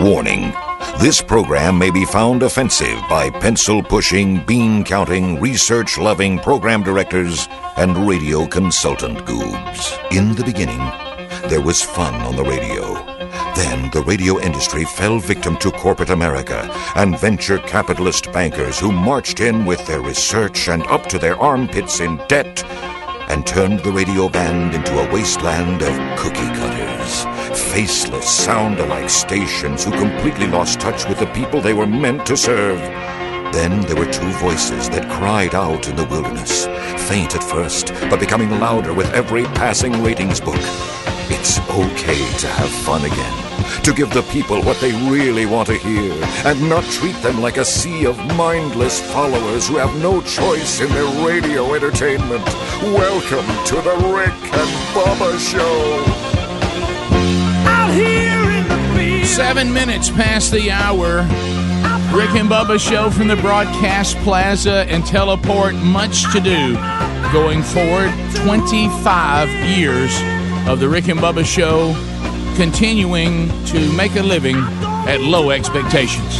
Warning this program may be found offensive by pencil pushing, bean counting, research loving program directors and radio consultant goobs. In the beginning, there was fun on the radio. Then the radio industry fell victim to corporate America and venture capitalist bankers who marched in with their research and up to their armpits in debt and turned the radio band into a wasteland of cookie cutters, faceless, sound alike stations who completely lost touch with the people they were meant to serve. Then there were two voices that cried out in the wilderness, faint at first, but becoming louder with every passing ratings book. It's okay to have fun again, to give the people what they really want to hear, and not treat them like a sea of mindless followers who have no choice in their radio entertainment. Welcome to the Rick and Bubba Show. Out here in the field. Seven minutes past the hour. Rick and Bubba show from the broadcast plaza and teleport. Much to do going forward. 25 years of the Rick and Bubba show continuing to make a living at low expectations.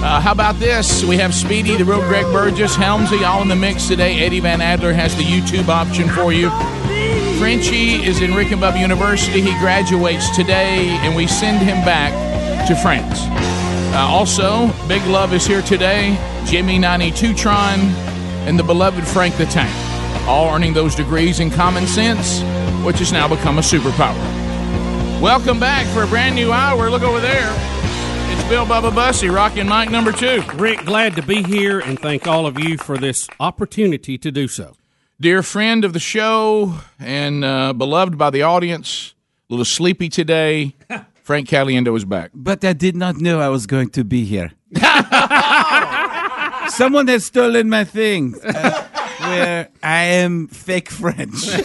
Uh, how about this? We have Speedy, the real Greg Burgess, Helmsy, all in the mix today. Eddie Van Adler has the YouTube option for you. Frenchie is in Rick and Bubba University. He graduates today, and we send him back to France. Uh, also, Big Love is here today. Jimmy 92 Tron and the beloved Frank the Tank, all earning those degrees in common sense, which has now become a superpower. Welcome back for a brand new hour. Look over there. It's Bill Bubba Bussey, rocking mic number two. Rick, glad to be here and thank all of you for this opportunity to do so. Dear friend of the show and uh, beloved by the audience, a little sleepy today. Frank Caliendo is back. But I did not know I was going to be here. Someone has stolen my things. Uh, where I am fake French.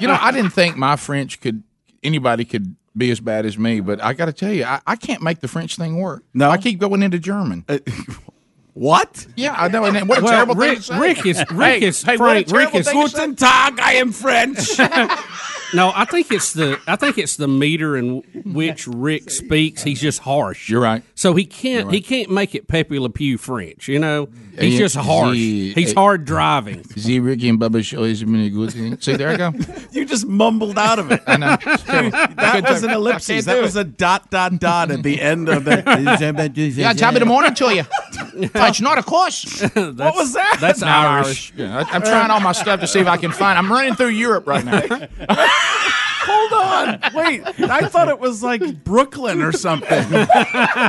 you know, I didn't think my French could anybody could be as bad as me, but I got to tell you, I, I can't make the French thing work. No? I keep going into German. Uh, what? yeah, I know. And what a Well, terrible thing Rick- to say. Rick is- Rick hey, is- hey, Frank, Rick is- thing to say. Guten Tag, I am French. No, I think it's the I think it's the meter in which Rick speaks. He's just harsh. You're right. So he can't he can't make it Pepe Le Pew French. You know, he's Yeah, just harsh. he- He's hard driving. The Ricky and Bubba show is really good thing. See, there I go. you just mumbled out of it. I know. That was an ellipsis. That was a dot, dot, dot at the end of the. Yeah, top of the morning to you. French, not of course. What was that? That's I'm Irish. Yeah, I, I'm trying all my stuff to see if I can find. I'm running through Europe right now. Hold on. Wait. I thought it was like Brooklyn or something.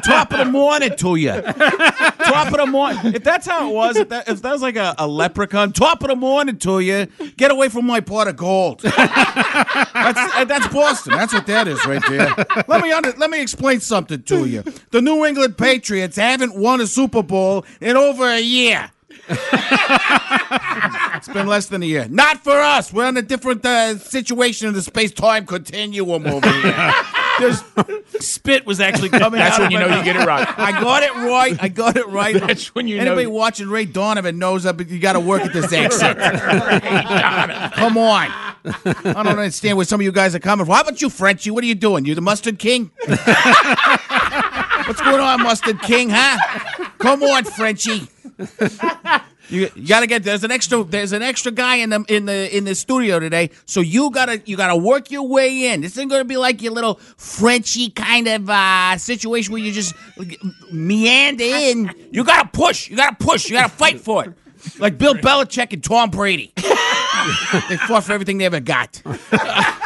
Top of the morning to you. Top of the morning. If that's how it was, if that, if that was like a, a leprechaun, top of the morning to you. Get away from my pot of gold. That's, that's Boston. That's what that is right there. Let me under, let me explain something to you. The New England Patriots haven't won a Super Bowl in over a year. It's been less than a year. Not for us. We're in a different uh, situation in the space time continuum over here. There's, spit was actually coming That's when you know you get it right. I got it right. I got it right. That's when you know- Anybody watching Ray Donovan knows that, but you got to work at this accent. Come on. I don't understand where some of you guys are coming from. How about you, Frenchie? What are you doing? You the mustard king? What's going on, mustard king? Huh? Come on, Frenchie. You, you gotta get there's an extra there's an extra guy in the in the in the studio today, so you gotta you gotta work your way in. This isn't gonna be like your little Frenchy kind of uh, situation where you just meander in. You gotta push. You gotta push. You gotta fight for it. Like Bill Belichick and Tom Brady. they fought for everything they ever got.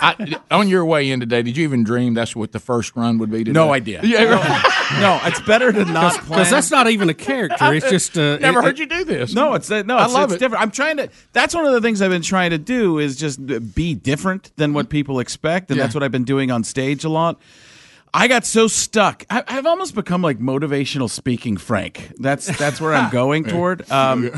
I, on your way in today, did you even dream that's what the first run would be today? No idea. Yeah, right. No, it's better to not plan. Because that's not even a character. It's just uh, Never it- heard you do this. No, it's uh, no, I it's, love it's it. different. I'm trying to. That's one of the things I've been trying to do is just be different than what people expect, and Yeah. that's what I've been doing on stage a lot. I got so stuck. I, I've almost become like motivational speaking Frank. That's that's where I'm going toward. Um,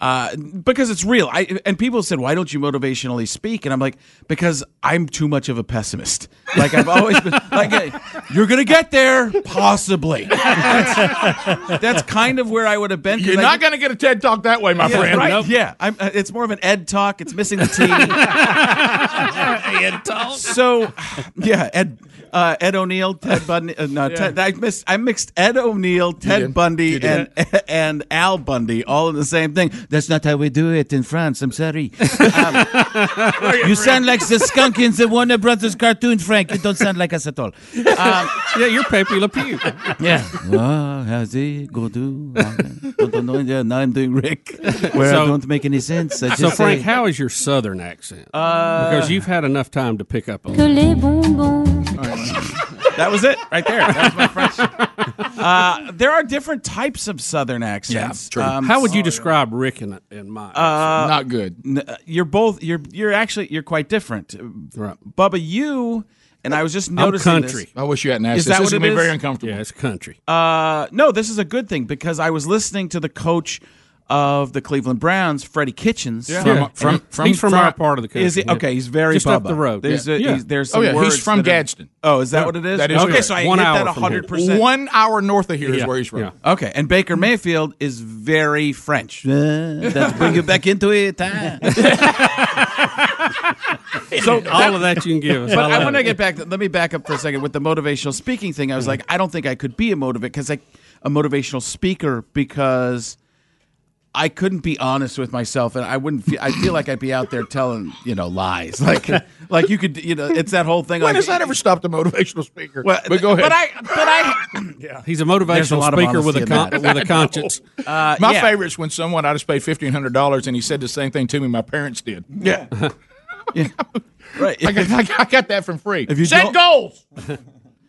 Uh, because it's real. I and people said, "Why don't you motivationally speak?" And I'm like, "Because I'm too much of a pessimist. Like I've always been like, you're gonna get there, possibly. That's, that's kind of where I would have been. You're I- not going to get a TED talk that way, my yeah, friend. right? Yeah, I'm, uh, it's more of an ed talk. It's missing the T. Ed talk. so, yeah, Ed uh, Ed O'Neill, Ted Bundy. Uh, no, Ted, I missed. I mixed Ed O'Neill, Ted. Bundy, and and Al Bundy all in the same thing. That's not how we do it in France. I'm sorry. Um, you sound like the skunk in the Warner Brothers cartoon, Frank. You don't sound like us at all. Um, Yeah, you're Pepe Le Pew. yeah. Oh, how's it go do? I don't know. Yeah, now I'm doing Rick, where So- I don't make any sense. I just So, Frank, say- how is your Southern accent? because you've had enough time to pick up on. que it. les bonbons. That was it right there. That's my French. Uh, there are different types of Southern accents. Yeah, true. Um, How would you describe Rick and, and my? not good. n- uh, you're both you're you're actually you're quite different. Right. Bubba, you and I was just I'm noticing country. this. I wish you hadn't asked Is this. that This what is it be is? very uncomfortable. yeah, it's country. Uh, no, this is a good thing because I was listening to the coach of the Cleveland Browns, Freddie Kitchens. From, Yeah. from, from, He's from, our part of the country. Is he yeah. okay? He's very Just up the road. There's Yeah. a, Yeah. he's, there's Oh, some yeah, he's from that are- Gadsden. Oh, is that what it is? That is okay. correct. So I One hit hour that from hundred here. percent. One hour north of here is Yeah, where he's from. yeah. Okay, and Baker Mayfield is very French. Bring you back into it. so All of that you can give us. But I want to get back. To, let me back up for a second with the motivational speaking thing. I was like, I don't think I could be a motivate because I a motivational speaker because I couldn't be honest with myself, and I wouldn't. Feel, I feel like I'd be out there telling you know lies, like like you could you know it's that whole thing. When like, has that ever stopped a motivational speaker? Well, but go ahead. But I but I yeah. He's a There's a motivational speaker with a con- with a conscience. uh, my yeah. favorite's when someone I just paid fifteen hundred dollars and he said the same thing to me my parents did. Yeah. yeah. Right. I got, I got- that from free. If you Set goals.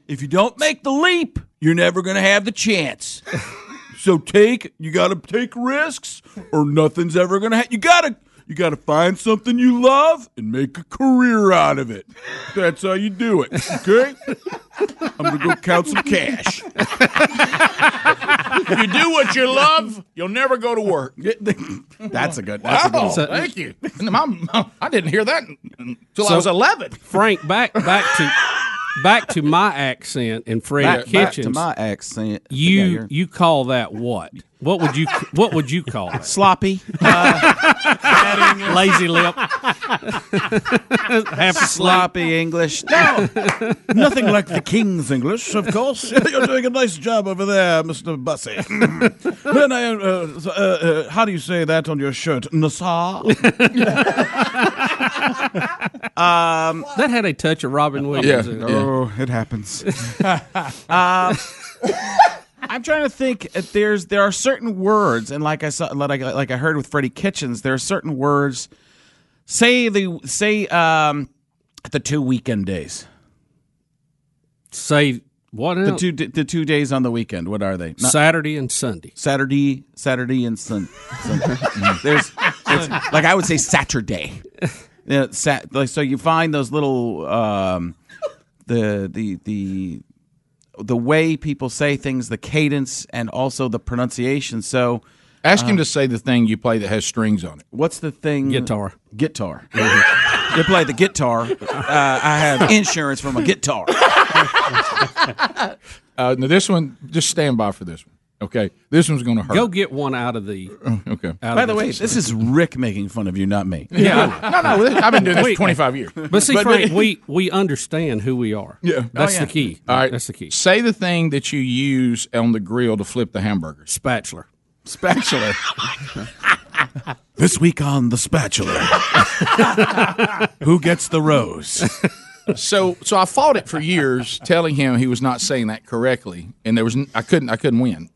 if you don't make the leap, you're never going to have the chance. So take you got to take risks or nothing's ever going to happen. You got to you got to find something you love and make a career out of it. That's how you do it. Okay? I'm going to go count some cash. If you do what you love, you'll never go to work. That's a good. That's a good. One. So- thank you. My- my- I didn't hear that until I was eleven. Frank, back back to back to my accent and Freddie Back, back to my accent. You you call that what? What would you what would you call it? sloppy. Lazy lip. Half sloppy English. No, nothing like the King's English, of course. You're doing a nice job over there, Mr. Bussey. then I, uh, uh, uh, how do you say that on your shirt? Nassau? That had a touch of Robin Williams. Yeah. in it. Oh, it happens. I'm trying to think. uh, There's there are certain words, and like I saw, like I, like I heard with Freddie Kitchens, there are certain words. Say the say um, the two weekend days. Say what? The else? two the two days on the weekend. What are they? Not- Saturday and Sunday. Saturday, Saturday, and Sun. Sunday. Mm. There's, there's like I would say Saturday. Yeah, sat, like so you find those little um, the the the the way people say things, the cadence, and also the pronunciation. So, Ask him to say the thing you play that has strings on it. what's the thing? Guitar. Guitar. you play the guitar. Uh, I have insurance from a guitar. Uh, now this one, just stand by for this one. Okay, this one's going to hurt. Go get one out of the. Okay. Out By of the way, this is Rick making fun of you, not me. Yeah. no, no. I've been doing this for 25 years. But see, Frank, we we understand who we are. Yeah. that's Oh, yeah. the key. All right. that's the key. Say the thing that you use on the grill to flip the hamburger. Spatula. Spatula. this week on the spatula. Who gets the rose? So, so I fought it for years, telling him he was not saying that correctly, and there was n- I couldn't I couldn't win,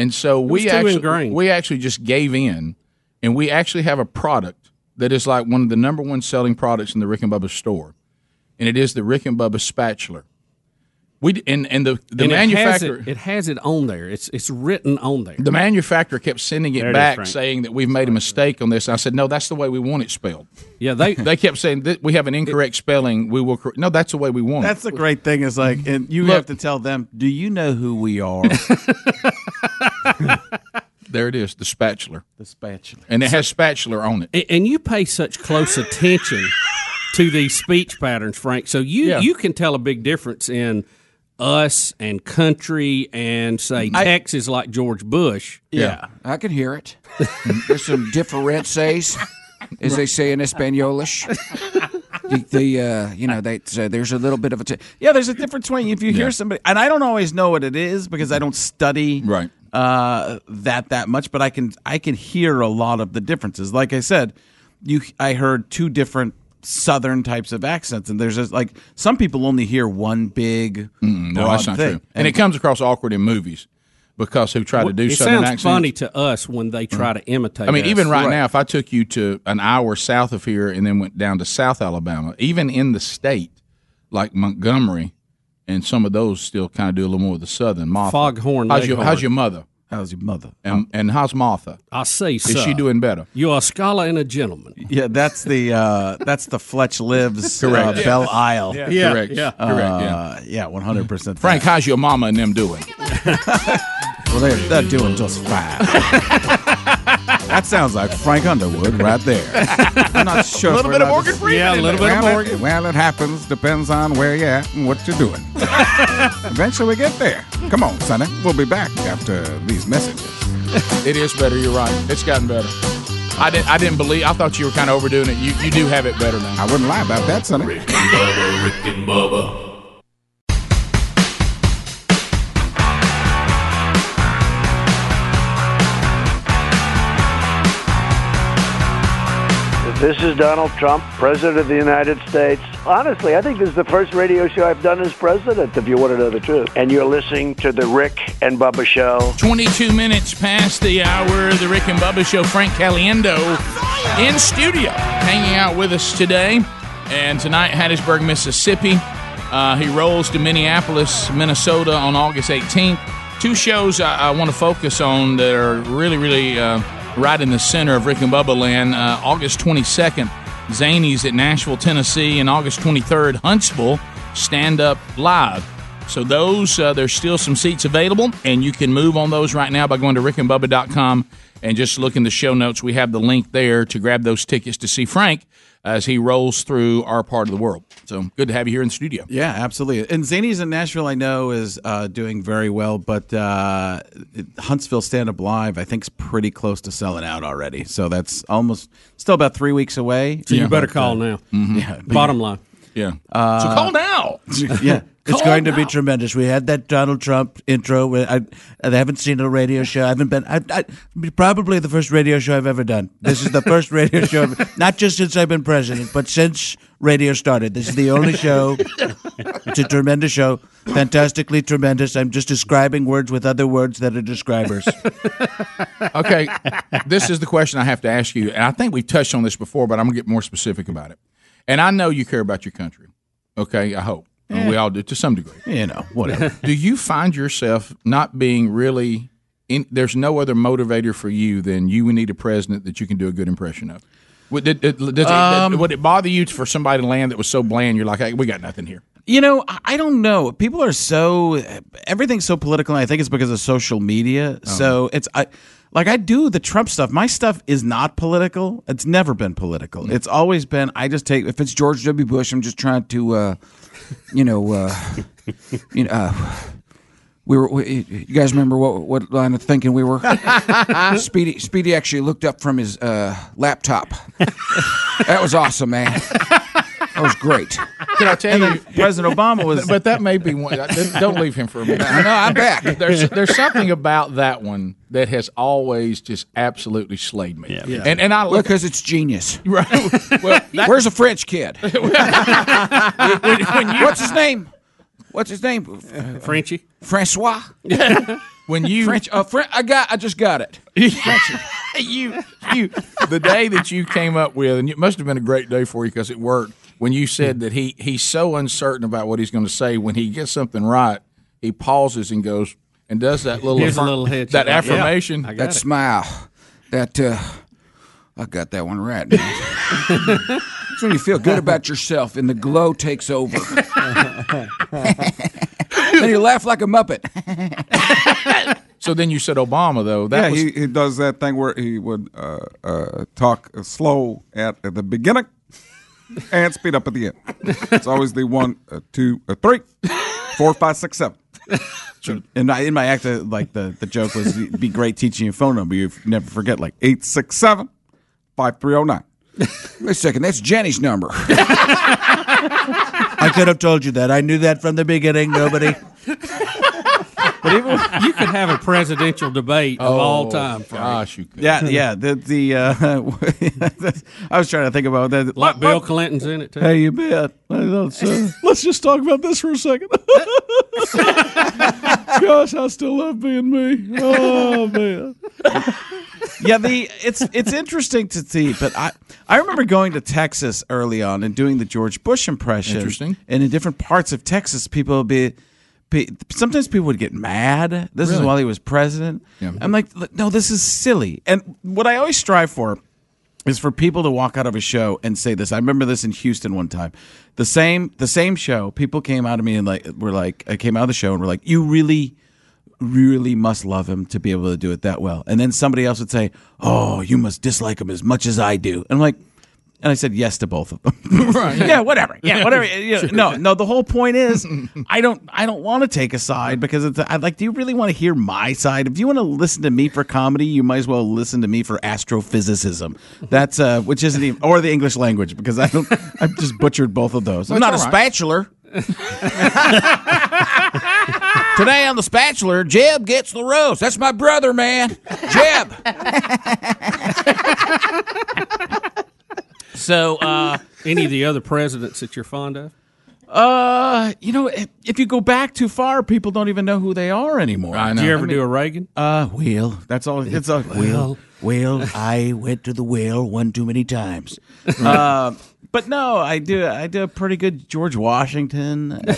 and so we actually ingrained. we actually just gave in, and we actually have a product that is like one of the number one selling products in the Rick and Bubba store, and it is the Rick and Bubba spatula. We and and the the And manufacturer. It has, it, it has it on there. It's it's written on there. the manufacturer kept sending it There back Frank. saying that we've made a mistake on this. I said, no, that's the way we want it spelled. yeah, they They kept saying that we have an incorrect spelling. We will. Cor-. No, that's the way we want That's it. the great thing is like, and you Look- have to tell them, do you know who we are? There it is, the spatula, The spatula. and it has spatula on it. And- and you pay such close attention to these speech patterns, Frank. So you Yeah. you can tell a big difference in us and country and say Texas like George Bush. Yeah. I can hear it. There's some differences, as they say in Espanolish. The, the uh, you know, they so there's a little bit of a. T- Yeah, there's a difference between if you hear somebody, and I don't always know what it is because I don't study Right. uh, that that much, but I can I can hear a lot of the differences. Like I said, you I heard two different southern types of accents, and there's just like some people only hear one big No, broad that's not thing. true. And, it comes across awkward in movies because who try to do It southern sounds accents. funny to us when they try to mm-hmm. imitate. I mean, us. even right, now, if I took you to an hour south of here and then went down to South Alabama, even in the state, like Montgomery, and some of those still kind of do a little more of the southern. Martha, Foghorn how's your, how's your mother? How's your mother? And, and how's Martha? I see, Is sir. she doing better? You're a scholar and a gentleman. Yeah, that's the uh, that's the Fletch Lives uh, Correct. Belle Isle. Yeah, Correct. yeah. Correct. Yeah. Uh, yeah, one hundred percent. Frank, how's your mama and them doing? well, they're, they're doing just fine. that sounds like Frank Underwood right there. I'm not sure. A little bit of Morgan Freeman. Yeah, a little there. bit of well, Morgan. it, well, it happens. Depends on where you're at and what you're doing. Eventually, we get there. Come on, Sonny. We'll be back after these messages. It is better. You're right. It's gotten better. I didn't. I didn't believe. I thought you were kind of overdoing it. You you do have it better now. I wouldn't lie about that, Sonny. Rick and Bubba, Rick and Bubba. This is Donald Trump, President of the United States. Honestly, I think this is the first radio show I've done as president, if you want to know the truth. And you're listening to The Rick and Bubba Show. 22 minutes past the hour. The Rick and Bubba Show. Frank Caliendo in studio, hanging out with us today. And tonight, Hattiesburg, Mississippi. Uh, he rolls to Minneapolis, Minnesota on August 18th. Two shows I, I want to focus on that are really, really uh, right in the center of Rick and Bubba land. Uh, August 22nd, Zanies at Nashville, Tennessee, and August 23rd, Huntsville, Stand Up Live. So those, uh, there's still some seats available, and you can move on those right now by going to rickandbubba.com and just look in the show notes. We have the link there to grab those tickets to see Frank as he rolls through our part of the world. So good to have you here in the studio. Yeah, absolutely. And Zanies in Nashville, I know, is uh, doing very well, but uh, Huntsville Stand Up Live, I think, is pretty close to selling out already. So that's almost still about three weeks away. So you better But, call uh, now. Yeah, Bottom line. Yeah. Uh, so call now. yeah. It's going to be tremendous. We had that Donald Trump intro. where I, I haven't seen a radio show. I haven't been. I, I, probably the first radio show I've ever done. This is the first radio show, not just since I've been president, but since radio started. This is the only show. It's a tremendous show, fantastically tremendous. I'm just describing words with other words that are describers. okay, this is the question I have to ask you, and I think we've touched on this before, but I'm gonna get more specific about it. And I know you care about your country. Okay, I hope And we all do to some degree. You know, whatever. do you find yourself not being really? In, there's no other motivator for you than you need a president that you can do a good impression of. Would, does it, Um, would it bother you for somebody to land that was so bland? You're like, hey, we got nothing here. You know, I- don't know. People are so everything's so political. And I think it's because of social media. So it's I like I do the Trump stuff. My stuff is not political. It's never been political. It's always been. I just take if it's George W. Bush. I'm just trying to, uh, you know, uh, you know. Uh, we were. We, you guys remember what what line of thinking we were? Speedy, Speedy actually looked up from his uh, laptop. that was awesome, man. That was great. Can I tell you? President Obama was. But that may be one. Don't leave him for a minute. No, I'm back. There's there's something about that one that has always just absolutely slayed me. Yeah. And and I Well, look because it's genius. right. Well, that, Where's a French kid? What's his name? What's his name? Frenchie. Francois. when you French. Uh, French. I got. I just got it. you you the day that you came up with, and it must have been a great day for you because it worked. When you said that he he's so uncertain about what he's going to say, when he gets something right, he pauses and goes and does that little Here's a affirm- little head that shake. Yeah, affirmation. I That it. smile. That. uh I got that one right. Man. It's when you feel good about yourself and the glow takes over. then you laugh like a muppet. So then you said Obama though. That yeah, was he, he does that thing where he would uh, uh, talk slow at, at the beginning and speed up at the end. It's always the one, uh, two, uh, three, four, five, six, seven. And I, in my act, uh, like the, the joke was, it'd be great teaching you a phone number. You never forget, like Eight, six, seven, five, three, oh, nine. Wait a second, that's Jenny's number. I could have told you that. I knew that from the beginning. Nobody. But even you could have a presidential debate of all time. Frank. gosh, you could. yeah, yeah. The the uh, I was trying to think about that. Like Bill Clinton's in it too. Hey, you bet. Let's, uh, let's just talk about this for a second. Gosh, I still love being me. Oh man. yeah, the it's it's interesting to see, but I I remember going to Texas early on and doing the George Bush impression. Interesting. And in different parts of Texas, people would be. Sometimes people would get mad. This is while he was president. I'm like, no, this is silly. And what I always strive for is for people to walk out of a show and say this. I remember this in Houston one time. The same the same show, people came out of me and like were like I came out of the show and were like, You really really must love him to be able to do it that well. And then somebody else would say, "Oh, you must dislike him as much as I do." And I'm like, and I said yes to both of them. Right. yeah, whatever. Yeah, whatever. You know, No, no. The whole point is, I don't, I don't want to take a side because it's. I like. Do you really want to hear my side? If you want to listen to me for comedy, you might as well listen to me for astrophysicism. That's uh, which isn't even, or the English language because I don't. I've just butchered both of those. I'm not a right. spatula. Today on the spatula, Jeb gets the roast. That's my brother, man. Jeb. So, uh, Any of the other presidents that you're fond of? uh, you know, if, if you go back too far, people don't even know who they are anymore. I know. Did you ever do a Reagan? Uh, well, that's all. It's a Well, well, I went to the well one too many times. Uh, but no, I do. I do a pretty good George Washington.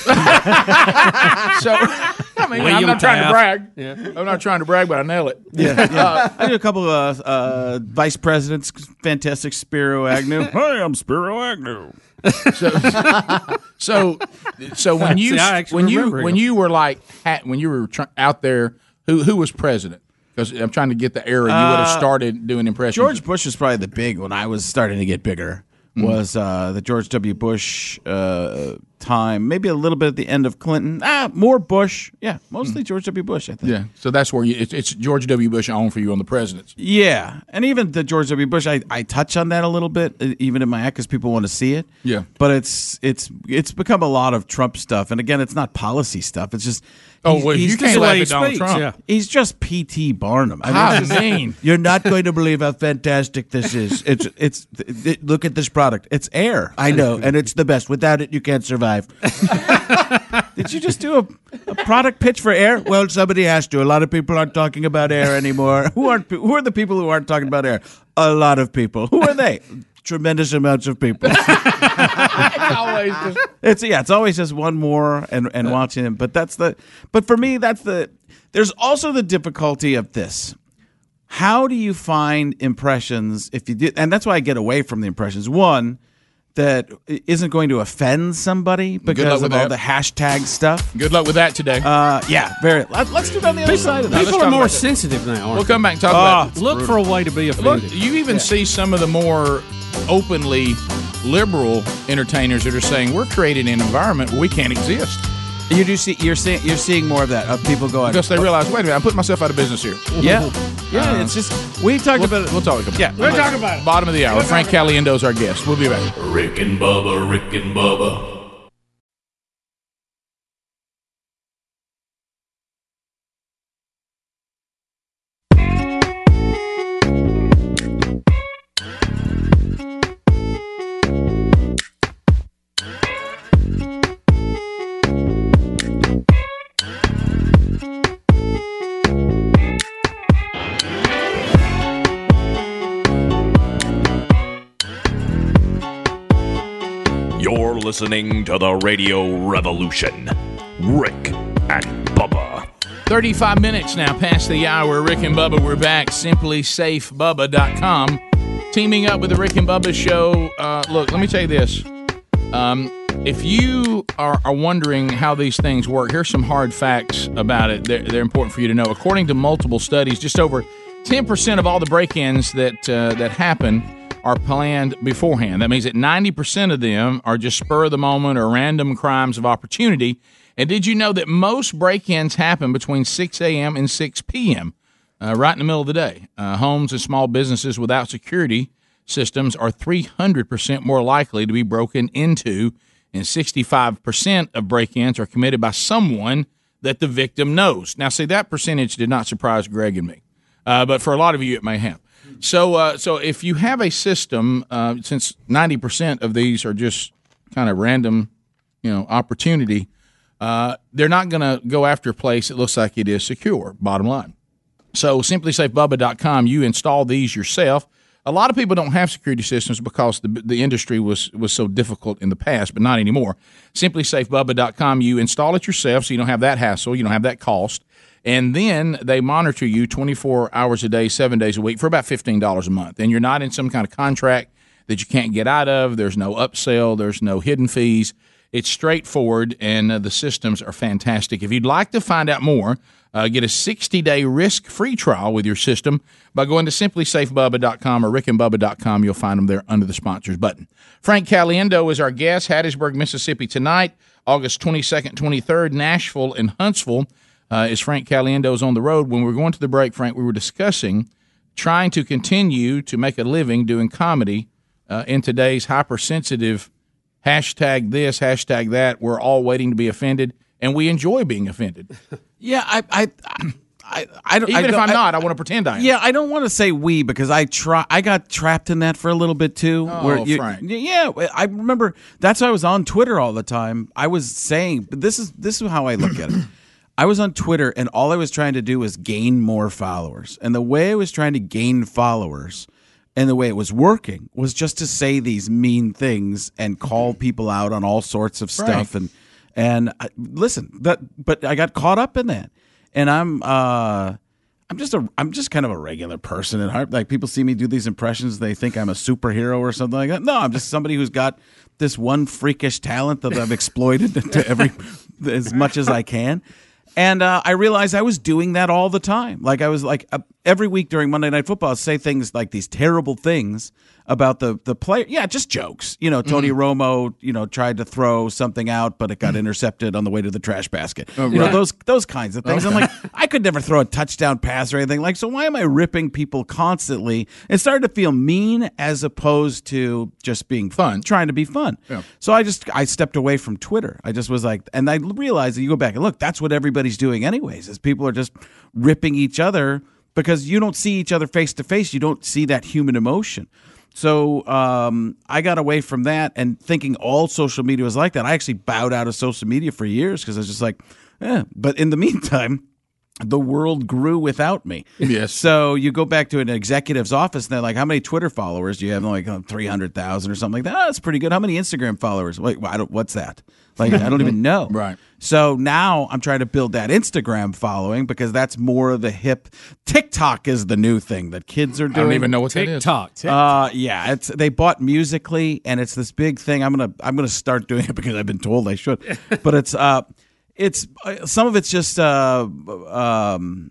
So I mean, I'm William not trying to brag. Yeah. I'm not trying to brag, but I nail it. Yeah, yeah. I do a couple of uh, uh, vice presidents. Fantastic Spiro Agnew. Hi, I'm Spiro Agnew. So, so so when you See, when you remember when you were like when you were tr- out there, who who was president? Because I'm trying to get the era you would have started doing impressions. George Bush was probably the big one. I was starting to get bigger. Was uh, the George W. Bush uh, time? Maybe a little bit at the end of Clinton. Ah, more Bush. Yeah, mostly George W. Bush. I think. yeah. So that's where you it's, it's George W. Bush on for you on the presidents. Yeah, and even the George W. Bush, I, I touch on that a little bit, uh, even in my act, because people want to see it. Yeah. but it's it's it's become a lot of Trump stuff, and again, it's not policy stuff. It's just Oh, he's- well, he's you just- can't laugh at Donald speaks, Trump. yeah. He's just P.T. Barnum. I mean, How mean? You're not going to believe how fantastic this is. It's it's it, look at this product. It's air. I know, and it's the best. Without it, you can't survive. Did you just do a, a product pitch for air? Well, somebody has to. A lot of people aren't talking about air anymore. Who aren't who are the people who aren't talking about air? A lot of people. Who are they? Tremendous amounts of people. Always just- It's yeah, it's always just one more and and watching him. But that's the but for me that's the there's also the difficulty of this. How do you find impressions if you did and that's why I get away from the impressions. One that isn't going to offend somebody because with of all that. the hashtag stuff. Good luck with that today. Uh, yeah, very. Let, us do it on the other side of that. People are more sensitive now. we'll come back and talk Ah, about they? Look for a way to be Look, offended. you even see some of the more openly liberal entertainers that are saying we're creating an environment where we can't exist You do see you're seeing you're seeing more of that of people going. because they oh. realize, wait a minute, I'm putting myself out of business here. yeah, yeah. Uh, it's just we talked We'll, about it. we'll talk about it. Yeah, we'll talk about it. Bottom of the hour. Frank Caliendo's our guest. We'll be back. Rick and Bubba, Rick and Bubba. Listening to the Radio Revolution. Rick and Bubba. 35 minutes now past the hour. Rick and Bubba, we're back. SimpliSafeBubba.com. Teaming up with the Rick and Bubba show. Uh, look, let me tell you this. Um, If you are, are wondering how these things work, here's some hard facts about it. They're, they're important for you to know. According to multiple studies, just over 10% of all the break-ins that uh, that happen are planned beforehand. That means that 90% of them are just spur of the moment or random crimes of opportunity. And did you know that most break-ins happen between 6 a.m. and 6 p.m. Uh, right in the middle of the day? Uh, homes and small businesses without security systems are 300% more likely to be broken into, and 65% of break ins are committed by someone that the victim knows. Now, see, that percentage did not surprise Greg and me, uh, but for a lot of you, it may have. So, uh, so if you have a system, uh, since 90% of these are just kind of random, you know, opportunity, uh, they're not going to go after a place that looks like it is secure, bottom line. So, simplisafebubba.com, you install these yourself. A lot of people don't have security systems because the, the industry was, was so difficult in the past, but not anymore. SimpliSafeBubba.com, you install it yourself so you don't have that hassle, you don't have that cost. And then they monitor you 24 hours a day, seven days a week for about $15 a month. And you're not in some kind of contract that you can't get out of. There's no upsell, there's no hidden fees. It's straightforward, and uh, the systems are fantastic. If you'd like to find out more, uh, get a 60 day risk free trial with your system by going to simplisafebubba.com or rickandbubba.com. You'll find them there under the sponsors button. Frank Caliendo is our guest, Hattiesburg, Mississippi tonight, August 22nd, 23rd, Nashville and Huntsville. Uh, is Frank Caliendo's on the road. When we were going to the break, Frank, we were discussing trying to continue to make a living doing comedy uh, in today's hypersensitive hashtag this, hashtag that. We're all waiting to be offended, and we enjoy being offended. Yeah, I, I, I, I don't. Even I if don't- I'm I- not, I want to pretend I am. Yeah, I don't want to say we because I try. I got trapped in that for a little bit too. Oh, you, Frank. Yeah, I remember. That's why I was on Twitter all the time. I was saying, but this is this is how I look at it. I was on Twitter, and all I was trying to do was gain more followers. And the way I was trying to gain followers, and the way it was working, was just to say these mean things and call people out on all sorts of stuff. And and I, listen, that but I got caught up in that, and I'm. uh I'm just a I'm just kind of a regular person at heart. Like people see me do these impressions, they think I'm a superhero or something like that. No, I'm just somebody who's got this one freakish talent that I've exploited to every as much as I can. And uh, I realized I was doing that all the time. Like I was like uh, every week during Monday Night Football, I'd say things like these terrible things about the the player. Yeah, just jokes. You know, Tony mm-hmm. Romo, you know, tried to throw something out, but it got mm. intercepted on the way to the trash basket. Oh, you know, those those kinds of things. I'm like, I could never throw a touchdown pass or anything. Like, so why am I ripping people constantly? It started to feel mean as opposed to just being fun, trying to be fun. So I just I stepped away from Twitter. I just was like, and I realized that you go back and look, that's what everybody's doing anyways. Is people are just ripping each other because you don't see each other face to face. You don't see that human emotion. So um, I got away from that and thinking all social media was like that. I actually bowed out of social media for years because I was just like, eh. But in the meantime, the world grew without me. Yes. So you go back to an executive's office and they're like, "How many Twitter followers do you have?" And like uh, three hundred thousand or something like that. Oh, that's pretty good. How many Instagram followers? Wait, I don't. What's that? Like I don't even know. Right. So now I'm trying to build that Instagram following because that's more of the hip. TikTok is the new thing that kids are doing. I don't even know what that is. TikTok. Uh, yeah, it's they bought Musical.ly, and it's this big thing. I'm gonna I'm gonna start doing it because I've been told I should. but it's uh, it's uh, some of it's just uh, um,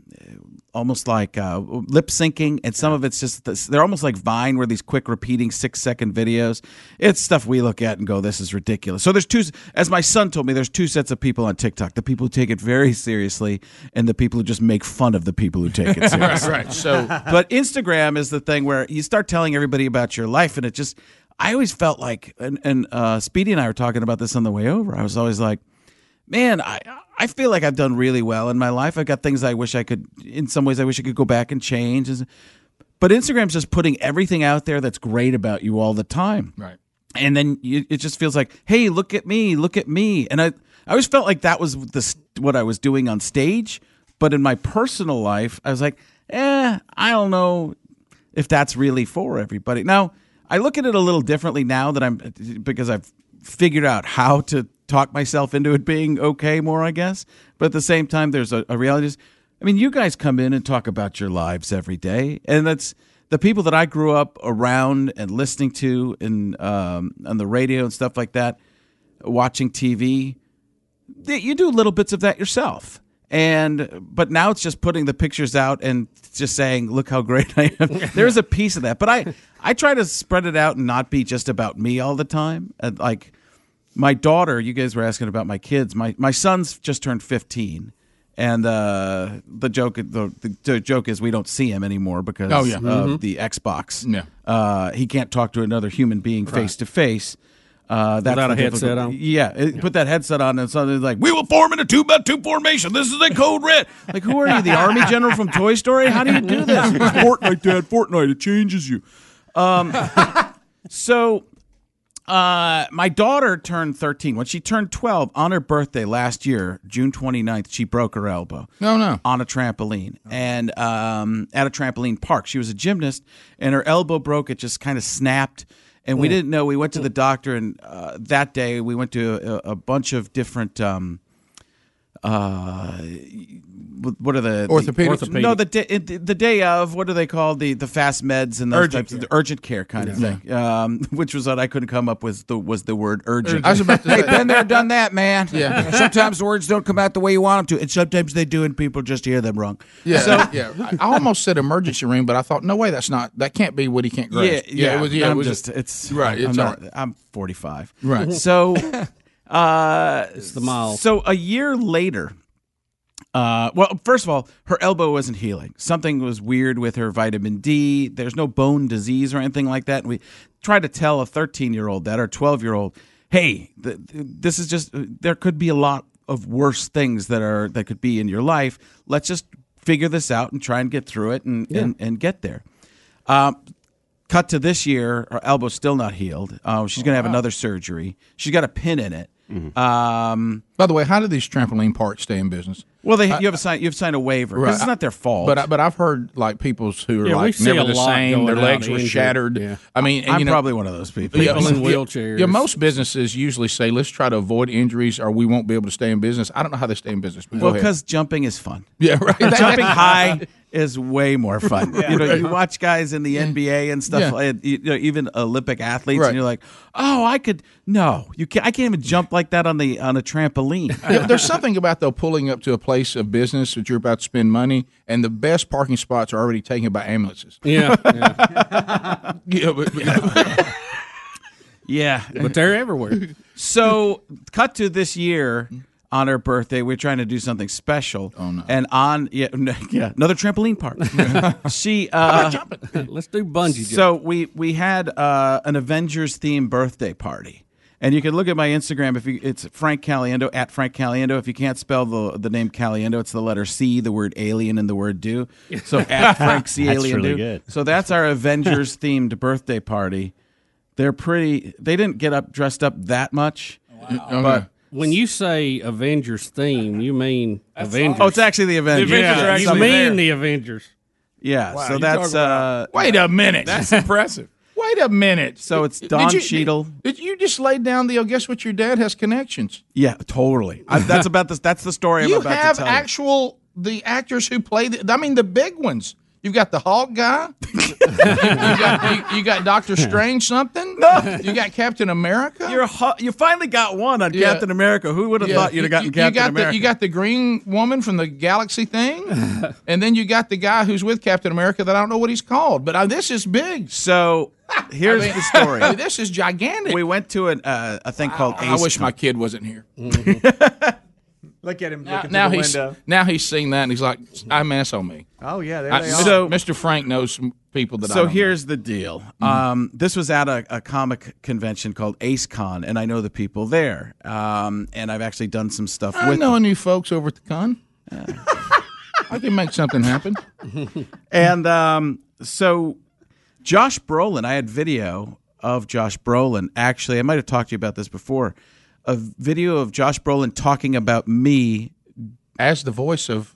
almost like uh, lip syncing, and some of it's just this, they're almost like Vine, where these quick repeating six second videos. It's stuff we look at and go, "This is ridiculous." So there's two, as my son told me, there's two sets of people on TikTok: the people who take it very seriously, and the people who just make fun of the people who take it seriously Right. So but Instagram is the thing where you start telling everybody about your life, and it just. I always felt like, and, and uh, Speedy and I were talking about this on the way over. I was always like, man, I I feel like I've done really well in my life. I've got things I wish I could. In some ways, I wish I could go back and change. But Instagram's just putting everything out there that's great about you all the time right. and then you, it just feels like, hey, look at me, look at me, and I, I always felt like that was the what I was doing on stage, but in my personal life, I was like, eh, I don't know if that's really for everybody. Now, I look at it a little differently now that I'm because I've figured out how to talk myself into it being okay more, I guess. But at the same time, there's a, a reality. Is, I mean, you guys come in and talk about your lives every day, and that's the people that I grew up around and listening to and um, on the radio and stuff like that. watching TV, you do little bits of that yourself. And but now it's just putting the pictures out and just saying, "Look how great I am." There's a piece of that, but I I try to spread it out and not be just about me all the time. And like my daughter, you guys were asking about my kids. My my son's just turned 15. And uh, the joke, the, the joke is we don't see him anymore because Oh, yeah. of Mhm. the Xbox. Yeah. Uh, he can't talk to another human being face to face. Uh, that's Without a headset difficult- on? Yeah, it- put that headset on, and suddenly like, we will form in a two by two formation. This is a code red. Like, who are you, the army general from Toy Story? How do you do this? It's Fortnite, Dad. Fortnite. It changes you. Um, so uh, my daughter turned 13. When she turned 12 on her birthday last year, June 29th, she broke her elbow. No, no. On a trampoline. And um, at a trampoline park. She was a gymnast, and her elbow broke. It just kind of snapped. And we didn't know. We went to the doctor, and uh, that day we went to a, a bunch of different. Um, uh, what are the orthopedic? The, no, the day, the the day of what are they called? The the fast meds and those Urgent types of urgent care kind of thing. Um, which was what I couldn't come up with. The, was the word urgent. I was about to say, Hey, say. been there, done that, man. Yeah. Sometimes the words don't come out the way you want them to. and sometimes they do, and people just hear them wrong. Yeah, yeah. I I almost said emergency room, but I thought, no way, that's not. That can't be what he can't grasp. Yeah, yeah. it was. Yeah, I'm it was just it's Right, I'm, not, all right. I'm 45. Right. So, uh, It's the miles. so a year later. Uh, well, first of all, her elbow wasn't healing. Something was weird with her vitamin D. There's no bone disease or anything like that. And we tried to tell a 13 year old that or 12 year old, hey, th- th- this is just there could be a lot of worse things that are that could be in your life. Let's just figure this out and try and get through it and and, and get there. Um, cut to this year, her elbow's still not healed. Uh, she's going to have another surgery. She's got a pin in it. Um, By the way, how do these trampoline parks stay in business? well, they you have a sign, you have signed a waiver because Right. it's not their fault. But I, but I've heard like people's who are Yeah, like see never the same. Their legs were injured. shattered. Yeah. I mean, and, I'm you know, probably one of those people. Yeah, People in wheelchairs. Yeah, most businesses usually say, "Let's try to avoid injuries, or we won't be able to stay in business." I don't know how they stay in business. But Well, because jumping is fun. yeah, right. jumping high is way more fun. You know, you watch guys in the NBA and stuff, Yeah. like, you know, even Olympic athletes, Right. and you're like, oh, I could. No, you can't. I can't even jump like that on the on a trampoline. There's something about though pulling up to a place of business that you're about to spend money, and the best parking spots are already taken by ambulances. Yeah, yeah. Yeah, but, but- yeah, but they're everywhere. So, cut to this year on her birthday, we're trying to do something special. Oh, no. And on yeah, n- yeah, another trampoline park. she uh Let's do bungee jump. so we we had uh, an Avengers themed birthday party. And you can look at my Instagram if you it's Frank Caliendo at Frank Caliendo. If you can't spell the the name Caliendo, it's the letter C, the word alien, and the word do. So at Frank C Alien really do. good. So that's our Avengers themed birthday party. They're pretty. They didn't get up dressed up that much, Okay. but when you say Avengers theme, you mean Avengers. oh, it's actually the Avengers. yeah, you mean the Avengers. Yeah, so that's about- uh, wait a minute. That's impressive. Wait a minute. So it's Did Don you- Cheadle. Did you just lay down the? Oh, guess what? Your dad has connections. yeah, totally. I, that's about this. That's the story I'm you about have to tell you. actual the actors who play. The, I mean, the big ones. You've got the Hulk guy. you, got, you, you got Doctor Strange something. No. You got Captain America. You're hu- you finally got one on Yeah. Captain America. Who would have thought you'd have gotten you, Captain you got America? The, you got the green woman from the galaxy thing, and then you got the guy who's with Captain America that I don't know what he's called. But uh, this is big. so here's the story. I mean, this is gigantic. we went to an, uh, a thing called I Ace wish Con. my kid wasn't here. Look at him Now, looking now through the he's window. now he's seen that and he's like, "I mess on me." Oh yeah, there I- they are. So- Mr. Frank knows some people that. I So don't here's the deal. Um, this was at a, a comic convention called Ace Con, and I know the people there. Um, and I've actually done some stuff. I with know them. new folks over at the con. I can make something happen. And um, so Josh Brolin, I had video of Josh Brolin. Actually, I might have talked to you about this before. A video of Josh Brolin talking about me As the voice of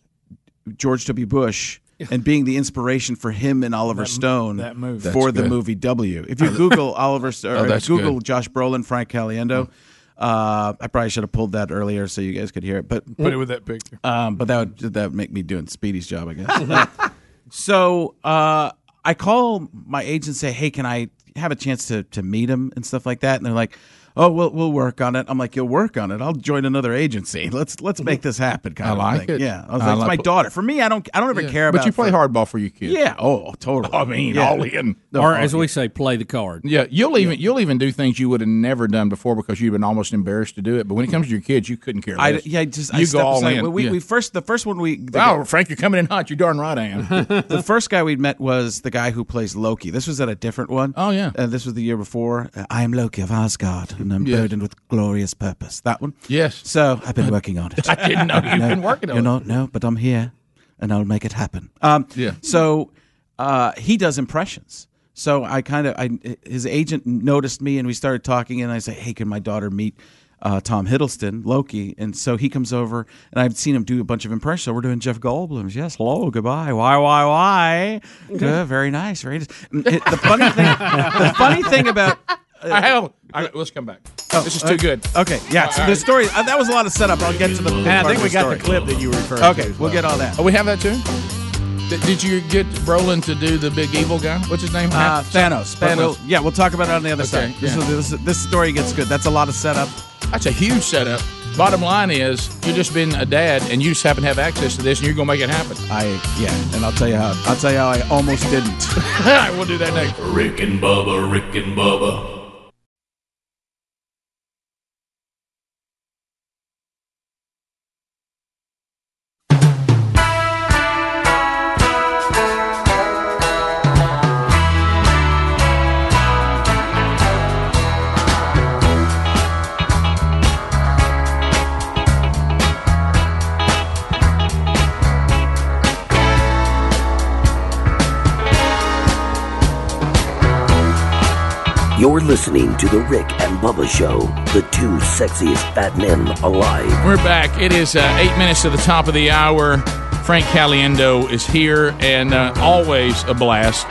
George W. Bush and being the inspiration for him and Oliver Stone that movie. for That's the good. movie W. If you Google Oliver Stone, Oh, Google good. Josh Brolin, Frank Caliendo. Uh, I probably should have pulled that earlier so you guys could hear it, but Put it with that picture. um, but that would that would make me doing Speedy's job, I guess. so uh, I call my agent and say, "Hey, can I have a chance to to meet him and stuff like that, and they're like. Oh, we'll we'll work on it. I'm like, you'll work on it. I'll join another agency. Let's let's make this happen. Kind I of like thing. it. Yeah, I was I like, it's like- my daughter. For me, I don't I don't ever Yeah. care about. But you play for- hardball for your kids. Yeah. Oh, totally. I mean, Yeah. all in. or as we say, play the card. Yeah, you'll even you'll even do things you would have never done before because you've been almost embarrassed to do it. But when it comes to your kids, you couldn't care I, less. yeah, just you I go all aside. in. We, Yeah. we first the first one we the, oh, Frank, you're coming in hot. You're darn right I am. the first guy we met was the guy who plays Loki. This was at a different one. Oh yeah, uh, this was the year before. Uh, I am Loki of Asgard, and I'm Yes. burdened with glorious purpose. That one. Yes. So I've been working on it. I didn't know you'd No, been working on you it. know, no, but I'm here, and I'll make it happen. Um, Yeah. So uh, he does impressions. So I kind of, I his agent noticed me, and we started talking, and I say, "Hey, can my daughter meet?" Uh, Tom Hiddleston, Loki, and so he comes over, and I've seen him do a bunch of impressions. So we're doing Jeff Goldblum's. Yes, hello, goodbye, why, why, why? Good, very nice, very nice. It- the funny thing, the funny thing about I have. I, let's come back. Oh, this is too uh, good. Okay, yeah. So All the story uh, that was a lot of setup. I'll get to the. And I think we got the story. clip that you referred. referring Okay, to. as we'll well. get all that. Oh, we have that too. Did, did you get Brolin to do the big evil guy? What's his name? Uh, Thanos. Thanos. we'll- yeah, we'll talk about it on the other Okay, side. This, yeah. is, this, this story gets good. That's a lot of setup. That's a huge setup. Bottom line is, you're just being a dad, and you just happen to have access to this, and you're gonna make it happen. I yeah, and I'll tell you how. I'll tell you how I almost didn't. We'll do that next. Rick and Bubba, Rick and Bubba. Listening to The Rick and Bubba Show, the two sexiest fat men alive. We're back. It is uh, eight minutes to the top of the hour. Frank Caliendo is here, and uh, always a blast.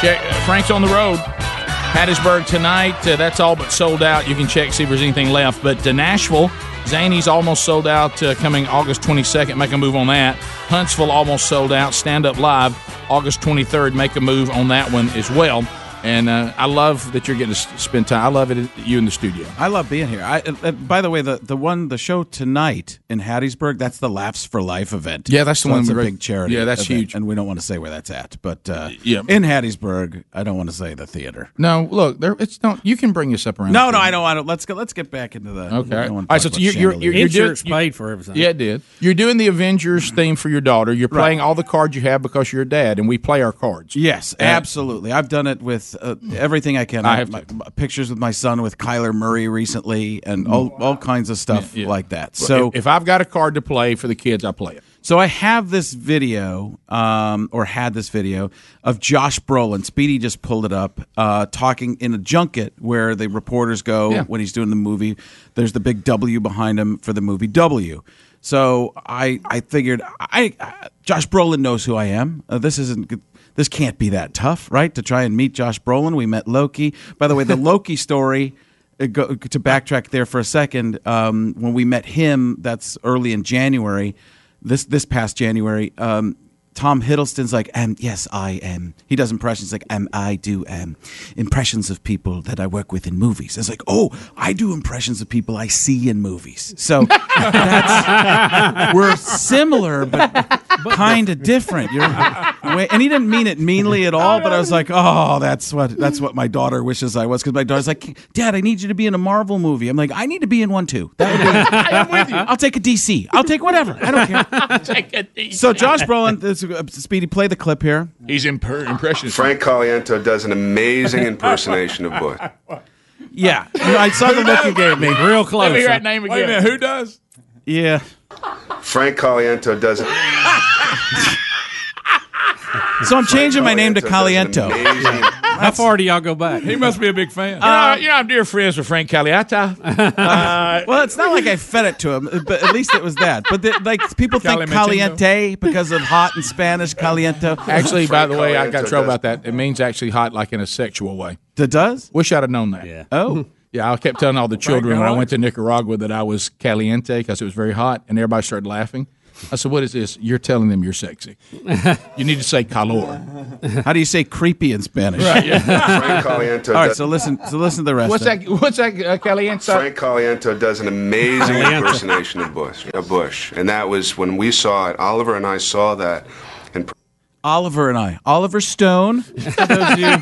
Check, Frank's on the road. Hattiesburg tonight. Uh, that's all but sold out. You can check see if there's anything left. But uh, Nashville, Zanies almost sold out. Uh, coming August 22nd. Make a move on that. Huntsville almost sold out. Stand up live August 23rd. Make a move on that one as well. And uh, I love that you're getting to spend time. I love it. You in the studio. I love being here. I, uh, by the way, the the one the show tonight in Hattiesburg, that's the Laughs for Life event. Yeah, that's the So one It's a big charity. Yeah, that's event, huge. and we don't want to say where that's at, but uh, Yeah. in Hattiesburg, I don't want to say the theater. No, look, there. It's not. You can bring this up around. No, no. I don't want to. Let's go. Let's get back into the. Okay. I All don't. So you're you're, you're, chandeliers. you're doing, Insurance paid for everything. Yeah, it did. You're doing the Avengers theme for your daughter. You're playing all the cards you have because you're a dad, and we play our cards. Yes, And- absolutely. I've done it with uh, everything I can. I have my, my pictures with my son with Kyler Murray recently, and all, all kinds of stuff Yeah. like that. So So if, if I've got a card to play for the kids, I play it. So I have this video, um, or had this video of Josh Brolin. Speedy just pulled it up, uh, talking in a junket where the reporters go Yeah. when he's doing the movie. There's the big W behind him for the movie W. So I, I figured, I, I Josh Brolin knows who I am. Uh, this isn't. This can't be that tough, right? To try and meet Josh Brolin. We met Loki. By the way, the Loki story uh, go, to backtrack there for a second, um, when we met him, that's early in January, this this past January. Um, Tom Hiddleston's like, um, yes, I am. He does impressions like, um, I do um, impressions of people that I work with in movies. It's like, oh, I do impressions of people I see in movies. So that's we're similar, but kind of different. You're, and he didn't mean it meanly at all. But I was like, oh, that's what that's what my daughter wishes I was because my daughter's like, Dad, I need you to be in a Marvel movie. I'm like, I need to be in one too. That would be, I'm with you. I'll take a DC. I'll take whatever. I don't care. Take it easy. So Josh Brolin, this, Uh, Speedy, play the clip here. He's imper- impressionist. Frank Caliento does an amazing impersonation of Bush. Yeah, You know, I saw the look you gave me. Real close. Let me hear that name Wait a again. minute, who does? Yeah. Frank Caliento does it. So I'm changing my name to Caliento. How far do y'all go back? He must be a big fan. You know, you know, I'm dear friends with Frank Caliata. Uh, Well, it's not like I fed it to him, but at least it was that. But the, like people think Calimento. caliente because of hot in Spanish, caliento. actually, by the way, I got in trouble about that. It means actually hot, like in a sexual way. It does. Wish I'd have known that. Yeah. Oh, Yeah, I kept telling all the children when I went to Nicaragua that I was caliente because it was very hot, and everybody started laughing. I said, "What is this?" You're telling them you're sexy. you need to say calor. How do you say creepy in Spanish? Right, yeah. Frank Caliento. All right, does- so listen. So listen to the rest. What's of that? What's that? Uh, Caliente? Frank Caliento does an amazing impersonation of Bush. Of Bush, and that was when we saw it. Oliver and I saw that. And Oliver and I. Oliver Stone. Those you-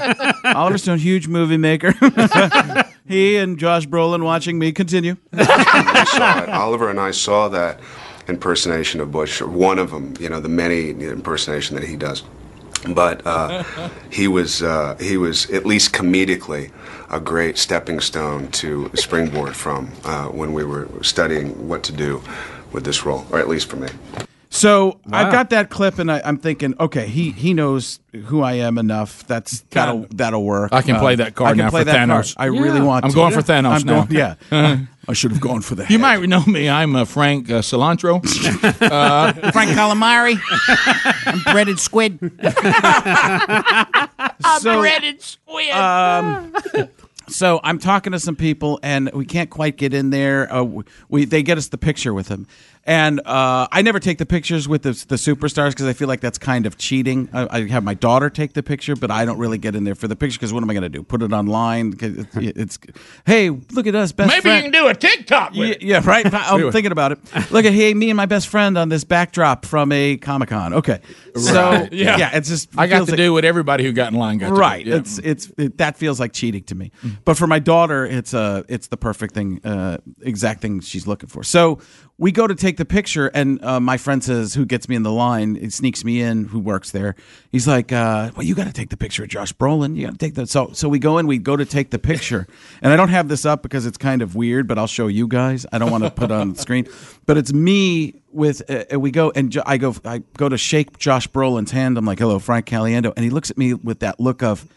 Oliver Stone, huge movie maker. he and Josh Brolin watching me continue. we saw it. Oliver and I saw that impersonation of Bush, or one of them. You know, the many impersonation that he does. But uh, he was uh, he was at least comedically a great stepping stone to springboard from uh, when we were studying what to do with this role, or at least for me. So I've got that clip, and I, I'm thinking, okay, he he knows who I am enough. That's that'll that'll work. I can play Um, that card I can now play for that Thanos. card. I really want. To. I'm to. going for Thanos I'm now. going- yeah. I should have gone for that. You might know me. I'm uh, Frank uh, Cilantro. uh, Frank Calamari. I'm breaded squid. so, breaded squid. Um, so I'm talking to some people, and we can't quite get in there. Uh, we they get us the picture with him, and uh, I never take the pictures with the, the superstars because I feel like that's kind of cheating. I, I have my daughter take the picture, but I don't really get in there for the picture because what am I going to do? Put it online? It's, it's hey, look at us, best maybe friend. you can do a TikTok with Yeah, it. yeah, right. I'm thinking about it. Look at hey, me and my best friend on this backdrop from a Comic Con. Okay, so Right. yeah. it's just I got to like- do what everybody who got in line got to do. right. Yeah. It's it's it, that feels like cheating to me. But for my daughter, it's uh it's the perfect thing, uh, exact thing she's looking for. So we go to take the picture, and uh, my friend says, "Who gets me in the line?" It sneaks me in. Who works there? He's like, uh, "Well, you got to take the picture of Josh Brolin. You got to take that." So so we go in. We go to take the picture, and I don't have this up because it's kind of weird, but I'll show you guys. I don't want to put it on the screen, but it's me with uh, we go and jo- I go I go to shake Josh Brolin's hand. I'm like, "Hello, Frank Caliendo," and he looks at me with that look of.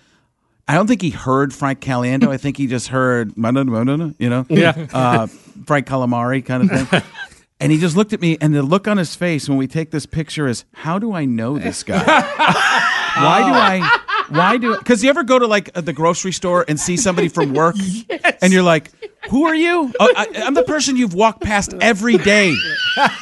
I don't think he heard Frank Caliendo. I think he just heard, you know, Yeah. uh, Frank Calamari kind of thing. And he just looked at me, and the look on his face when we take this picture is, "How do I know this guy? why do I? Why do? Because you ever go to like uh, the grocery store and see somebody from work, and you're like, "Who are you? Oh, I, I'm the person you've walked past every day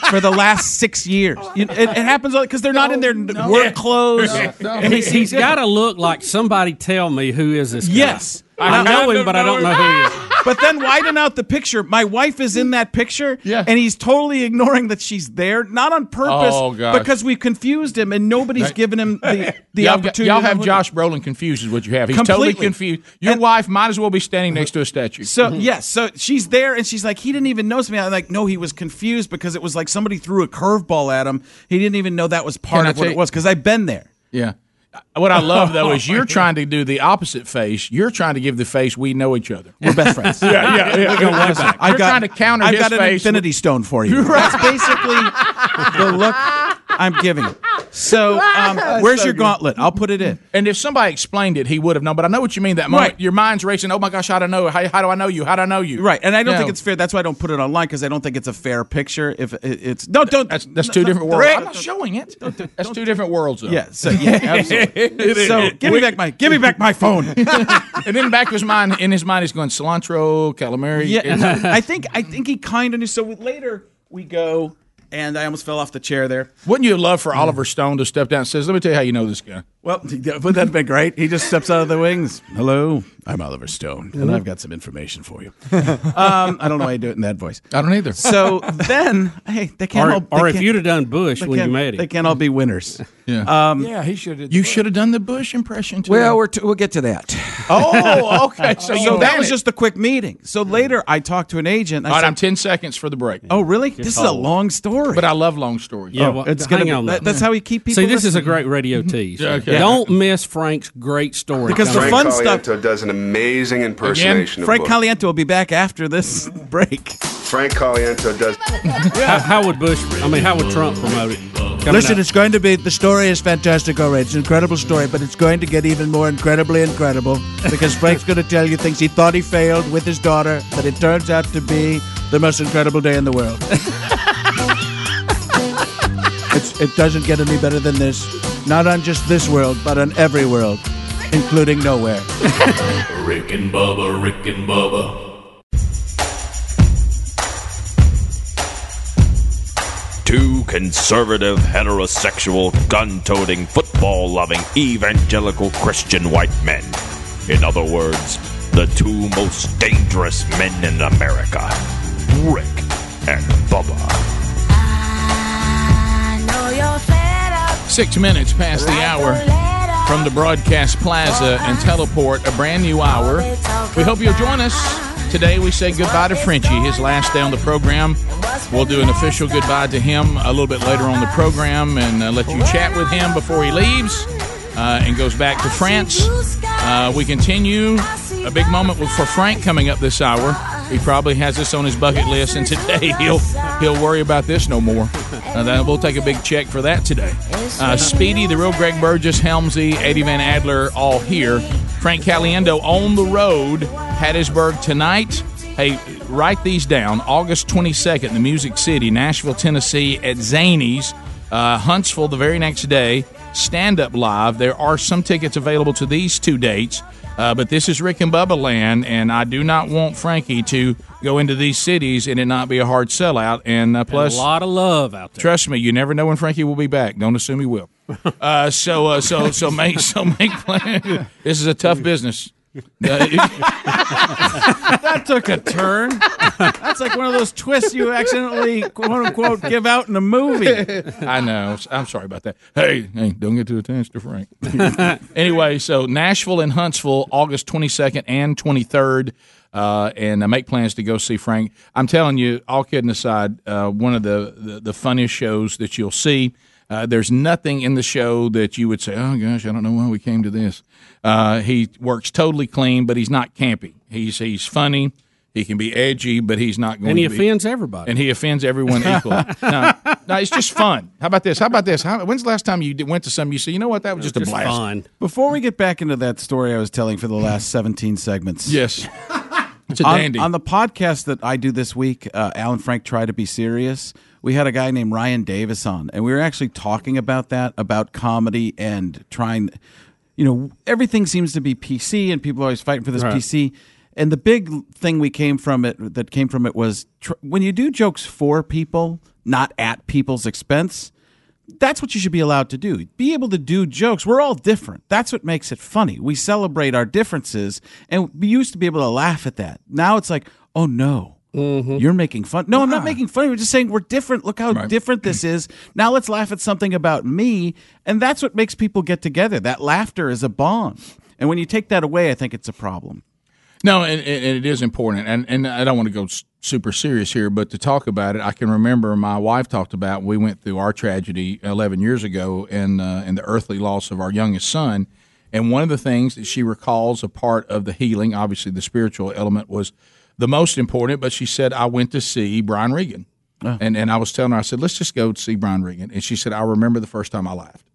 for the last six years." You- It, it happens because they're not in their work clothes. And he's, he's got to look like somebody tell me who is this guy. Yes. I know him, but I don't know who he is. But then widen out the picture. My wife is in that picture, yeah. and he's totally ignoring that she's there, not on purpose, Oh, because we've confused him, and nobody's Right. given him the, the y'all, opportunity. y'all have Josh Brolin confused, is what you have. He's totally Completely. confused. Your wife might as well be standing next to a statue. So mm-hmm. yes, so she's there, and she's like, he didn't even notice me. I'm like, no, he was confused because it was like somebody threw a curveball at him. He didn't even know that was part Can of what it was because I've been there. Yeah. What I love though is you're trying to do the opposite face. You're trying to give the face we know each other. We're best friends. yeah, yeah, yeah. We go way back. You're trying to counter I've his got an face. infinity stone for you. That's basically the look I'm giving him. So, um, where's so your good. gauntlet? I'll put it in. And if somebody explained it, he would have known. But I know what you mean. That moment, Right. your mind's racing. Oh my gosh, how do I know? How, how do I know you? How do I know you? Right, and I don't You think know, it's fair. That's why I don't put it online because I don't think it's a fair picture. If it's no, don't. That's that's two different worlds. Rick. I'm not showing it. don't That's two different worlds. Though. Yeah, so, yeah, absolutely. So give me back my give me back my phone. and then back of his mind, in his mind, he's going cilantro, calamari. Yeah, I think I think he kind of knew. So later we go, and I almost fell off the chair there. Wouldn't you love for Oliver Stone to step down and says, "Let me tell you how you know this guy." Well, wouldn't that have been great? He just steps out of the wings. Hello, I'm Oliver Stone, and I've got some information for you. Um, I don't know why you do it in that voice. I don't either. So then, hey, they can't Or, all. they or if can't- you'd have done Bush when you can't- met him. they can't all be winners. Yeah. Um, Yeah, he should have. You should have done the Bush impression too. Well, we're t- we'll get to that. oh, okay. So, So, that was vanished. just a quick meeting. So later, I talked to an agent. I All right, said, I'm ten seconds for the break. "Oh, really? This is a long story." But I love long stories. Yeah, Oh, well, it's hang gonna be- on. that- that's how we keep people See, this is a great radio mm-hmm. tease. Yeah, okay. Don't miss Frank's great story. Because the coming Frank fun stuff- Caliento does an amazing impersonation Frank of Bush. Caliento will be back after this break. Frank Caliento does. how, how would Bush? I mean, how would Trump promote it? Coming Listen, up. it's going to be the story is fantastic already. It's an incredible story, but it's going to get even more incredibly incredible because Frank's going to tell you things he thought he failed with his daughter, but it turns out to be the most incredible day in the world. it's, it doesn't get any better than this. Not on just this world, but on every world, including nowhere. Rick and Bubba, Rick and Bubba. two conservative, heterosexual, gun toting, football loving, evangelical Christian white men. In other words, the two most dangerous men in America Rick and Bubba. Six minutes past the hour from the broadcast plaza and teleport a brand new hour. We hope you'll join us. Today we say goodbye to Frenchie, his last day on the program. We'll do an official goodbye to him a little bit later on the program and uh, let you chat with him before he leaves uh, and goes back to France. Uh, we continue a big moment for Frank coming up this hour. He probably has this on his bucket list, and today he'll he'll worry about this no more. Uh, then we'll take a big check for that today. Uh, Speedy, the real Greg Burgess, Helmsy, Eddie Van Adler, all here. Frank Caliendo on the road, Hattiesburg tonight. Hey, write these down. August 22nd, the Music City, Nashville, Tennessee, at Zanies. Uh, Huntsville the very next day. Stand up live. There are some tickets available to these two dates. Uh, but this is Rick and Bubba land, and I do not want Frankie to go into these cities and it not be a hard sellout. And uh, plus, a lot of love out there. Trust me, you never know when Frankie will be back. Don't assume he will. Uh, so, uh, so, so make so make plans. This is a tough business. Uh, that took a turn. That's like one of those twists you accidentally quote unquote give out in a movie. I know. I'm sorry about that. Hey, hey, don't get too attached to Frank. anyway, so Nashville and Huntsville, August 22nd and 23rd. Uh, and uh, make plans to go see Frank. I'm telling you, all kidding aside, uh, one of the, the, the funniest shows that you'll see. Uh, there's nothing in the show that you would say, "Oh gosh, I don't know why we came to this." Uh, he works totally clean, but he's not campy. He's he's funny. He can be edgy, but he's not going. And he to be- offends everybody. and he offends everyone equally. no, no, it's just fun. How about this? How about this? How, when's the last time you did, went to something you said, you know what, that was just, a blast? Before we get back into that story I was telling for the last 17 segments. Yes. It's a on, dandy. on the podcast that I do this week, uh, Alan Frank Try to Be Serious, we had a guy named Ryan Davis on, and we were actually talking about that, about comedy and trying, you know, everything seems to be PC, and people are always fighting for this Right. PC. And the big thing we came from it that came from it was tr- when you do jokes for people, not at people's expense, that's what you should be allowed to do. Be able to do jokes. We're all different. That's what makes it funny. We celebrate our differences, and we used to be able to laugh at that. Now it's like, oh no, mm-hmm. you're making fun. No, I'm not making fun. We're just saying we're different. Look how different this is. Now let's laugh at something about me, and that's what makes people get together. That laughter is a bond, and when you take that away, I think it's a problem. No, and, and it is important, and and I don't want to go super serious here, but to talk about it, I can remember my wife talked about. We went through our tragedy eleven years ago, and uh, and the earthly loss of our youngest son, and one of the things that she recalls a part of the healing, obviously the spiritual element was the most important. But she said, I went to see Brian Regan, and and I was telling her, I said, let's just go see Brian Regan, and she said, I remember the first time I laughed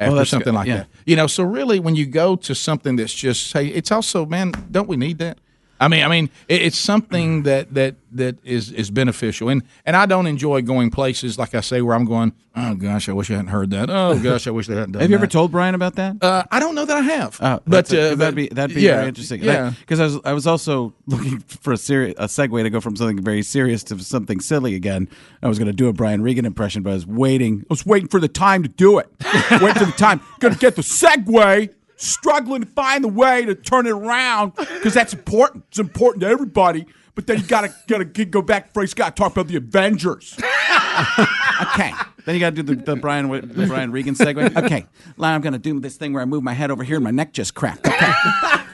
after that's something good. like Yeah. that. You know, so really, when you go to something that's just say, it's also, man, don't we need that? I mean, I mean, it, it's something that that that is is beneficial, and and I don't enjoy going places like I say where I'm going. Oh gosh, I wish I hadn't heard that. Oh gosh, I wish they hadn't done. That. Have you ever told Brian about that? Uh, I don't know that I have. Oh, but a- uh, that'd be that'd be yeah, very interesting. Yeah, because I was I was also looking for a seri- a segue to go from something very serious to something silly again. I was going to do a Brian Regan impression, but I was waiting. I was waiting for the time to do it. Wait for the time. Going to get the segue. Struggling to find the way to turn it around because that's important. It's important to everybody. But then you gotta gotta go back. First, got to talk about the Avengers. okay. Then you got to do the, the Brian the Brian Regan segue. Okay, now I'm going to do this thing where I move my head over here and my neck just cracked. Okay.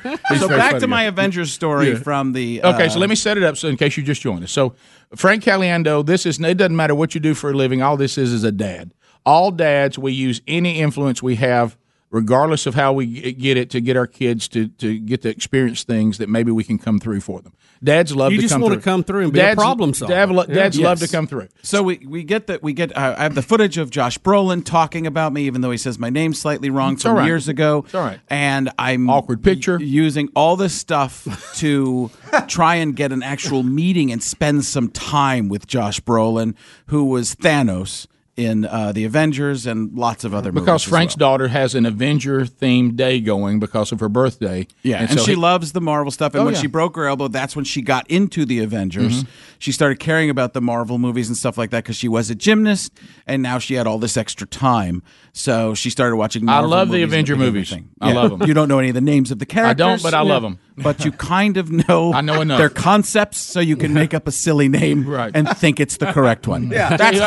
He's so back funny, to my. Avengers story Yeah. from the. Okay, so uh, let me set it up so in case you just joined us. So Frank Caliendo, this is it doesn't matter what you do for a living. All this is is a dad. All dads, we use any influence we have, regardless of how we get it, to get our kids to to get to experience things that maybe we can come through for them. Dads love to come through. You to just come want through. to come through and be a problem solver. Dad, lo- Yeah. dads love to come through. So we, we get that we get uh, I have the footage of Josh Brolin talking about me, even though he says my name slightly wrong It's from all right. years ago. It's all right. And I'm Awkward picture. using all this stuff to try and get an actual meeting and spend some time with Josh Brolin, who was Thanos in uh, the Avengers and lots of other movies. Because Frank's well. daughter has an Avenger themed day going because of her birthday. Yeah, and, so she he- loves the Marvel stuff. And Oh, when yeah. she broke her elbow, that's when she got into the Avengers. Mhm. She started caring about the Marvel movies and stuff like that because she was a gymnast, and now she had all this extra time. So she started watching. I love the movies and Avenger became movies. everything. I them. You don't know any of the names of the characters. I don't, but I love them. But you kind of know. I know enough. Their concepts, so you can make up a silly name Right. and think it's the correct one. Yeah. that's Yeah.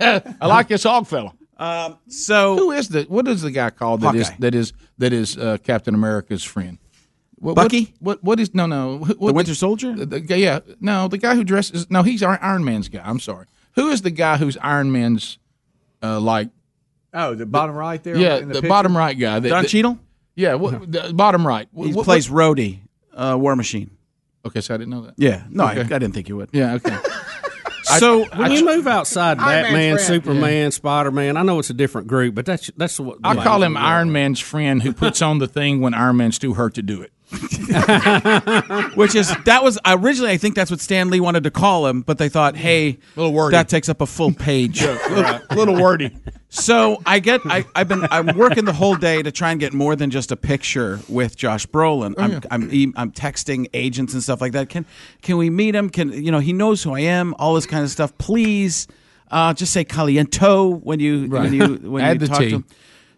I like this hog fella. Um, so who is the what is the guy called that is that is that is uh, Captain America's friend? What, Bucky? What, what what is no no what, The Winter Soldier? The, the- yeah no the guy who dresses no he's Iron Iron Man's guy. I'm sorry. Who is the guy who's Iron Man's uh, like? Oh, the bottom right there. Yeah, in the, picture? bottom right guy. that- Don Cheadle. Yeah, what, the bottom right. He What- plays Rhodey, uh, War Machine. Okay, so I didn't know that. Yeah, no, I, I didn't think you would. Yeah, okay. So when you move outside Iron Batman, friend. Superman, Spider Man, I know it's a different group, but that's that's what I call him Iron Man's friend who puts on the thing when Iron Man's too hurt to do it. Which is that was originally I think that's what Stan Lee wanted to call him, but they thought, hey, little wordy. that takes up a full page. little, little wordy. So I get I, I've been I'm working the whole day to try and get more than just a picture with Josh Brolin. Oh, I'm yeah. I'm e- I'm texting agents and stuff like that. Can can we meet him? Can you know he knows who I am? All this kind of stuff. Please, uh, just say caliento when you when you when Add you talk T. to him.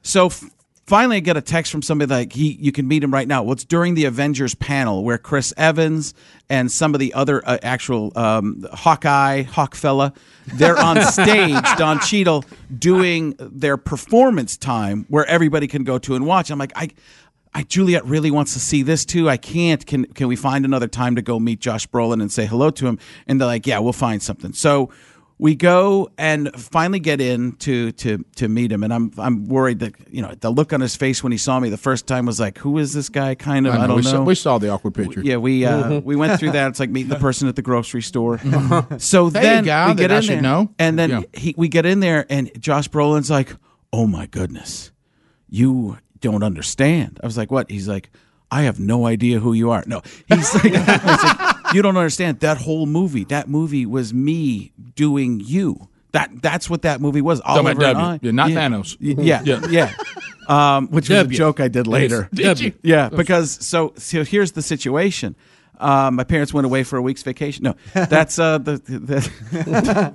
So f- finally, I get a text from somebody like he you can meet him right now. Well, it's during the Avengers panel where Chris Evans and some of the other uh, actual um, Hawkeye Hawk fella they're on stage. Don Cheadle doing their performance time where everybody can go to and watch. I'm like I. I, Juliet really wants to see this too. I can't. Can can we find another time to go meet Josh Brolin and say hello to him? And they're like, yeah, we'll find something. So we go and finally get in to to to meet him, and I'm I'm worried that you know the look on his face when he saw me the first time was like, who is this guy? Kind of, I, know, don't we know. Saw, we saw the awkward picture. Yeah, we uh, we went through that. It's like meeting the person at the grocery store. so Hey, then guy we get in there, know. and then Yeah. he, we get in there, and Josh Brolin's like, "Oh my goodness, you don't understand." I was like, "What?" He's like, "I have no idea who you are." No, he's like, I was like, "You don't understand. That whole movie, that movie was me doing you." That that's what that movie was. About Oliver and W. I. Yeah, not yeah. Thanos. Yeah, Yeah. yeah. Um, which was a joke I did later. Did you? Yeah, because so so here's the situation. Um, my parents went away for a week's vacation. No, that's uh, the, the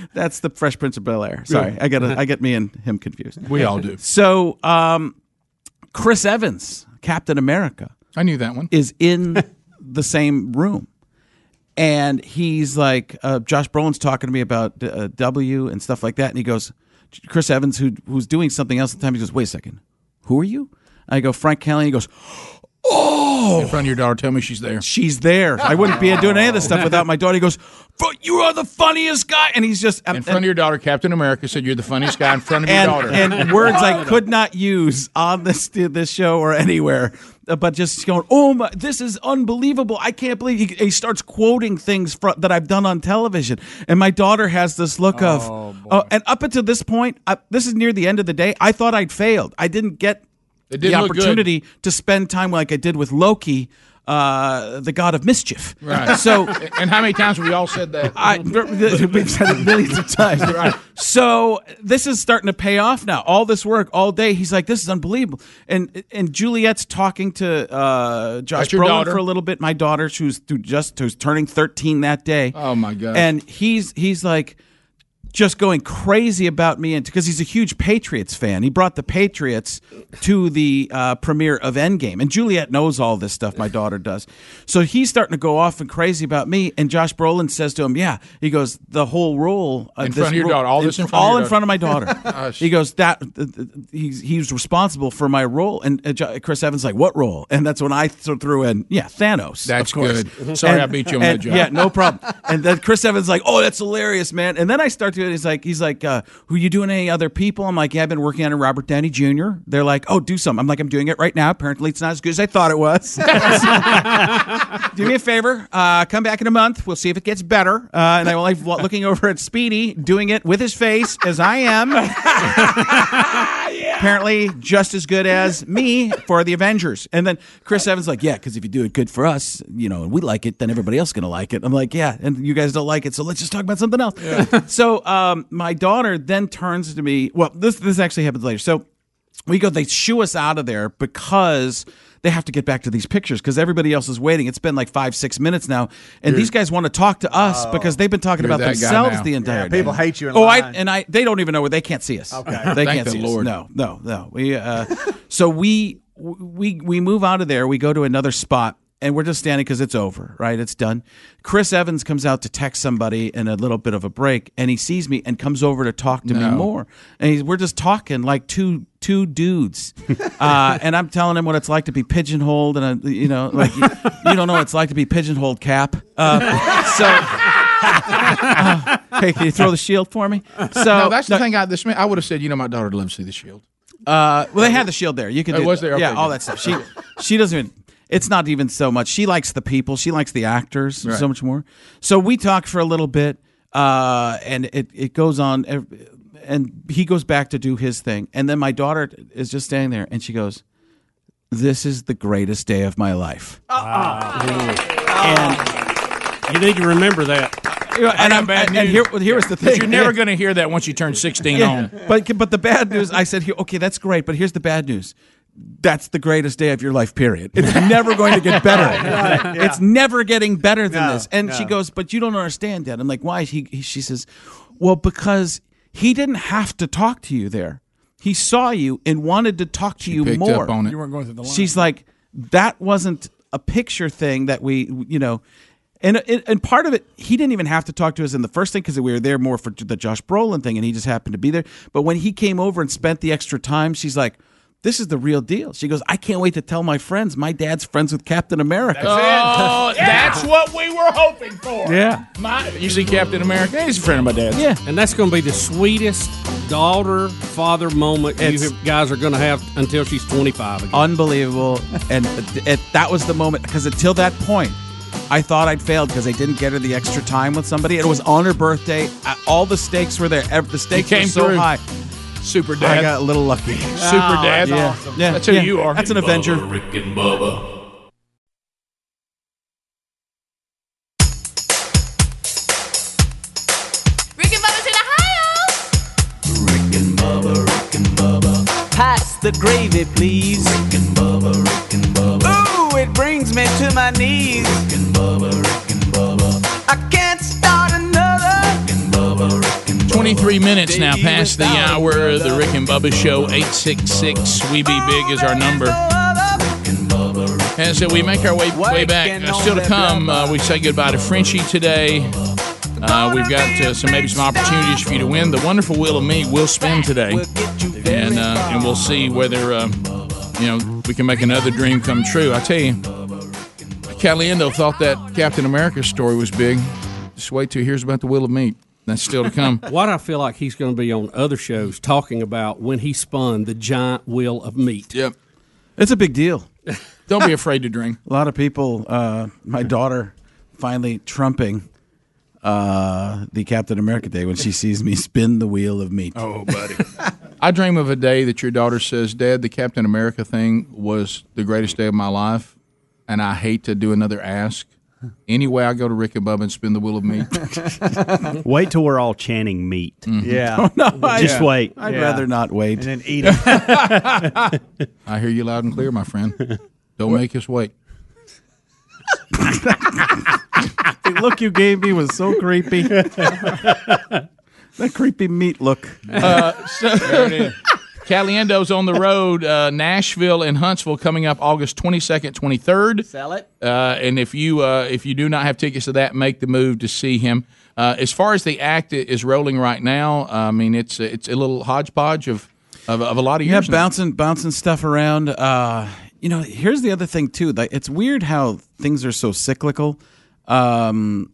that's the Fresh Prince of Bel Air. Sorry. I get I get me and him confused. We all do. So, um, Chris Evans, Captain America, I knew that one. is in the same room. And he's like, uh, Josh Brolin's talking to me about uh, W and stuff like that. And he goes, Chris Evans, who who's doing something else at the time, he goes, wait a second, who are you? I go, Frank Kelly. He goes, oh, In front of your daughter, tell me she's there. she's there. I wouldn't be doing any of this stuff without my daughter. He goes, "But you are the funniest guy. And he's just, In front of your daughter, Captain America said you're the funniest guy in front of your and, daughter. and words I could not use on this this show or anywhere, uh, but just going, "Oh my, this is unbelievable! I can't believe." He, he starts quoting things fro- that I've done on television, and my daughter has this look of, oh, and up until this point, I, this is near the end of the day. I thought I'd failed. I didn't get the look good. opportunity to spend time like I did with Loki. Uh, the god of mischief. Right. So and how many times have we all said that? I, we've said it millions of times. Right. So this is starting to pay off now. All this work, all day. He's like, "This is unbelievable." And and Juliet's talking to uh, Josh Brolin daughter? for a little bit. My daughter, who's who just who's turning thirteen that day. Oh my god! And he's he's like just going crazy about me, and because he's a huge Patriots fan, he brought the Patriots to the uh, premiere of Endgame, and Juliet knows all this stuff. My daughter does, so he's starting to go off and crazy about me. And Josh Brolin says to him, "Yeah," he goes, "The whole role uh, In front of your role- daughter, all this in front of all your in front of my daughter." Gosh. he goes, "That uh, he's he's responsible for my role." And uh, Chris Evans like, "What role?" And that's when I th- threw in, "Yeah, Thanos." That's of good. Sorry I beat you on and- that job. Yeah, no problem. and then Chris Evans like, "Oh, that's hilarious, man." And then I start to he's like he's like, uh, "Who you doing any other people?" I'm like, "Yeah, I've been working on a Robert Downey Jr." They're like, "Oh, do something." I'm like, "I'm doing it right now." Apparently, it's not as good as I thought it was. do me a favor, uh, come back in a month. We'll see if it gets better. Uh, and I'm like looking over at Speedy doing it with his face as I am. apparently just as good as me for the Avengers. And then Chris Evans like, yeah, because if you do it good for us, you know, and we like it, then everybody else is gonna like it. I'm like, yeah, and you guys don't like it, so let's just talk about something else. so um, my daughter then turns to me. Well, this this actually happens later. So we go they shoo us out of there because they have to get back to these pictures because everybody else is waiting. It's been like five six minutes now and You're- these guys want to talk to us because they've been talking about themselves the entire Yeah, people hate you in oh i and i they don't even know where they can't see us. Okay. they Thank can't the see Lord. us no no no. We uh so we we we move out of there. We go to another spot and we're just standing because it's over, right? It's done. Chris Evans comes out to text somebody in a little bit of a break, and he sees me and comes over to talk to me more. And he's, we're just talking like two two dudes, uh, and I'm telling him what it's like to be pigeonholed, and uh, you know, like you, you don't know what it's like to be pigeonholed, Cap. Uh, so. Uh, hey, can you throw the shield for me? So no, that's the thing. I this I would have said, you know, my daughter would love to see the shield. uh, well, they had the shield there. You can. Oh, do was there? Yeah, Okay, all that stuff. She she doesn't even. It's not even so much. She likes the people. She likes the actors Right. so much more. So we talk for a little bit, uh, and it it goes on, and he goes back to do his thing, and then my daughter is just standing there, and she goes, "This is the greatest day of my life." And you need to remember that. and I'm bad and, and news. here, here was the 'Cause thing. You're never going to hear that once you turn 16 Yeah, on. But but the bad news, I said, here, okay, that's great, but here's the bad news. That's the greatest day of your life. Period. It's never going to get better. Yeah. It's never getting better than No, this. And she goes, but you don't understand, Dad. I'm like, why? He, he she says, well, because he didn't have to talk to you there. He saw you and wanted to talk to you picked more. up on it. You weren't going through the line. She's like, that wasn't a picture thing that we, you know, and and part of it, he didn't even have to talk to us in the first thing because we were there more for the Josh Brolin thing, and he just happened to be there. But when he came over and spent the extra time, she's like, "This is the real deal." She goes, "I can't wait to tell my friends. My dad's friends with Captain America." Oh, that's what we were hoping for. Yeah. My, you see Captain America? He's a friend of my dad's. Yeah. And that's going to be the sweetest daughter father moment you It's- have- guys are going to have until she's 25 again. Unbelievable, and it, it- that was the moment because until that point. I thought I'd failed because I didn't get her the extra time with somebody. It was on her birthday. Uh, All the stakes were there. The stakes came were so through. high. Super dad. I got a little lucky. Super oh, dad. Yeah, yeah, That's who yeah. you are. That's an Avenger. Bubba, Rick and Bubba. Rick and Bubba's in Ohio. Rick and Bubba, Rick and Bubba. Pass the gravy, please. Rick and Bubba, Rick and Bubba. Ooh, it brings me to my knees. Rick and Bubba, Rick and Bubba. I can't 23 minutes now past the hour. of The Rick and Bubba Show, 866 We Be Big is our number. As we make our way, way back, uh, still to come, uh, we say goodbye to Frenchie today. Uh, we've got uh, some maybe some opportunities for you to win. The wonderful Wheel of Meat will spin today, and uh, and we'll see whether uh, you know we can make another dream come true. I tell you, Caliendo thought that Captain America story was big. Just wait till he hears about the Wheel of Meat. That's still to come. Why do I feel like he's going to be on other shows talking about when he spun the giant wheel of meat? Yep. It's a big deal. Don't be afraid to drink. A lot of people. Uh, my daughter finally trumping uh, the Captain America day when she sees me spin the wheel of meat. Oh, buddy. I dream of a day that your daughter says, Dad, the Captain America thing was the greatest day of my life, and I hate to do another ask. Anyway, I go to Rick and Bubba and spin the wheel of meat. Wait till we're all chanting meat. Yeah. Oh, no, I- Just wait. I'd Yeah. rather not wait. And then eat it. I hear you loud and clear, my friend. Don't make us wait. the look you gave me was so creepy. that creepy meat look. Uh, so, Caliendo's on the road, uh, Nashville and Huntsville coming up August 22nd, 23rd. Sell it. Uh, and if you uh, if you do not have tickets to that, make the move to see him. Uh, as far as the act is rolling right now, I mean it's it's a little hodgepodge of of, of a lot of Yeah, years. now. bouncing bouncing stuff around. Uh, you know, here's the other thing too. Like, it's weird how things are so cyclical. Um,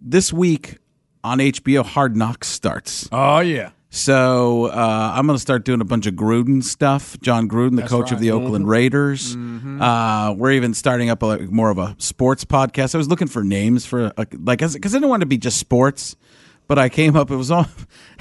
this week on HBO, Hard Knocks starts. Oh yeah. So uh, I'm going to start doing a bunch of Gruden stuff. Jon Gruden, the That's coach of right. the Oakland Raiders. Uh, we're even starting up a, more of a sports podcast. I was looking for names for a, like because I didn't want to be just sports, but I came up. It was on.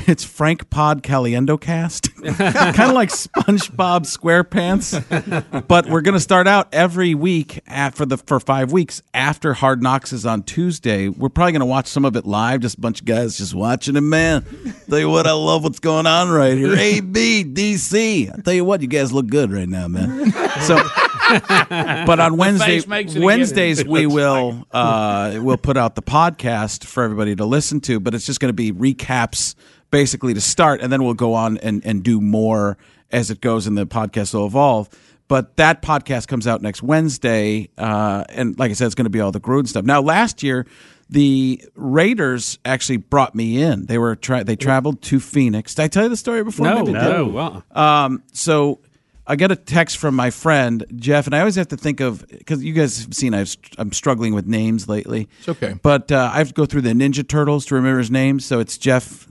It's Frank Pod Caliendo Cast, kind of like SpongeBob SquarePants. but we're gonna start out every week for the for five weeks after Hard Knocks is on Tuesday. We're probably gonna watch some of it live. Just a bunch of guys just watching it. Man, tell you what, I love what's going on right here. A B D C. I tell you what, you guys look good right now, man. So. but on Wednesday, face makes it again. Wednesdays we will uh, we'll put out the podcast for everybody to listen to. But it's just going to be recaps basically to start, and then we'll go on and, and do more as it goes, and the podcast will evolve. But that podcast comes out next Wednesday, uh, and like I said, it's going to be all the Gruden stuff. Now, last year. The Raiders actually brought me in. They were tra- they traveled to Phoenix. Did I tell you the story before? No, Maybe no. Uh-uh. Um, so I got a text from my friend Jeff, and I always have to think of because you guys have seen I've, I'm struggling with names lately. It's okay. but uh, I have to go through the Ninja Turtles to remember his name. So it's Jeff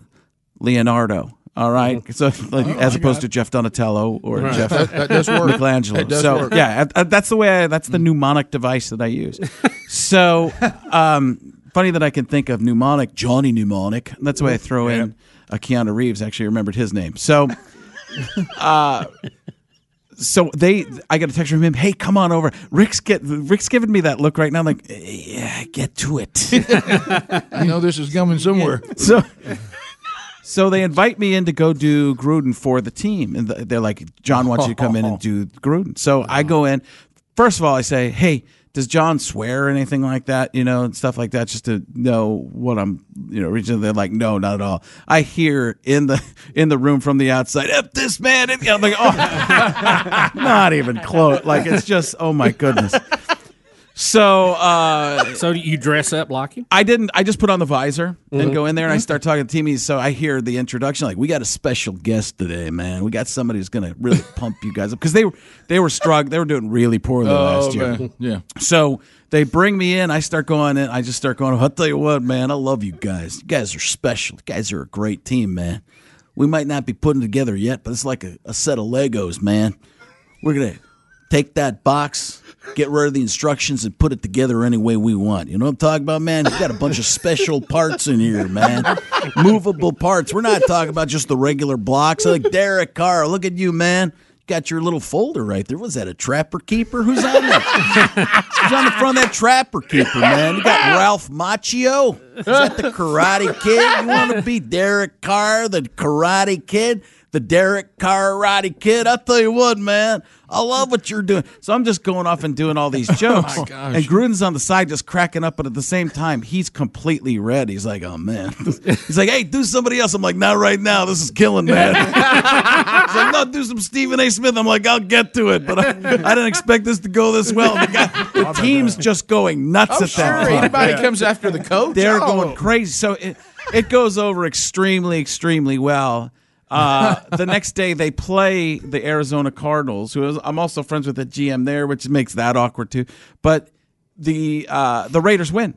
Leonardo. All right, so like, as opposed to Jeff Donatello or Right. Jeff That- that does work. Michelangelo. Does so work. yeah, I, I- that's the way. I, that's the mnemonic device that I use. so um, funny that I can think of mnemonic Johnny Mnemonic. That's why I throw in uh, Keanu Reeves. Actually, remembered his name. So. Uh, so they, I got a text from him. Hey, come on over. Rick's get Rick's giving me that look right now. I'm like, yeah, get to it. I know this is coming somewhere. so, so they invite me in to go do Gruden for the team, and they're like, Jon wants you to come in and do Gruden. So I go in. First of all, I say, hey. Does Jon swear or anything like that, you know, and stuff like that, just to know what I'm, you know, reaching? They're like, no, not at all. I hear in the in the room from the outside, "F this man," I'm like, oh, not even close. Like it's just, oh my goodness. So, uh, so you dress up him? I didn't. I just put on the visor and Mhm. go in there and I start talking to teammates. So I hear the introduction, like, "We got a special guest today, man. We got somebody who's going to really pump you guys up because they were they were struggling. They were doing really poorly Oh, last year. man. Yeah. So they bring me in. I start going in. I just start going. I'll tell you what, man. I love you guys. You guys are special. You guys are a great team, man. We might not be putting together yet, but it's like a, a set of Legos, man. We're gonna take that box, get rid of the instructions, and put it together any way we want. You know what I'm talking about, man? We got a bunch of special parts in here, man. Movable parts. We're not talking about just the regular blocks. Like Derek Carr, look at you, man. Got your little folder right there. Was that a trapper keeper? Who's on that? Who's on the front of that trapper keeper, man? You got Ralph Macchio. Is that the Karate Kid? You want to be Derek Carr, the Karate Kid? The Derek Karate Kid? I tell you what, man. I love what you're doing. So I'm just going off and doing all these jokes. Oh, my gosh. And Gruden's on the side just cracking up, but at the same time, he's completely red. He's like, oh, man. He's like, hey, do somebody else. I'm like, not right now. This is killing, man. He's like, no, do some Stephen A. Smith. I'm like, I'll get to it, but I, I didn't expect this to go this well. The, guy, the team's just going nuts Oh, at sure. that point. Anybody comes after the coach? They're Oh. going crazy. So it, it goes over extremely, extremely well. Uh, the next day they play the Arizona Cardinals, who is, I'm also friends with the GM there, which makes that awkward too. But the uh, the Raiders win.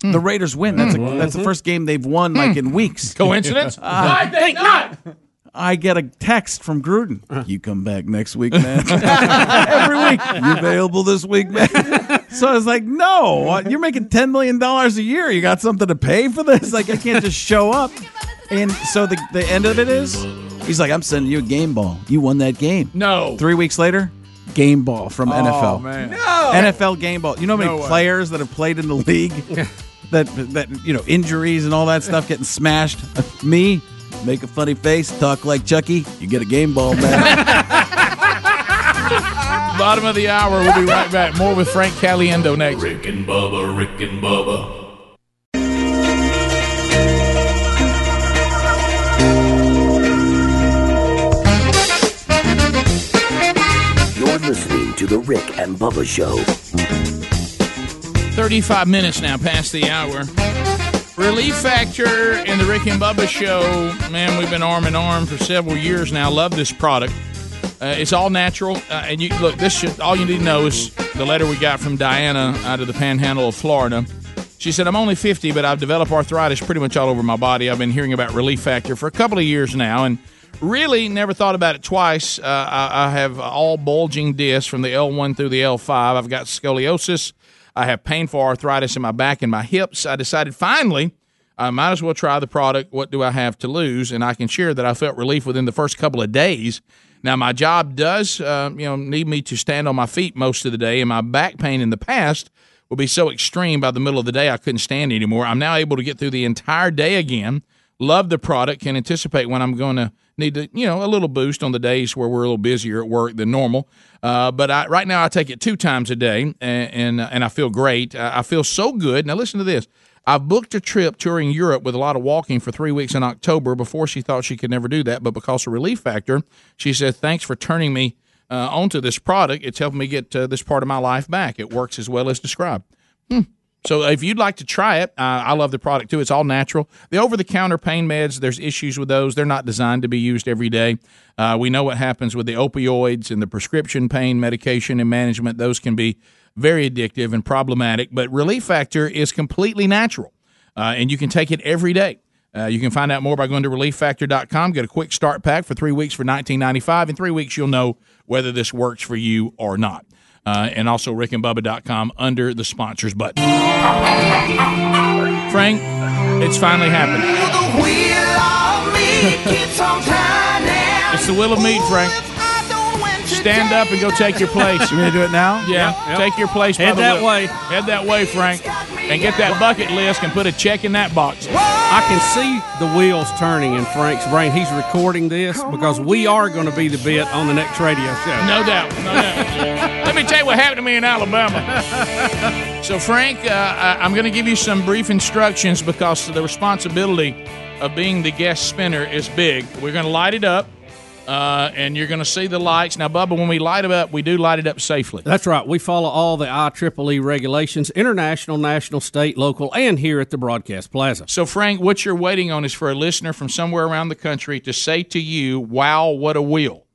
The Raiders win. That's a, that's the first game they've won like in weeks. Coincidence? Uh, I think not. I get a text from Gruden. You come back next week, man. Every week. You available this week, man? So I was like, no, you're making $10 million a year. You got something to pay for this? Like, I can't just show up. And so the, the end of it is, he's like, I'm sending you a game ball. You won that game. No. Three weeks later, game ball from oh, NFL. man. No. NFL game ball. You know how many No players that have played in the league that that you know injuries and all that stuff getting smashed? Me, make a funny face, talk like Chucky, you get a game ball, man. Bottom of the hour. We'll be right back. More with Frank Caliendo next. Rick and Bubba, Rick and Bubba. The Rick and Bubba Show. 35 minutes now past the hour. Relief Factor and the Rick and Bubba Show. Man, we've been arm in arm for several years now. Love this product. Uh, it's all natural, uh, and you look. This should all you need to know is the letter we got from Diana out of the Panhandle of Florida. She said, "I'm only 50, but I've developed arthritis pretty much all over my body. I've been hearing about Relief Factor for a couple of years now, and really never thought about it twice. Uh, I, I have all bulging discs from the L1 through the L5. I've got scoliosis. I have painful arthritis in my back and my hips. I decided finally." I might as well try the product. What do I have to lose? And I can share that I felt relief within the first couple of days. Now, my job does, uh, you know, need me to stand on my feet most of the day, and my back pain in the past would be so extreme by the middle of the day I couldn't stand anymore. I'm now able to get through the entire day again. Love the product. Can anticipate when I'm going to need to, you know, a little boost on the days where we're a little busier at work than normal. Uh, but I, right now, I take it two times a day, and and, and I feel great. I I feel so good. Now, listen to this. I've booked a trip touring Europe with a lot of walking for three weeks in October. Before she thought she could never do that, but because of relief factor, she said, "Thanks for turning me uh, onto this product. It's helping me get uh, this part of my life back. It works as well as described." Hmm. So if you'd like to try it, uh, I love the product too. It's all natural. The over-the-counter pain meds, there's issues with those. They're not designed to be used every day. Uh, we know what happens with the opioids and the prescription pain medication and management. Those can be very addictive and problematic. But Relief Factor is completely natural, uh, and you can take it every day. Uh, you can find out more by going to relieffactor.com. Get a quick start pack for three weeks for $19.95. In three weeks, you'll know whether this works for you or not. Uh, and also rickandbubba.com under the sponsors button. Frank, it's finally happened. It's the will of meat, Frank. Stand up and go take your place. You want to do it now? Yeah, Yep. take your place. by Head the that wheel. way. Head that way, Frank, and get that bucket list and put a check in that box. I can see the wheels turning in Frank's brain. He's recording this because we are going to be the bit on the next radio show. No doubt. No doubt. Let me tell you what happened to me in Alabama. So, Frank, uh, I'm going to give you some brief instructions because the responsibility of being the guest spinner is big. We're going to light it up, uh, and you're going to see the lights. Now, Bubba, when we light it up, we do light it up safely. That's right. We follow all the IEEE regulations, international, national, state, local, and here at the Broadcast Plaza. So, Frank, what you're waiting on is for a listener from somewhere around the country to say to you, "Wow, what a wheel!"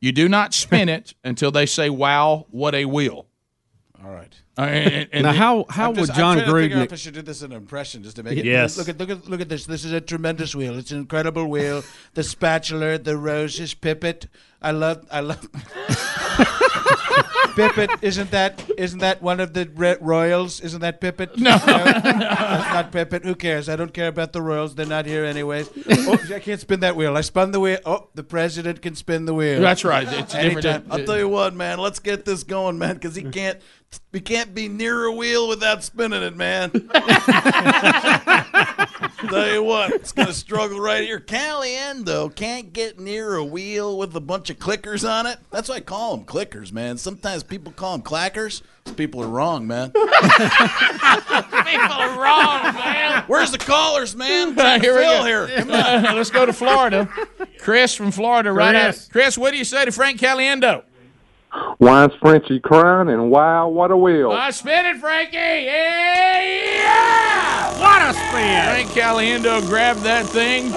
You do not spin it until they say, "Wow, what a wheel." All right. Uh, and- and- Now, how how I'm just- would Jon I'm trying to figure out Gruden? if I should do this in an impression just to make it. Yes. Look at look at look at this. This is a tremendous wheel. It's an incredible wheel. The spatula, the roses, Pippet. I love. I love. Pippet, isn't that isn't that one of the re- royals? Isn't that Pippet? No. that's not Pippet. Who cares? I don't care about the royals. They're not here anyways. Oh, I can't spin that wheel. I spun the wheel. Oh, the president can spin the wheel. That's right. It's a different- I'll tell you what, man. Let's get this going, man, because he can't. We can't be near a wheel without spinning it, man. tell you what, it's gonna struggle right here. Caliendo can't get near a wheel with a bunch of clickers on it. That's why I call them clickers, man. Sometimes people call them clackers. These people are wrong, man. People are wrong, man. Where's the callers, man? I'm trying to Here we go. here. Come on. Uh, let's go to Florida. Chris from Florida, right out. Chris. Chris, what do you say to Frank Caliendo? Why is Frenchie crying? And wow, what a wheel! I spin it, Frankie. Yeah, yeah. What a spin! Frank Caliendo grabbed that thing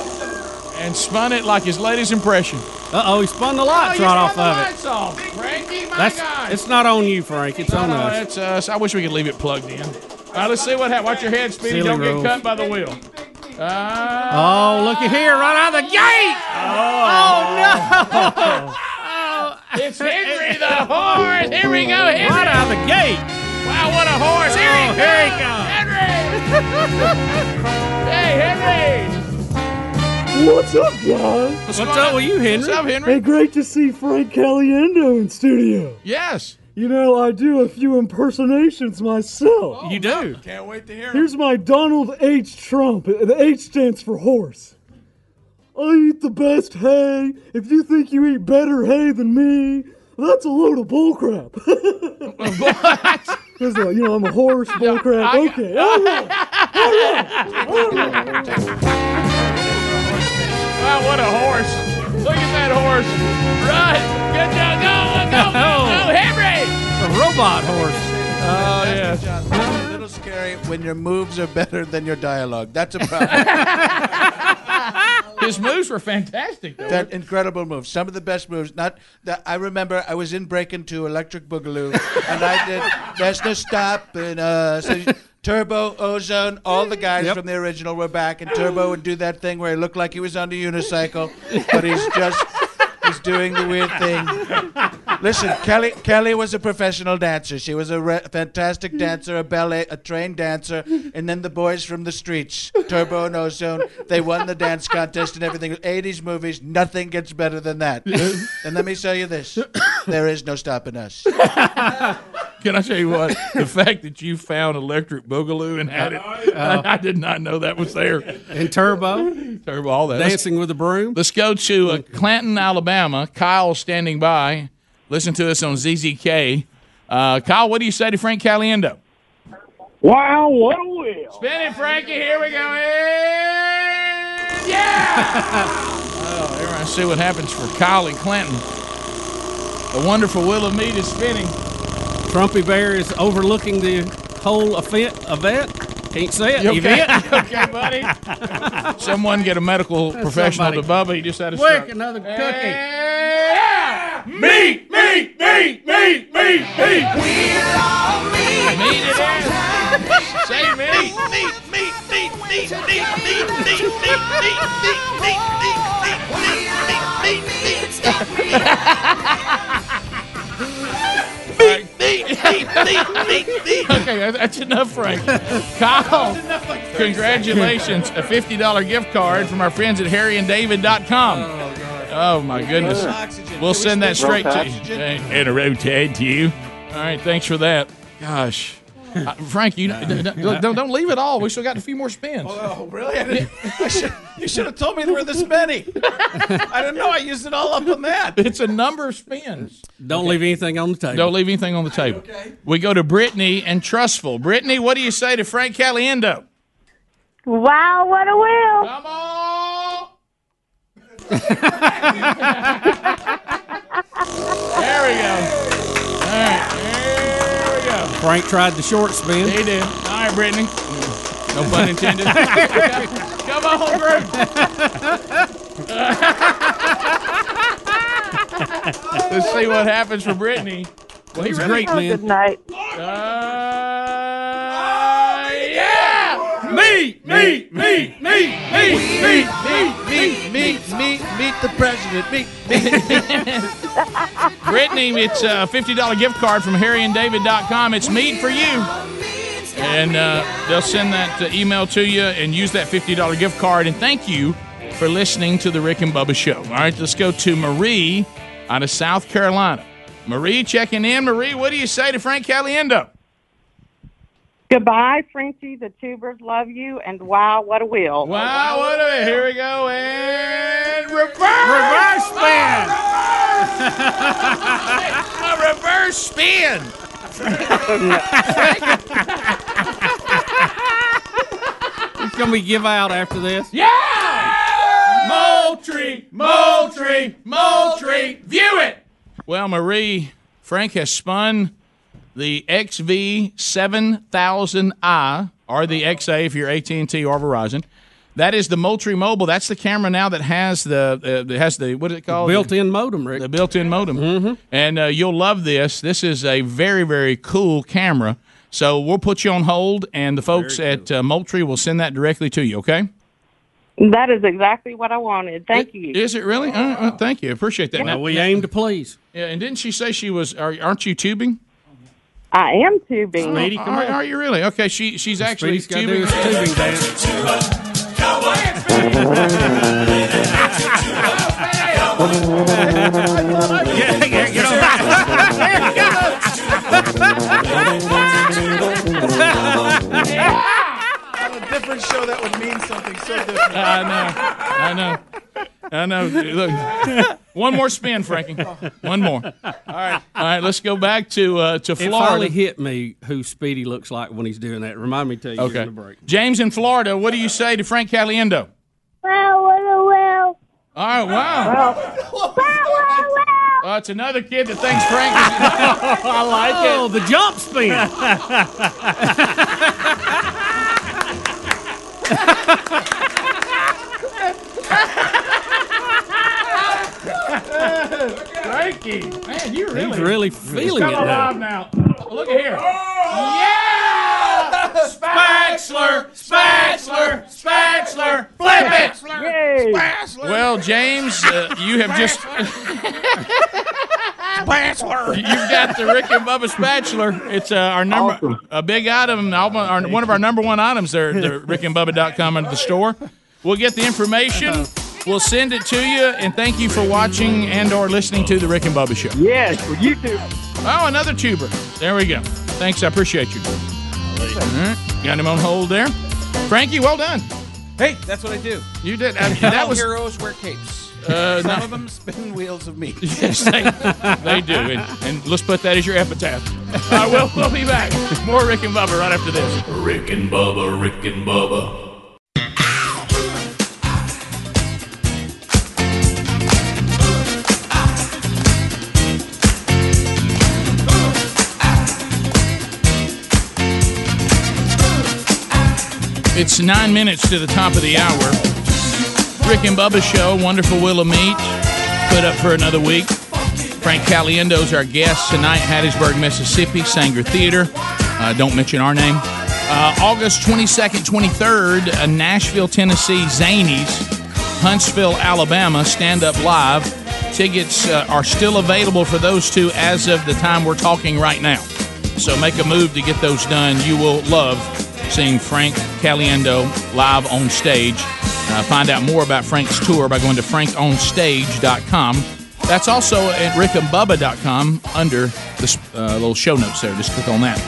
and spun it like his latest impression. Uh oh, he spun the lights you right off the of it. lights off, Frankie. My That's God. it's not on you, Frank. It's no, on no, us. that's us. I wish we could leave it plugged in. All right, let's see what happens. Watch your head, Speedy. Silly Don't rules. get cut by the wheel. Uh, Oh, looky here, right out of the gate! Oh, no! it's Henry the horse. Here we go, Henry. Right out of the gate! Wow, what a horse! Here he Oh, comes! here he comes. Henry! hey, Henry! What's up, guys? What's, What's up with you, Henry? What's up, Henry? Hey, great to see Frank Caliendo in studio. Yes. You know, I do a few impersonations myself. You do. Oh, can't wait to hear it. Here's my Donald H. Trump. The H stands for horse. I eat the best hay. If you think you eat better hay than me, that's a load of bullcrap. Because, uh, you know, I'm a horse, bullcrap. I- Okay, all right. All right. All right. Wow, what a horse! Look at that horse! Run! Good job! Go! Go! Go! Go! Henry! A robot horse. Oh yeah. It's a little scary when your moves are better than your dialogue. That's a problem. His moves were fantastic. Though. that incredible moves. Some of the best moves. Not that I remember. I was in Breakin' 2, Electric Boogaloo, and I did. There's no stopping us. Turbo, Ozone, all the guys Yep. from the original were back, and Turbo would do that thing where he looked like he was on a unicycle, but he's just he's doing the weird thing. Listen, Kelly Kelly was a professional dancer. She was a re- fantastic dancer, a ballet, a trained dancer, and then the boys from the streets, Turbo and Ozone, they won the dance contest and everything. 80s movies, nothing gets better than that. and let me tell you this: there is no stopping us. Can I tell you what? The fact that you found Electric Boogaloo and had it, I, I did not know that was there. And Turbo, Turbo, all that. Dancing with the Broom. Let's go to uh, Clanton, Alabama. Kyle standing by. Listen to us on ZZK. Uh, Kyle, what do you say to Frank Caliendo? Wow, what a wheel. Spin it, Frankie. Here we go. And yeah! oh, here I see what happens for Kyle and Clanton. A wonderful wheel of meat is spinning. Trumpy Bear is overlooking the whole event. Event. Can't say it. You okay? Event. You okay, buddy? Someone get a medical professional to Bubba. He just had a Quick, stroke. another cookie. Yeah! Meat, meat, meat, meat, meat, meat. Meat it is. Say meat. Meat, meat, meat, meat, meat, meat, meat, meat, meat, meat, meat, meat, meat, meat, Okay, that- that's enough, Frank. Kyle, congratulations. A $50 gift card from our friends at harryanddavid.com. Oh, my goodness. We'll send that straight to you. And a rotate to you. All right, thanks for that. Gosh. Uh, Frank, you don't, don't, don't leave it all. We still got a few more spins. Oh, really? I didn't, I should, you should have told me there were this many. I didn't know I used it all up on that. It's a number of spins. Don't leave anything on the table. Don't leave anything on the table. Okay. We go to Brittany and Trussville. Brittany, what do you say to Frank Caliendo? Wow, what a wheel. Come on. There we go. All right, there we go. Frank tried the short spin. He did. All right, Brittany. No pun intended. Come on, Brittany. Let's see what happens for Brittany. Well, He's a great man. Good night. Uh, yeah! Meat, meat, meat, meat, meat, meat, meat, meat, meat, meat, meet the president. Meet, meet. Brittany, it's a $50 gift card from harryanddavid.com. It's meat for you. And uh, they'll send that uh, email to you and use that $50 gift card. And thank you for listening to the Rick and Bubba Show. All right, let's go to Marie out of South Carolina. Marie checking in. Marie, what do you say to Frank Caliendo? Goodbye, Frenchie. The tubers love you, and wow, what a wheel. Wow, what a here we go and reverse Reverse spin. a reverse spin. It's gonna be give out after this. Yeah! Moultrie, Moultrie, Moultrie, view it. Well, Marie, Frank has spun the XV7000i or the XA if you're AT&T or Verizon. That is the Moultrie Mobile. That's the camera now that has the uh, has the what is it called? Built-in modem, Rick. The built-in modem. Mm-hmm. And uh, you'll love this. This is a very very cool camera. So we'll put you on hold, and the folks at uh, Moultrie will send that directly to you. Okay? That is exactly what I wanted. Thank you. Is it really? Uh, uh, thank you. Appreciate that. Well, we aim to please. Yeah, and didn't she say she was? Are, aren't you tubing? I am tubing. Speedy, Are, come on. are you really? Okay, she she's actually Speedy's gotta do tubing. his tubing dance. On a different show, that would mean something so different. I know, I know, I know. Look, one more spin, Frankie. One more. All right, all right. Let's go back to uh, to It finally Florida. hit me who Speedy looks like when he's doing that. Remind me to tell you Okay, during the break. James in Florida. What do you say to Frank Caliendo? Wow, what a wheel. All right, wow. Wow, what a wheel. Uh, it's another kid that thinks Frank. Is, I like Oh, the jump spin. Frankie, man, you really He's really feeling come it now. alive now. Oh, look at here. Oh! Yeah! Spaxler, Spaxler, Spaxler, flip it. Yay. Well, James, uh, you have just spatula. You've got the Rick and Bubba spatula. It's uh, our number, a big item, our, one of our number one items there at the rickandbubba.com under the store. We'll get the information. We'll send it to you, and thank you for watching and or listening to the Rick and Bubba Show. Yes, for you too. Oh, another tuber. There we go. Thanks, I appreciate you. All right. Got him on hold there. Frankie, well done. Hey, that's what I do. You did. I mean, All that was heroes wear capes. Uh, Some no. of them spin wheels of meat. Yes, they, they do. And, and let's put that as your epitaph. Uh, we'll, we'll be back. More Rick and Bubba right after this. Rick and Bubba, Rick and Bubba. It's nine minutes to the top of the hour. Rick and Bubba show, Wonderful Wheel of Meat, put up for another week. Frank Caliendo's our guest tonight, Hattiesburg, Mississippi, Saenger Theater. Uh, don't mention our name. Uh, August 22nd, 23rd, uh, Nashville, Tennessee, Zanies, Huntsville, Alabama, Stand Up Live. Tickets uh, are still available for those two as of the time we're talking right now. So make a move to get those done. You will love seeing Frank Caliendo live on stage. Uh, find out more about Frank's tour by going to frankonstage.com. That's also at rickandbubba.com under the uh, little show notes there. Just click on that.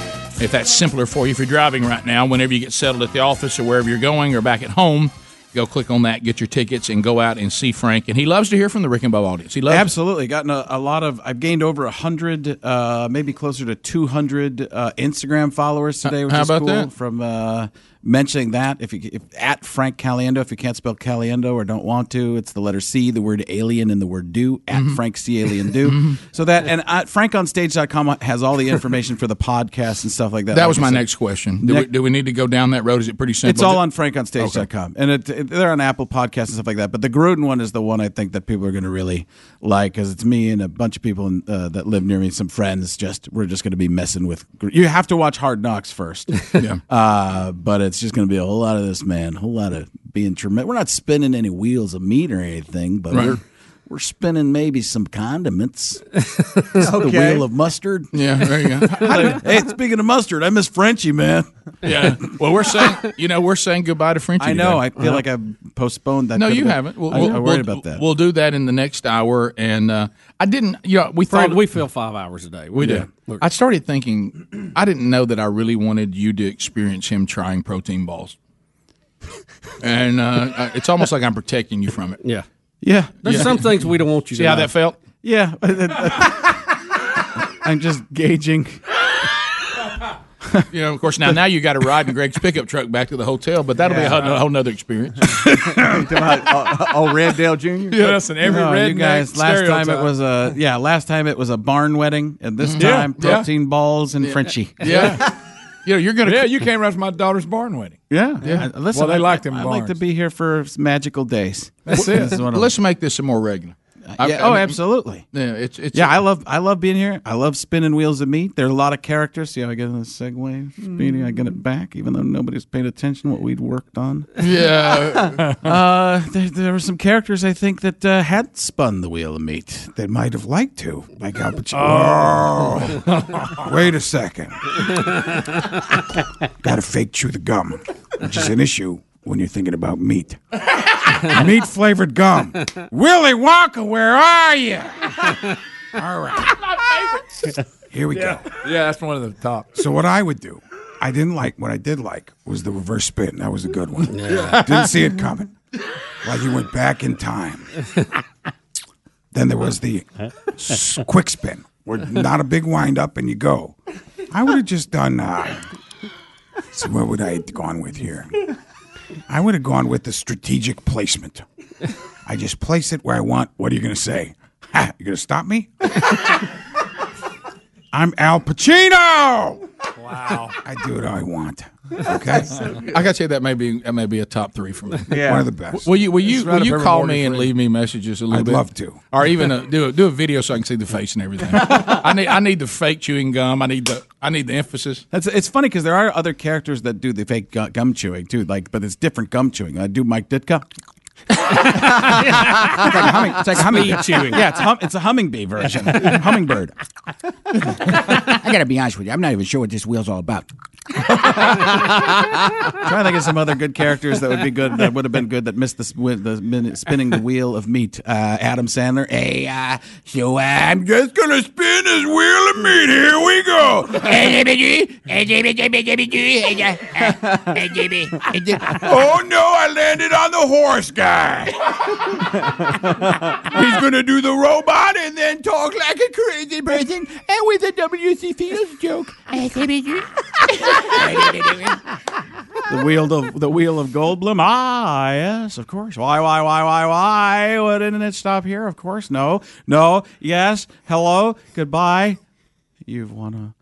If that's simpler for you, if you're driving right now, whenever you get settled at the office or wherever you're going or back at home, go click on that, get your tickets, and go out and see Frank. And he loves to hear from the Rick and Bubba audience. He loves Absolutely, gotten a, a lot of. I've gained over a hundred, uh, maybe closer to two hundred uh, Instagram followers today, which How is about cool. that? From uh, mentioning that, if you if, at Frank Caliendo, if you can't spell Caliendo or don't want to, it's the letter C, the word alien, and the word do at Mm-hmm. Frank C Alien do. So that and uh, FrankOnStage.com has all the information for the podcast and stuff like that. That Like was my said. next question. Do, we, do we need to go down that road? Is it pretty simple? It's all on frankonstage.com. And it, it, they're on Apple Podcasts and stuff like that. But the Gruden one is the one I think that people are going to really like because it's me and a bunch of people in, uh, that live near me, some friends. Just We're just going to be messing with. You have to watch Hard Knocks first. Yeah. Uh, but it's just going to be a whole lot of this, man. A whole lot of being tremendous. We're not spinning any wheels of meat or anything, but Right. we're. We're spinning maybe some condiments. the wheel of mustard. Yeah, there you go. hey, speaking of mustard, I miss Frenchie, man. Yeah. Well, we're saying, you know, we're saying goodbye to Frenchie. I know. today. I feel like I've postponed that. no, you been- haven't. We'll, I, we'll, I worried we'll- about that. We'll do that in the next hour. And uh, I didn't, you know, we Frank, thought we fill five hours a day. we do. do. I started thinking, I didn't know that I really wanted you to experience him trying protein balls. And uh, uh, it's almost like I'm protecting you from it. Yeah. Yeah. There's Yeah. some things we don't want you See to how know. that felt? Yeah. I'm just gauging. You know, of course, now now you got to ride in Greg's pickup truck back to the hotel, but that'll be a whole, a whole nother experience. Uh, uh, oh, Red Dale Jr. Yes, and every No, redneck you guys. Last time it was a yeah. Last time it was a barn wedding, and this mm-hmm. Yeah, time yeah. protein balls and Frenchie. Yeah. You know, you're gonna. Yeah, you came around to my daughter's barn wedding. Yeah, Yeah. I- Listen, Well, they I- liked them I, like to be here for magical days. That's it. Let's make this a more regular. I- yeah. I oh, mean, absolutely. Yeah, it's it's Yeah, I love I love being here. I love spinning wheels of meat. There are a lot of characters. See how I get in the segue? Speedy, I get it back, even though nobody's paid attention what we'd worked on. Yeah. uh, there, there were some characters I think that uh, had spun the wheel of meat. that might have liked to, like Al Pacino. Oh, wait a second. Got to fake chew the gum, which is an issue when you're thinking about meat. meat flavored gum. Willy Wonka, where are you? All right. Here we go. Yeah, that's one of the top. So what I would do, I didn't like. What I did like was the reverse spin. That was a good one. Yeah. Didn't see it coming. Like you went back in time. then there was the s- quick spin, where not a big wind up and you go. I would have just done. Uh, so what would I have gone with here? I would have gone with the strategic placement. I just place it where I want. What are you going to say? Ha, you going to stop me? I'm Al Pacino. Wow. I do what I want. Okay. I got to say that may be that may be a top three for me. Yeah. One of the best. Will you will you will you call me and leave me messages a little bit. I'd love to. Or even a, do a, do a video so I can see the face and everything. I need I need the fake chewing gum. I need the I need the emphasis. That's it's funny because there are other characters that do the fake gum chewing too, like but it's different gum chewing. I do Mike Ditka. It's like a humming. It's like a humming. Speed chewing. Yeah, it's hum, it's a humming bee version. Hummingbird. I gotta be honest with you. I'm not even sure what this wheel's all about. trying to think of some other good characters that would be good. That would have been good. That missed the, with the spinning the wheel of meat. Uh, Adam Sandler. Hey, uh, so uh, I'm just gonna spin this wheel of meat. Here we go. oh no! I landed on the horse guy. He's gonna do the robot and then talk like a crazy person and with a W.C. Fields joke. the wheel of the wheel of Goldblum. Ah, yes, of course. Why, why, why, why, why? Didn't it stop here? Of course, no, no, yes, hello, goodbye. You've won a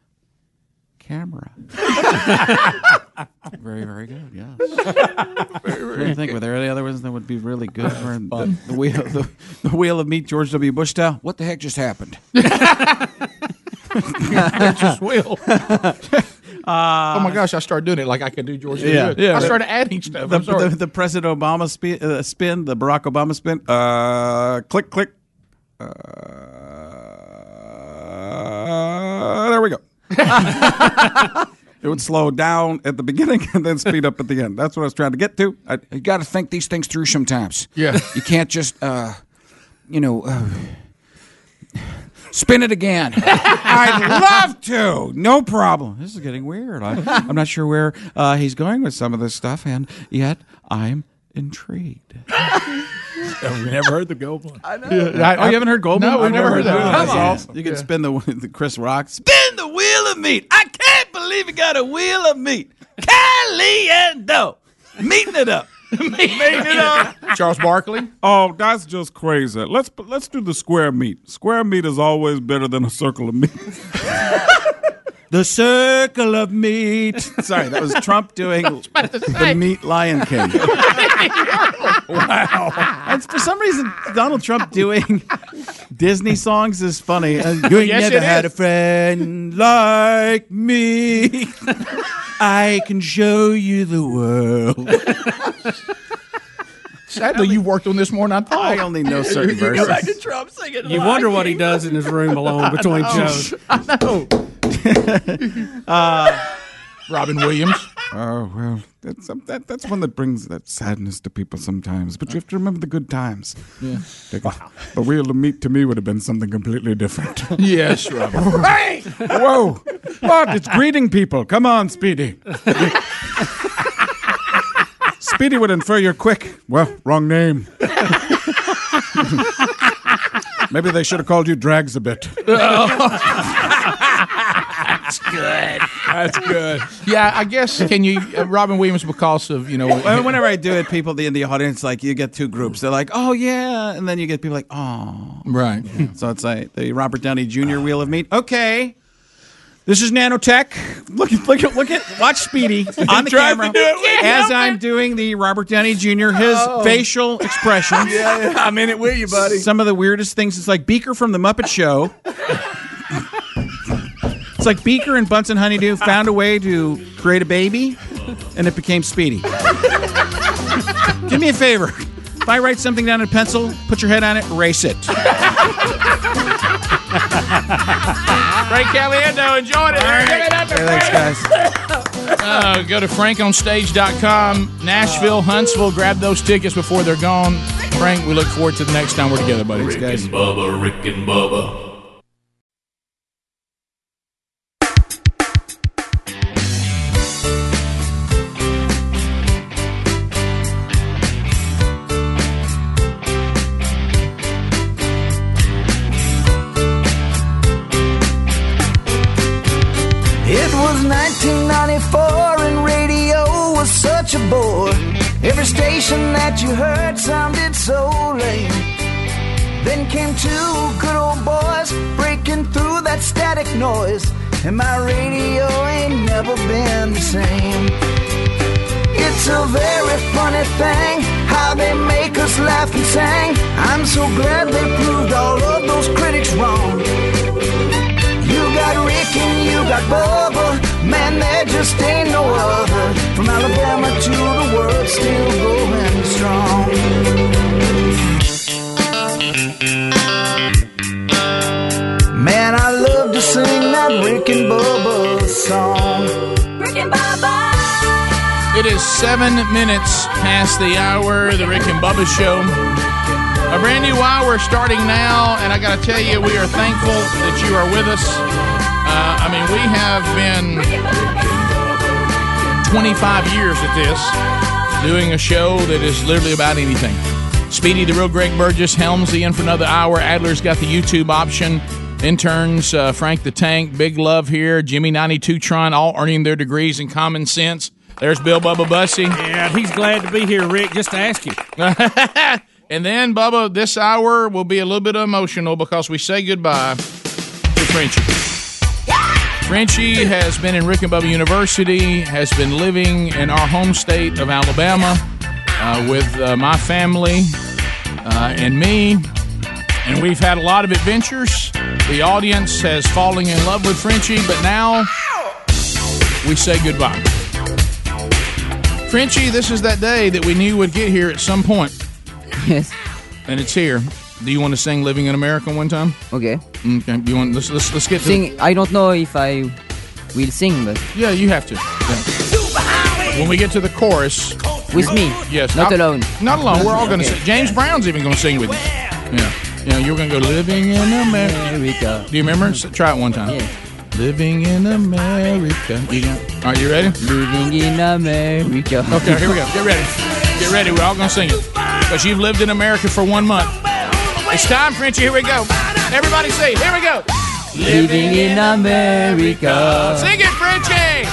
camera. very, very good. Yes. I think were there any other ones that would be really good? For the, the wheel, the, the wheel of meat, George W. Bush style. What the heck just happened? Just will. oh my gosh, I started doing it like I could do George. Yeah, W. yeah. I started adding stuff. The, I'm sorry. the, the President Obama spin, uh, spin, the Barack Obama spin. Uh, click, click. Uh, there we go. It would slow down at the beginning and then speed up at the end. That's what I was trying to get to. I, You got to think these things through sometimes. Yeah. You can't just, uh, you know, uh, spin it again. I'd love to. No problem. This is getting weird. I, I'm not sure where uh, he's going with some of this stuff, and yet I'm intrigued. we never heard the gold one. I know. oh, you haven't heard Goldman? No, we've I've never heard that. That's Come on. awesome. You can spin the, the Chris Rock. Spin the wheel of meat. I can't believe you got a wheel of meat. Caliendo. Meeting it up. Meeting it up. Charles Barkley. Oh, that's just crazy. Let's let's do the square meat. Square meat is always better than a circle of meat. The circle of meat. Sorry, that was Trump doing the meat Lion King. wow. And for some reason, Donald Trump doing Disney songs is funny. Uh, you ain't Yes, never had is. a friend like me. I can show you the world. Sadly, you worked on this more than I thought. I only know certain verses. Trump singing. You wonder what he does in his room alone between shows. I know. Uh, Robin Williams. Oh well, that's um, that, that's one that brings that sadness to people sometimes. But you have to remember the good times. Yeah. Like, The wheel of meat to me would have been something completely different. Yes, Robin. hey! Whoa! What? It's greeting people. Come on, Speedy. Speedy would infer you're quick. Well, wrong name. Maybe they should have called you Drags a bit. That's good. That's good. Yeah, I guess. Can you, uh, Robin Williams, because of you know, Whenever I do it, people in the audience, like, you get two groups. They're like, oh, yeah. And then you get people like, oh. right? So it's like the Robert Downey Jr. Wheel of Meat. Okay. This is nanotech. Look at, look at, look at, watch Speedy on the camera do it with as. I'm doing the Robert Downey Jr. His facial expressions. Yeah, yeah, I'm in it with you, buddy. Some of the weirdest things. It's like Beaker from the Muppet Show. It's like Beaker and Bunsen Honeydew found a way to create a baby, and it became Speedy. Do me a favor. If I write something down in pencil, put your head on it, erase it. Frank Caliendo, enjoyed it. Give it up to Thanks, guys. Uh, go to frankonstage.com, Nashville, Huntsville. Grab those tickets before they're gone. Frank, we look forward to the next time we're together, buddy. Rick and Bubba, Rick and Bubba. 1994 and radio was such a bore. Every station that you heard sounded so lame. Then came two good old boys breaking through that static noise. And my radio ain't never been the same. It's a very funny thing how they make us laugh and sing. I'm so glad they proved all of those critics wrong. You got Rick and you got Bubba, Man, there just ain't no other. From Alabama to the world, still going strong. Man, I love to sing that Rick and Bubba song. Rick and Bubba! It is seven minutes past the hour, the Rick and Bubba show. A brand new hour starting now, and I gotta tell you, we are thankful that you are with us. Uh, I mean, we have been 25 years at this, doing a show that is literally about anything. Speedy, the real Greg Burgess, Helmsy in for another hour. Adler's got the YouTube option. Interns, uh, Frank the Tank, Big Love here, Jimmy 92 Tron, all earning their degrees in common sense. There's Bill Bubba Bussey. Yeah, he's glad to be here, Rick, just to ask you. and then, Bubba, this hour will be a little bit emotional because we say goodbye to Frenchie. Frenchie has been in Rick and Bubba University, has been living in our home state of Alabama uh, with uh, my family uh, and me. And we've had a lot of adventures. The audience has fallen in love with Frenchie, but now we say goodbye. Frenchie, this is that day that we knew would get here at some point. Yes. And it's here. Do you want to sing "Living in America" one time? Okay. Okay. You want? Let's let's let's get to Sing. I don't know if I will sing, but Yeah, you have to. Yeah. When we get to the chorus, with me. yes, Not alone. Not alone. We're all going to Okay. sing. James Brown's even going to sing with you. Yeah. Yeah. You're going to go "Living in America." Do you remember? S- Try it one time. Yeah. Living in America. You got? All right. You ready? Living in America. Okay. Here we go. Get ready. Get ready. We're all going to sing it because you've lived in America for one month. It's time, Frenchie. Here we go. Everybody say. Here we go. Living in America. Sing it, Frenchie.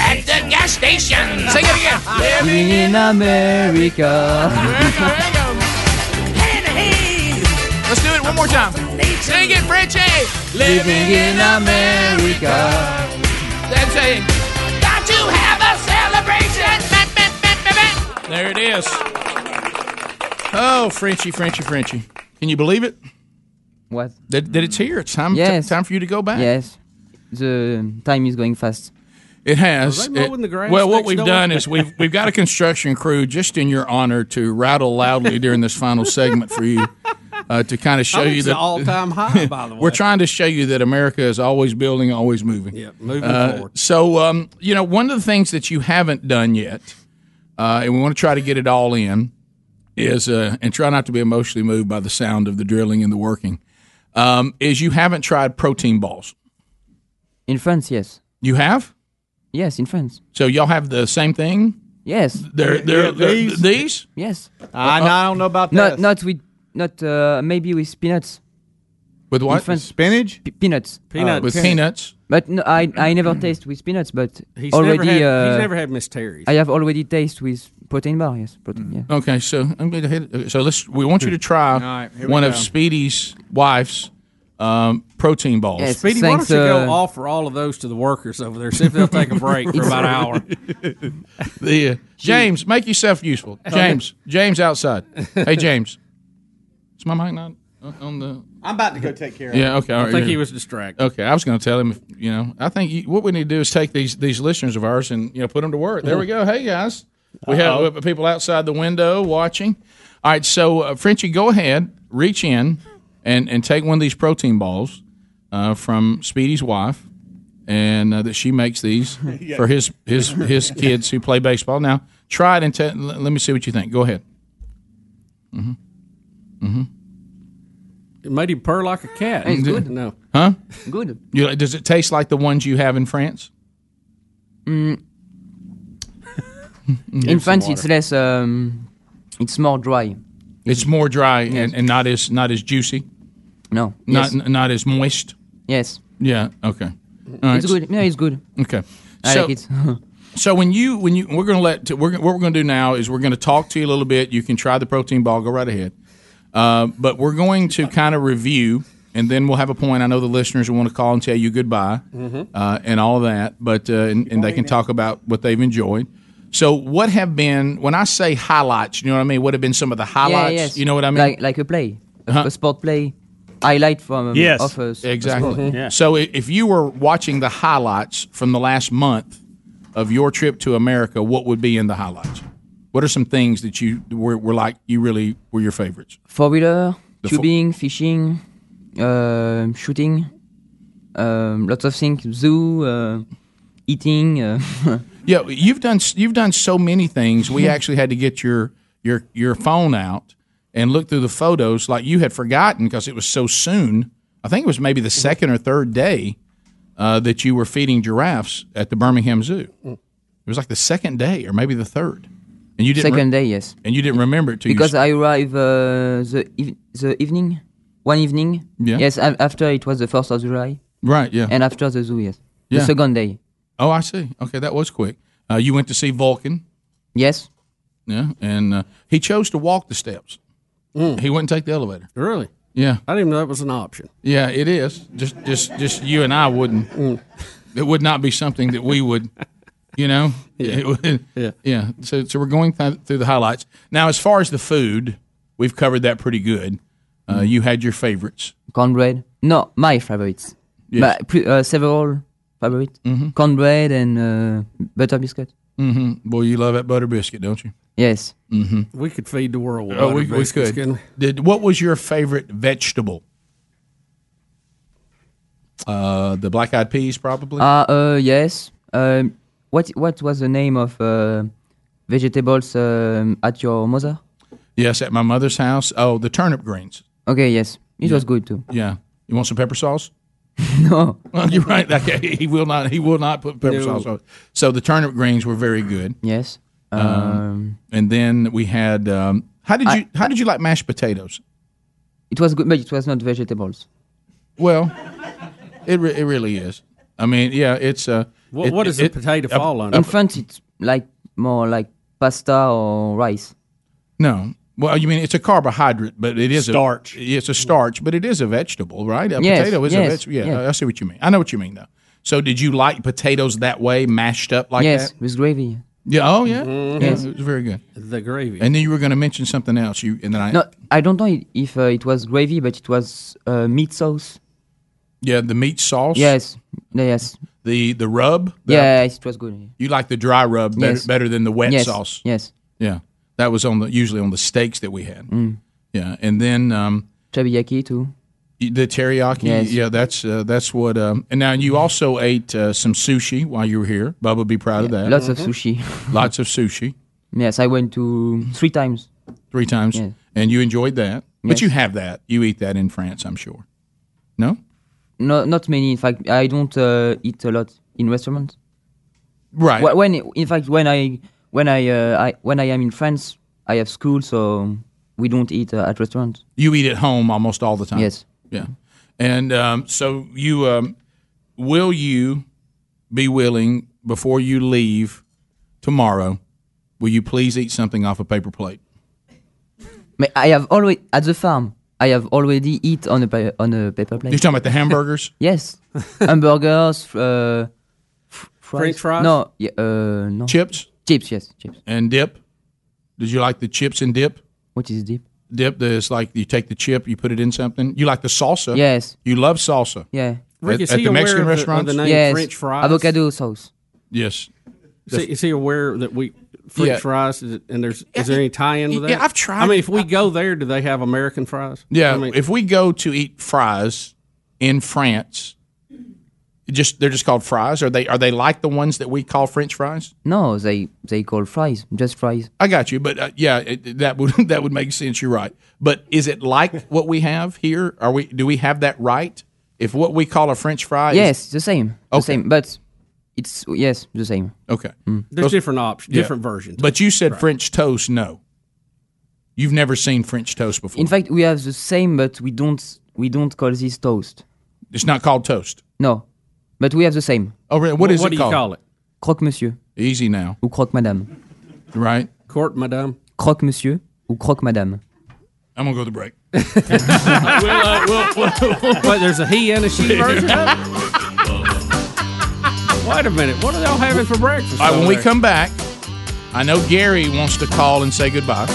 At the gas station. Sing it again. Living in America. Let's do it one more time. Sing it, Frenchie. Living in America. That's it. Got to have a celebration. There it is. Oh, Frenchie, Frenchie, Frenchie. Can you believe it? What? That, that it's here. It's time, Yes. time for you to go back. Yes. The time is going fast. It has. Are they mowing It- the grass well, what next we've door? done is we've we've got a construction crew just in your honor to rattle loudly during this final segment for you uh, to kind of show you it's that all-time high, by the way. We're trying to show you that America is always building, always moving. Yeah, moving Uh, forward. So, um, you know, one of the things that you haven't done yet, uh, and we want to try to get it all in, is uh, and try not to be emotionally moved by the sound of the drilling and the working. Um, is you haven't tried protein balls. In France, yes. You have? Yes, in France. So y'all have the same thing? Yes. They're, they're, Yeah, they're- these? these? Yes. I, I don't know about Not this. not with not uh, maybe with peanuts. With In what? France. Spinach? P- peanuts. Peanuts. With peanuts. But no, I I never taste with peanuts. But He's already never had, uh, he's never had Miss Terry's. I have already taste with protein bar. Yes, protein. Yeah. Okay, so I'm going to hit. So let's. We want you to try All right, here we one of Speedy's wife's um, protein balls. Yes, Speedy, why don't thanks, you go uh, offer all of those to the workers over there? See if they'll take a break for about an hour. the uh, James, make yourself useful. James, James outside. Hey, James, is my mic not on- on the? I'm about to go take care of Yeah. Okay. all I think he was distracted. Okay, I was going to tell him. You know, I think you, what we need to do is take these these listeners of ours and you know put them to work. There we go. Hey guys, we have, Uh-oh. we have people outside the window watching. All right, so uh, Frenchie, go ahead, reach in and and take one of these protein balls uh, from Speedy's wife, and uh, that she makes these Yeah. for his his his kids who play baseball. Now try it and te- let let me see what you think. Go ahead. Mm-hmm. Mm-hmm. It made him purr like a cat. It's good. No. Huh? Good. You, does it taste like the ones you have in France? Mm. in France, it's less. Um, it's more dry. It's more dry and, and not as not as juicy. No. Not Yes. n- not as moist. Yes. Yeah. Okay. All It's good. Yeah, it's good. Okay. I so, like it. so when you when you we're gonna let we're what we're gonna do now is we're gonna talk to you a little bit. You can try the protein ball. Go right ahead. Uh, but we're going to kind of review, and then we'll have a point. I know the listeners will want to call and tell you goodbye Mhm. uh, and all that, but uh, and, and they can talk about what they've enjoyed. So, what have been when I say highlights? You know what I mean? What have been some of the highlights? Yeah, yes. You know what I mean? Like like a play, a- Uh-huh. a sport play, highlight from um, Yes, of a s- a exactly. sport. So if you were watching the highlights from the last month of your trip to America, what would be in the highlights? What are some things that you were, were like you really were your favorites? Four wheeler, The fo- tubing, fishing, um shooting, um, lots of things. Zoo, uh, eating. Uh, Yeah, you've done you've done so many things. We actually had to get your your your phone out and look through the photos. Like you had forgotten because it was so soon. I think it was maybe the second or third day uh, that you were feeding giraffes at the Birmingham Zoo. It was like the second day or maybe the third. And you didn't Second day, yes. And you didn't remember it till because you I arrived uh, the eve- the evening, one evening. Yeah. Yes, a- after it was the first of July. Right, yeah. And after the zoo, yes. Yeah. The second day. Oh, I see. Okay, that was quick. Uh, you went to see Vulcan. Yes. Yeah, and uh, he chose to walk the steps. He wouldn't take the elevator. Really? Yeah. I didn't even know that was an option. Yeah, it is. Just, just, just you and I wouldn't. It would not be something that we would. You know. Yeah. It Yeah. Yeah. So, so we're going th- through the highlights now. As far as the food, we've covered that pretty good. Uh, You had your favorites. Cornbread. No, my favorites. Yes. But pre- uh, several favorites. Cornbread and uh, butter biscuit. Mm-hmm. Boy, you love that butter biscuit, don't you? Yes. Mm-hmm. We could feed the world with Oh, butter we, we could. couldn't? Did what was your favorite vegetable? Uh, the black eyed peas, probably. Uh, uh yes. Um, what what was the name of uh, vegetables um, at your mother? yes, at my mother's house. Oh, the turnip greens. Okay, yes, it Yeah. was good too. Yeah. You want some pepper sauce? no. Well, you're right. Okay, he will not. He will not put pepper No. sauce on. So the turnip greens were very good. Yes. Um, Um, and then we had. Um, how did you How did you like mashed potatoes? It was good, but it was not vegetables. Well, it re- it really is. I mean, yeah, it's uh, What, it- what does it- the potato uh, fall under? In France, it's like more like pasta or rice. No. Well, you mean it's a carbohydrate, but it is Starch. A, it's a starch, but it is a vegetable, right? A Yes, potato is a vegetable. Yeah, yes. I see what you mean. I know what you mean, though. So, did you like potatoes that way, mashed up like yes, that? with gravy. Yeah. Oh, yeah. Mhm. Yeah, Yes. it was very good. The gravy. And then you were going to mention something else. You and then I. No, I don't know if uh, it was gravy, but it was uh, meat sauce. Yeah, the meat sauce. Yes, yes. The the rub. The- Yes, it was good. You like the dry rub better, Yes. better than the wet Yes, sauce. yes. Yeah, that was on the usually on the steaks that we had. Mm. Yeah, and then um, Teriyaki too. the teriyaki. Yes. Yeah, that's uh, that's what. Um, and now you also ate uh, some sushi while you were here. Bubba, would be proud of that. Lots of sushi. Lots of sushi. Yes, I went to three times. Three times, Yes. and you enjoyed that. But you have that. You eat that in France, I'm sure. No. No, not many. In fact, I don't uh, eat a lot in restaurants. Right. Wh- When, in fact, when I when I, uh, I when I am in France, I have school, so we don't eat uh, at restaurants. You eat at home almost all the time. Yes. Yeah. And um, so you um, will you be willing before you leave tomorrow? Will you please eat something off a paper plate? But I have always at the farm. I have already eat on a pa- on a paper plate. You're talking about the hamburgers? yes, hamburgers, uh, f- fries. French fries? No, yeah, uh, no. Chips? Chips, yes, chips. And dip? Did you like the chips and dip? What is dip? Dip is like you take the chip, you put it in something. You like the salsa? Yes. You love salsa? Yeah. Rick, At, is at he the aware Mexican of the- restaurants? the name yes. French fries? Avocado sauce. Yes. Is he, is he aware that we French Yeah. fries is it, and there's is there any tie-in with that? Yeah, I've tried- I mean, if we go there, do they have American fries? Yeah, I mean, if we go to eat fries in France, just they're just called fries. Are they are they like the ones that we call French fries? No, they they call fries, just fries. I got you, but uh, yeah, it, that would that would make sense. You're right. But is it like what we have here? Are we do we have that right? If what we call a French fry, is- Yes, the same, the same, but it's yes, the same. Okay. There's different options, Yeah. different versions. But you said French toast. No, you've never seen French toast before. In fact, we have the same, but we don't we don't call this toast. it's not called toast. No, but we have the same. Oh, really? What is it called? it? Croque monsieur Easy now. ou croque madame. Right. Court, madame. Croque monsieur ou croque madame. I'm gonna go to the break. we'll, uh, we'll, we'll, Wait, there's a he and a she version of it? Wait a minute. What are y'all having for breakfast? All right, when over we there? come back, I know Gary wants to call and say goodbye.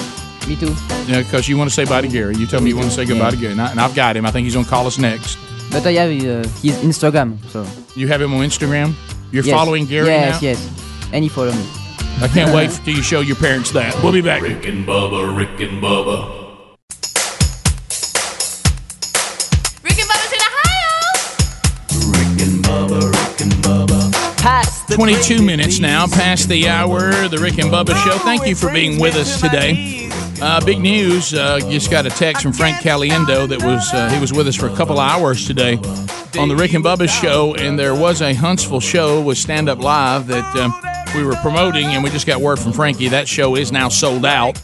Me too. Yeah, because you want to say bye to Gary. You tell me you want to say goodbye to Gary, and, I, and I've got him. I think he's gonna call us next. But I have uh, his Instagram, so. You have him on Instagram. You're Yes. following Gary Yes, now. yes, and he follow me. I can't wait till you show your parents that. We'll be back. Rick and Bubba, Rick and Bubba. 22 minutes now past the hour. The Rick and Bubba Show. Thank you for being with us today. Uh, big news. Uh, just got a text from Frank Caliendo that was uh, he was with us for a couple hours today on the Rick and Bubba Show, and there was a Huntsville show with Stand Up Live that. Um, we were promoting, and we just got word from Frankie that show is now sold out.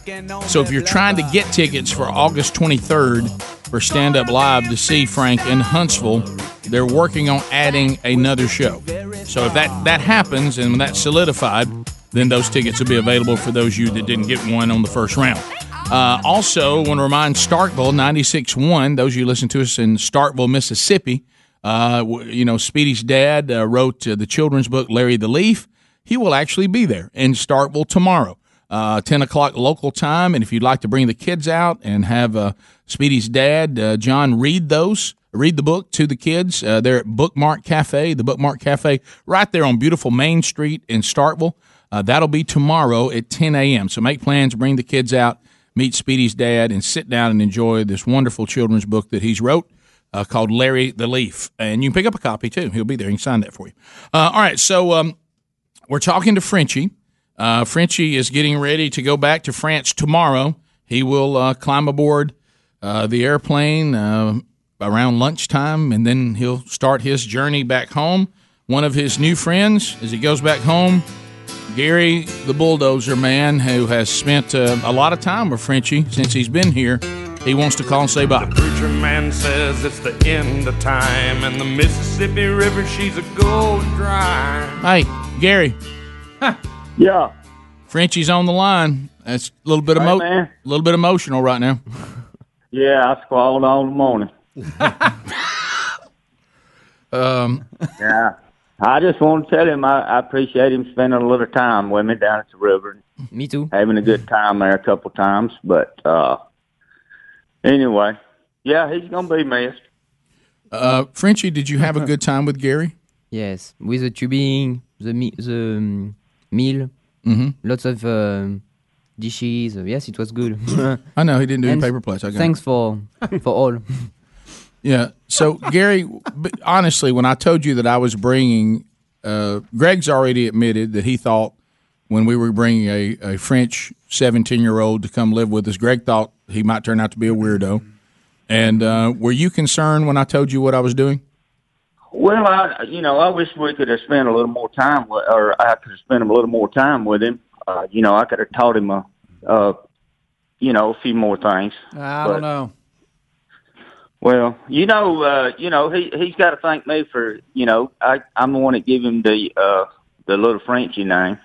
So if you're trying to get tickets for August 23rd for Stand Up Live to see Frank in Huntsville, they're working on adding another show. So if that that happens and when that's solidified, then those tickets will be available for those of you that didn't get one on the first round. Uh, also, want to remind Starkville 96.1, those of you listen to us in Starkville, Mississippi, uh, you know, Speedy's dad uh, wrote uh, the children's book, Larry the Leaf. He will actually be there in Starkville tomorrow, uh, 10 o'clock local time. And if you'd like to bring the kids out and have uh, Speedy's dad, uh, John, read those, read the book to the kids, uh, they're at Bookmark Cafe, the Bookmark Cafe, right there on beautiful Main Street in Starkville. Uh, that'll be tomorrow at 10 a.m. So make plans, bring the kids out, meet Speedy's dad, and sit down and enjoy this wonderful children's book that he's wrote uh, called Larry the Leaf. And you can pick up a copy too. He'll be there. He can sign that for you. Uh, all right. So um, we're talking to Frenchie. Uh, Frenchie is getting ready to go back to France tomorrow. He will uh, climb aboard uh, the airplane uh, around lunchtime, and then he'll start his journey back home. One of his new friends, as he goes back home, Gary, the bulldozer man, who has spent uh, a lot of time with Frenchie since he's been here. He wants to call and say bye. The Preacher man says it's the end of time, and the Mississippi River, she's a gold dry. Hey, Gary. Yeah. Frenchie's on the line. That's a little bit Hey, emo- man. a little bit emotional right now. Yeah, I squalled all the morning. Um, Yeah. I just want to tell him I, I appreciate him spending a little time with me down at the river. Me too. Having a good time there a couple times. But uh anyway, yeah, he's gonna be missed. uh, Frenchie, did you have a good time with Gary? Yes, with the tubing, the me- the um, meal, Mhm. lots of um, dishes. Uh, yes, it was good. I know he didn't do any paper plates. I got thanks it. for for all. Yeah. So Gary, honestly, when I told you that I was bringing, uh, Greg's already admitted that he thought when we were bringing a, a French seventeen-year-old to come live with us, Greg thought he might turn out to be a weirdo. And uh, were you concerned when I told you what I was doing? Well, I you know, I wish we could have spent a little more time with or I could have spent a little more time with him. Uh, you know, I could have taught him a uh you know, a few more things. I But- don't know. Well, you know, uh, you know, he he's got to thank me for, you know, I I'm the one that give him the uh the little Frenchy name.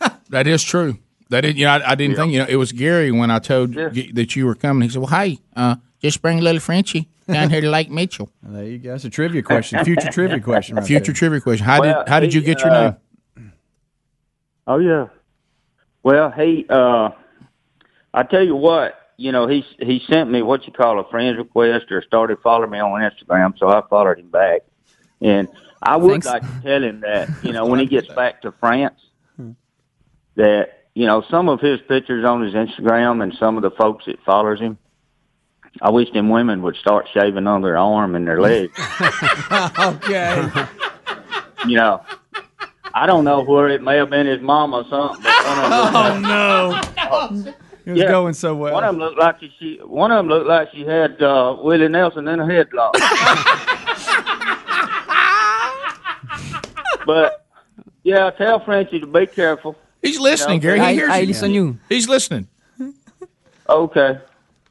That is true. That is, you know, I, I didn't think you know it was Gary when I told G- that you were coming. He said, "Well, hey, uh, just bring little Frenchie down here to Lake Mitchell." There you go. That's a trivia question. Future trivia question. Right Future there. trivia question. How Well, did how did you get your uh, name? Oh yeah. Well, he uh I tell you what, you know, he he sent me what you call a friend request or started following me on Instagram, so I followed him back. And I would Thanks. like to tell him that, you know, when he gets back to France that, you know, some of his pictures on his Instagram and some of the folks that follows him I wish them women would start shaving on their arm and their leg. okay. you know, I don't know where it may have been his mom or something. But one of Oh no. It was Yeah. going so well. One of them looked like she. One of them looked like she had uh, Willie Nelson in a headlock. but yeah, tell Frenchie to be careful. He's listening, Gary. He I- hears I you. listen you. He's listening. Okay.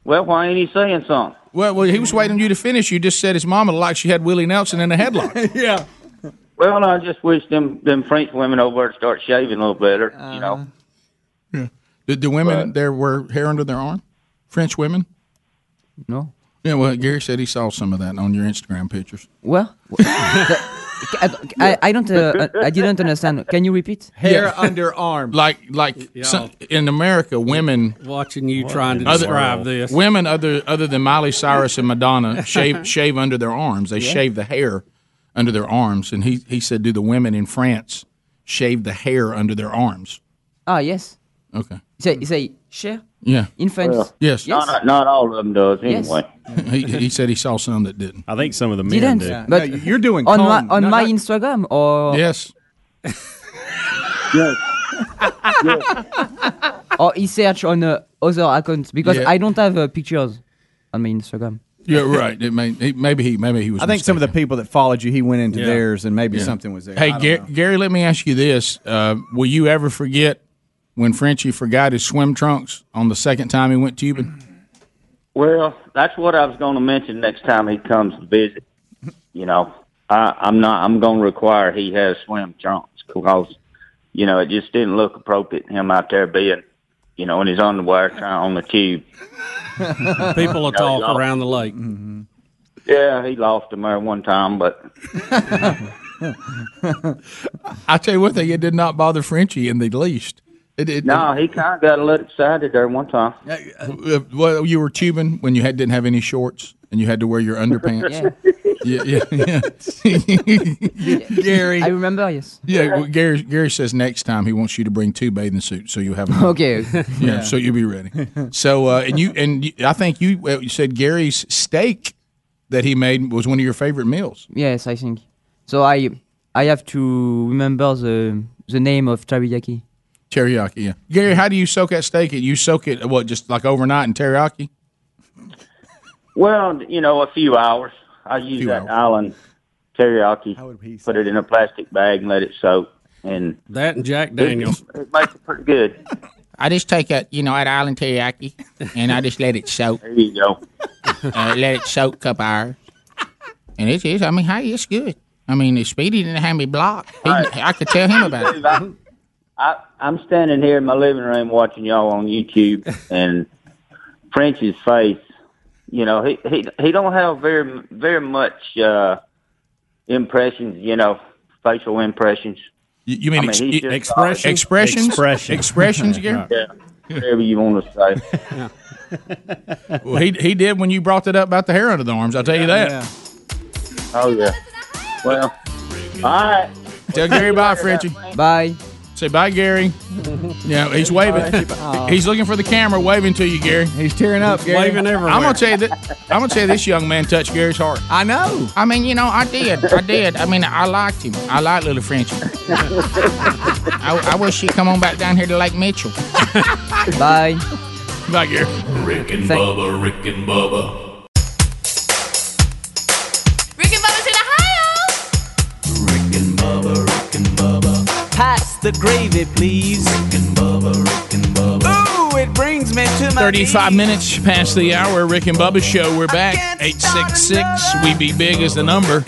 Well, why ain't he saying something? Well, well, he was waiting on you to finish. You just said his mama looked like she had Willie Nelson in a headlock. yeah. Well, I just wish them them French women over there to start shaving a little better. you uh-huh. know. Yeah. Did the women there wear hair under their arm? French women? No. Yeah, well, Gary said he saw some of that on your Instagram pictures. Well, I, I don't. Uh, I didn't understand. Can you repeat? Hair under arm. Like, like some, in America, women watching you trying to other- describe this. Women other other than Miley Cyrus and Madonna shave shave under their arms. They Yeah. shave the hair under their arms, and he he said, do the women in France shave the hair under their arms? Ah, yes. Okay. Say, say, share. Yeah. In France. Well, Yes. Not not all of them does Yes. anyway. He, he said he saw some that didn't. I think some of the men Didn't. But you're doing on comb, my on not- my not- Instagram or Yes. Yes. or he search on uh, other accounts because Yeah. I don't have uh, pictures on my Instagram. Yeah, right. It may, he, maybe he maybe he was. I think some of the people that followed you, he went into Yeah. theirs, and maybe Yeah. something was there. Hey, I don't Gary. Gary, let me ask you this: uh, Will you ever forget when Frenchie forgot his swim trunks on the second time he went tubing? Well, that's what I was going to mention next time he comes to visit. You know, I, I'm not. I'm going to require he has swim trunks because, you know, it just didn't look appropriate him out there being, you know, in his underwear trying on the tube. People will No, talk y'all- around the lake. Mm-hmm. Yeah, he lost him there one time, but I tell you one thing, it did not bother Frenchie in the least. It, it, no, he kind of got a little excited there one time. Uh, well, you were tubing when you had, didn't have any shorts and you had to wear your underpants. yeah, yeah, yeah. Gary, I remember. Yes. Yeah, well, Gary. Gary says next time he wants you to bring two bathing suits, so you have. them. Okay. Yeah, Yeah. so you'll be ready. So, uh, and you and you, I think you uh, you said Gary's steak that he made was one of your favorite meals. Yes, I think. So I I have to remember the the name of teriyaki. Teriyaki. Yeah. Gary, how do you soak that steak? You soak it what just like overnight in teriyaki? Well, you know, a few hours. I use Few that island teriyaki, put it in a plastic bag and let it soak. And that and Jack Daniels. It, it makes it pretty good. I just take a you know that island teriyaki and I just let it soak. There you go. uh, let it soak a couple hours. And it is. I mean, hey, it's good. I mean, it's Speedy didn't have me blocked. He, I could tell him about it. I, I, I'm standing here in my living room watching y'all on YouTube, and French's face. You know, he he he don't have very very much uh impressions. You know, facial impressions. You, you mean, I ex- he's just- expression? Expressions? Expression. Expressions, Gary? Yeah, whatever you want to say. Well, he he did when you brought that up about the hair under the arms. I'll tell you that. Oh yeah. Well, all right. Tell Gary bye, Frenchie. Bye. Say bye, Gary. Yeah, he's waving. He's looking for the camera, waving to you, Gary. He's tearing up, Gary. Waving everywhere. I'm gonna tell you that. I'm gonna tell you this young man touched Gary's heart. I know. I mean, you know, I did. I did. I mean, I liked him. I like little Frenchie. I, I wish he'd come on back down here to Lake Mitchell. Bye. Bye, Gary. Rick and Thank- Bubba, Rick and Bubba. The gravy, please. Rick and Bubba, Rick and Bubba. Ooh, it brings me to my 35 knees. minutes past the hour. Rick and Bubba show. We're back. 866 We Be Big is the number.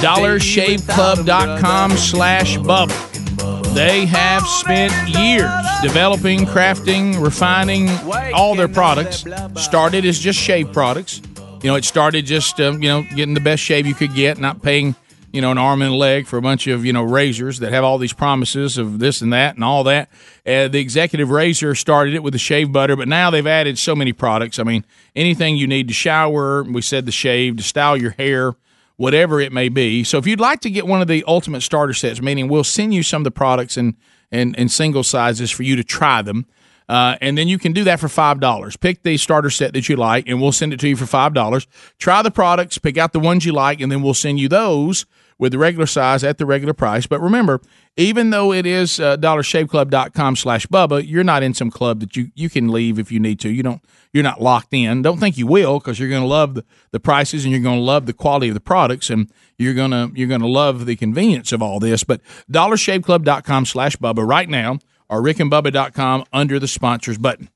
DollarShaveClub.com slash Bubba. They have spent years developing, crafting, refining all their products. Started as just shave products. You know, it started just, um, you know, getting the best shave you could get, not paying, you know, an arm and a leg for a bunch of, you know, razors that have all these promises of this and that and all that. Uh, the executive razor started it with the shave butter, but now they've added so many products. I mean, anything you need to shower, we said the shave, to style your hair, whatever it may be. So if you'd like to get one of the ultimate starter sets, meaning we'll send you some of the products in, in, in single sizes for you to try them. Uh, and then you can do that for five dollars. Pick the starter set that you like, and we'll send it to you for five dollars. Try the products, pick out the ones you like, and then we'll send you those with the regular size at the regular price. But remember, even though it is uh, dollarshaveclub.com slash Bubba, you're not in some club that you, you can leave if you need to. You don't you're not locked in. Don't think you will because you're going to love the, the prices and you're going to love the quality of the products and you're gonna you're gonna love the convenience of all this. But dollarshaveclub.com slash Bubba right now or rickandbubba.com under the sponsors button.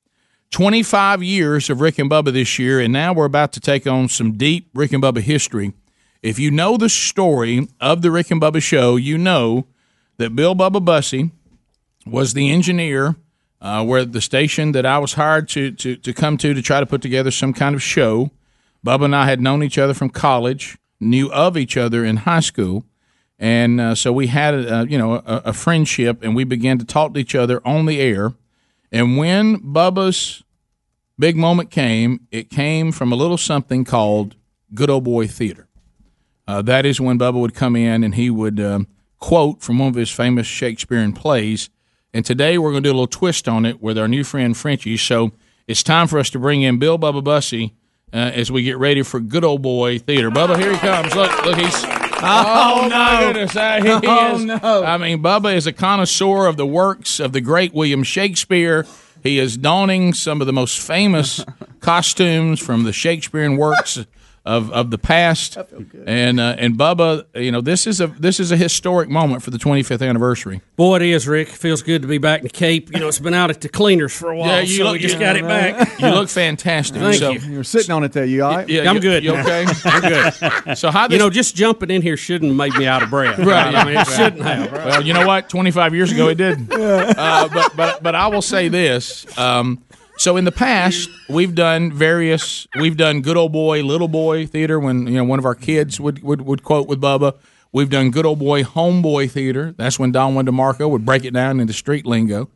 25 years of Rick and Bubba this year, and now we're about to take on some deep Rick and Bubba history. If you know the story of the Rick and Bubba show, you know that Bill Bubba Bussey was the engineer uh, where the station that I was hired to, to, to come to to try to put together some kind of show. Bubba and I had known each other from college, knew of each other in high school, and uh, so we had a, you know a, a friendship, and we began to talk to each other on the air. And when Bubba's big moment came, it came from a little something called Good Old Boy Theater. Uh, that is when Bubba would come in and he would um, quote from one of his famous Shakespearean plays. And today we're going to do a little twist on it with our new friend Frenchie. So it's time for us to bring in Bill Bubba Bussey uh, as we get ready for Good Old Boy Theater. Bubba, here he comes. Look, look, he's Oh, no. my goodness! Uh, he Oh, is, no. I mean, Bubba is a connoisseur of the works of the great William Shakespeare. He is donning some of the most famous costumes from the Shakespearean works of, of the past. And uh, and Bubba, you know, this is a this is a historic moment for the 25th anniversary. Boy, it is, Rick. Feels good to be back in the Cape. You know, it's been out at the cleaners for a while, Yeah, you so look- we just you- got it back. You look fantastic. Thank so, you. You were sitting on it there. You all right? Yeah, I'm you- good. you okay? I'm good. So how you know, just jumping in here shouldn't have made me out of breath. Right. I mean, it shouldn't have. Right? Well, you know what? 25 years ago, it did. Uh, but, but, but I will say this. Um, so in the past, we've done various, we've done good old boy, little boy theater when, you know, one of our kids would, would, would quote with Bubba. We've done good old boy homeboy theater. That's when Don Juan DeMarco would break it down into street lingo.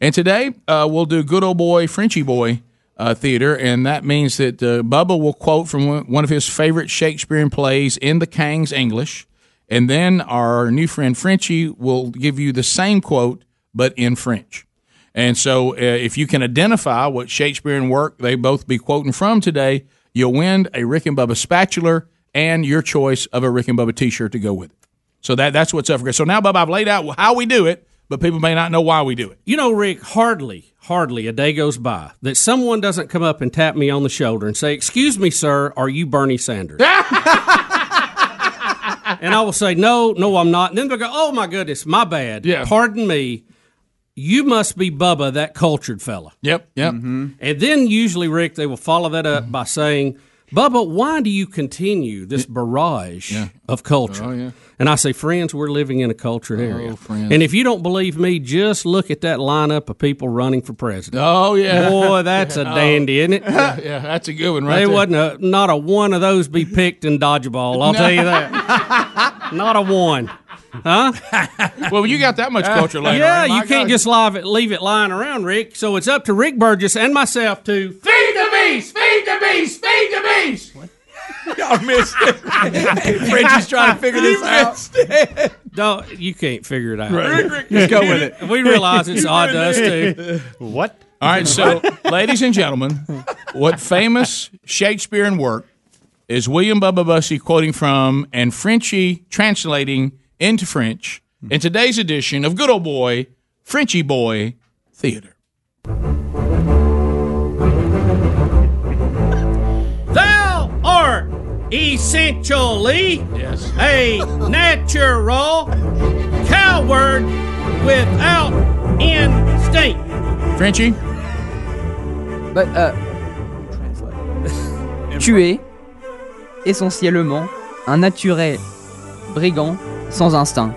And today, uh, we'll do good old boy, Frenchy boy uh, theater, and that means that uh, Bubba will quote from one- one of his favorite Shakespearean plays in the Kang's English, and then our new friend Frenchy will give you the same quote but in French. And so, uh, if you can identify what Shakespearean work they both be quoting from today, you'll win a Rick and Bubba spatula and your choice of a Rick and Bubba T-shirt to go with it. So that that's what's up for. So now, Bubba, I've laid out how we do it, but people may not know why we do it. You know, Rick, hardly, hardly a day goes by that someone doesn't come up and tap me on the shoulder and say, Excuse me, sir, are you Bernie Sanders? and I will say, No, no, I'm not. And then they'll go, Oh, my goodness, my bad. Yeah. Pardon me. You must be Bubba, that cultured fella. Yep, yep. Mm-hmm. And then usually, Rick, they will follow that up by saying, Bubba, why do you continue this barrage of culture? Oh, yeah. And I say, friends, we're living in a cultured oh, area. friends. And if you don't believe me, just look at that lineup of people running for president. Oh yeah, Boy, that's a Oh. dandy, isn't it? Yeah, yeah, that's a good one, right There there. wasn't a, not a one of those be picked in dodgeball. I'll tell you that. not a one. Huh? well, you got that much culture later. Yeah, you can't just leave it, leave it lying around, Rick. So it's up to Rick Burgess and myself to feed the beast, feed the beast, feed the beast. Y'all missed it. Frenchie's trying to figure this out. No, you can't figure it out. Rick, Rick, Just go with it. We realize it's odd to us too. What? All right, so, ladies and gentlemen, what famous Shakespearean work is William Bubba Bussey quoting from and Frenchie translating into French hmm. in today's edition of Good Old Boy, Frenchy Boy Theater? Thou art essentially a natural coward without instinct. Frenchy? But, euh, tu es essentiellement un naturel brigand sans instinct.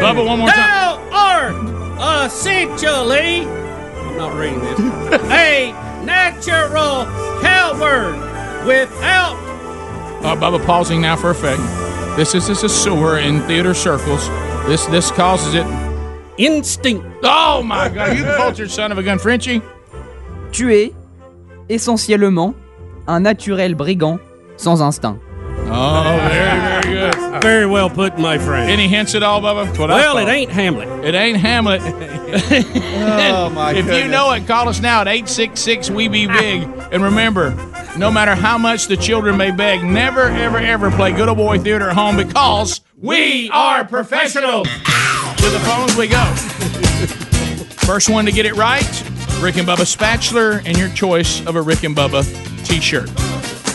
Bubba, one more time. Thou art essentially, I'm not reading this, a natural coward without Uh, Bubba pausing now for effect. This is, this is sewer in theater circles. This this causes it. Instinct. Oh my God! You cultured son of a gun, Frenchie. Tu es essentiellement un naturel brigand sans instinct. Oh, very very well put, my friend. Any hints at all, Bubba? That's what Well, it ain't Hamlet. It ain't Hamlet. Oh, my If you know it, call us now at 866 We Be Big. And remember, no matter how much the children may beg, never, ever, ever play Good Old Boy Theater at home because we are professionals. To the phones we go. First one to get it right, Rick and Bubba Spatchler, and your choice of a Rick and Bubba t shirt.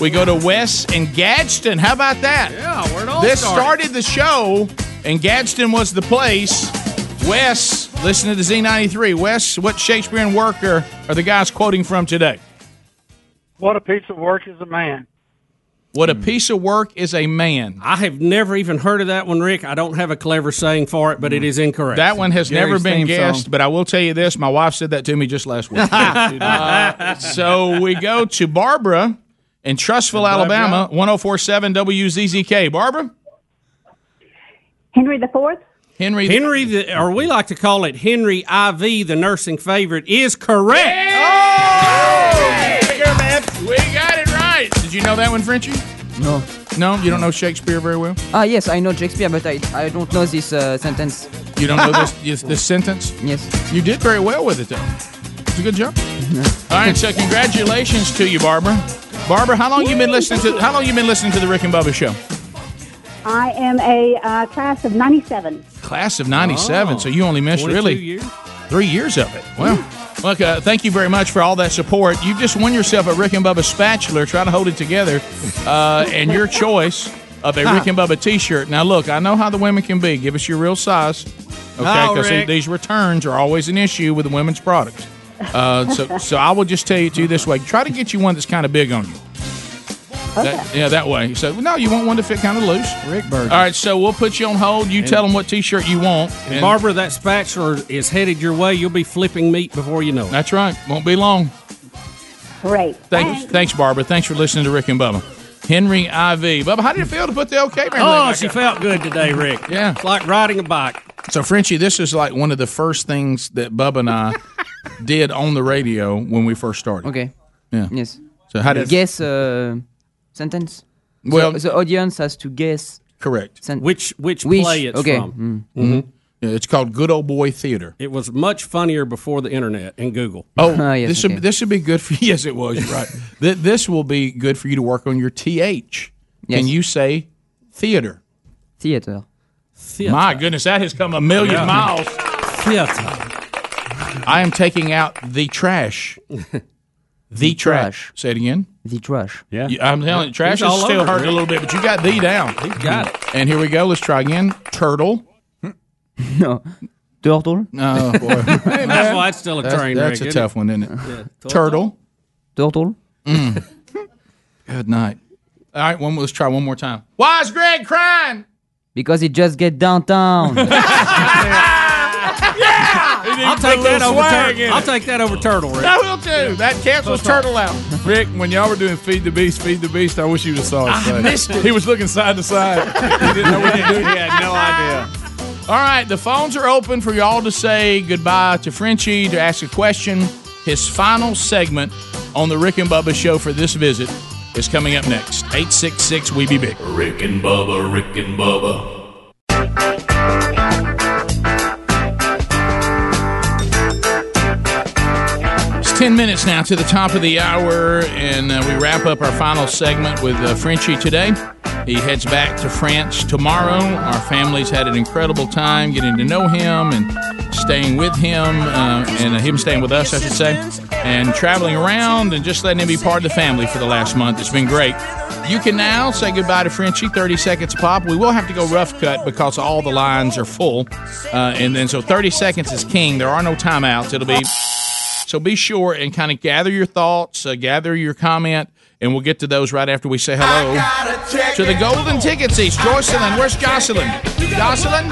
We go to Wes and Gadsden. How about that? Yeah, where it all This started. started the show, and Gadsden was the place. Wes, listen to the Z93. Wes, what Shakespearean work are, are the guys quoting from today? What a piece of work is a man. What a piece of work is a man. I have never even heard of that one, Rick. I don't have a clever saying for it, but it is incorrect. That one has never been theme guessed, song. but I will tell you this: my wife said that to me just last week. Uh, so we go to Barbara in Trussville, Alabama, 1047 WZZK. Barbara? Henry the Fourth. Henry. Henry, the, or we like to call it Henry IV, the nursing favorite, is correct. Oh! We got it right. Did you know that one, Frenchie? No. No, you don't know Shakespeare very well. Ah, yes, I know Shakespeare, but I, I don't know this uh, sentence. You don't know this this, this sentence? Yes. You did very well with it, though. It's a good job. All right, so congratulations to you, Barbara. Barbara, how long you been listening to how long you been listening to the Rick and Bubba show? I am a uh, class of 97. Class of 97, Oh. so you only missed really years? three years of it. Well, look, uh, thank you very much for all that support. You've just won yourself a Rick and Bubba spatula. Try to hold it together. Uh, and your choice of a Rick and Bubba t shirt. Now, look, I know how the women can be. Give us your real size. Okay, because Rick. these returns are always an issue with the women's products. Uh, so, so I will just tell you to you this way: try to get you one that's kind of big on you. That- yeah, that way. So no, you want one to fit kind of loose. Rick Burger. All right, so we'll put you on hold. You And- tell them what T-shirt you want. And Barbara, that spatula is headed your way. You'll be flipping meat before you know it. That's right. Won't be long. Great. Thanks, thanks, Barbara. Thanks for listening to Rick and Bubba. Henry IV. Bubba, how did it feel to put the OK man? Oh, she felt good today, Rick. Yeah. It's like riding a bike. So, Frenchie, this is like one of the first things that Bubba and I did on the radio when we first started. Okay. Yeah. Yes. So how did guess uh, sentence? Well- so the audience has to guess. Correct. Sen- Which which Which- play it's okay. from. Mm. Mhm. Yeah, it's called Good Old Boy Theater. It was much funnier before the internet and Google. Oh, this would this should be good for yes, it was you're right. Th- this will be good for you to work on your th. Can you say theater? Theater. My goodness, that has come a million Yeah. miles. Theater. I am taking out the trash. The, trash. Say it again. The trash. Yeah. I'm telling you, trash He's is still hurting it. a little bit, but you got the down. He's got it. And here we go. Let's try again. Turtle. no. Turtle. Oh boy. Hey, That's why it's still a That's- train That's wreck, a tough it? one, isn't it? Yeah. Turtle. Turtle. Mm. Good night. All right, one. Let's try one more time. Why is Greg crying? Because he just get downtown. I'll take that over turtle. I'll take that over turtle, Rick. I will too. That cancels turtle out. Rick, when y'all were doing Feed the Beast, Feed the Beast, I wish you would have saw his I missed it. He was looking side to side. he didn't know what to do. He had no idea. All right, the phones are open for y'all to say goodbye to Frenchie, to ask a question. His final segment on the Rick and Bubba show for this visit is coming up next. 866 We Be Big. Rick and Bubba, Rick and Bubba. It's 10 minutes now to the top of the hour, and uh, we wrap up our final segment with uh, Frenchie today. He heads back to France tomorrow. Our family's had an incredible time getting to know him and staying with him, uh, and uh, him staying with us, I should say, and traveling around and just letting him be part of the family for the last month. It's been great. You can now say goodbye to Frenchie, 30 seconds pop. We will have to go rough cut because all the lines are full. Uh, and then, so 30 seconds is king. There are no timeouts. It'll be so be sure and kind of gather your thoughts, uh, gather your comment, and we'll get to those right after we say hello to the golden ticket seats. Jocelyn, where's Jocelyn? Jocelyn?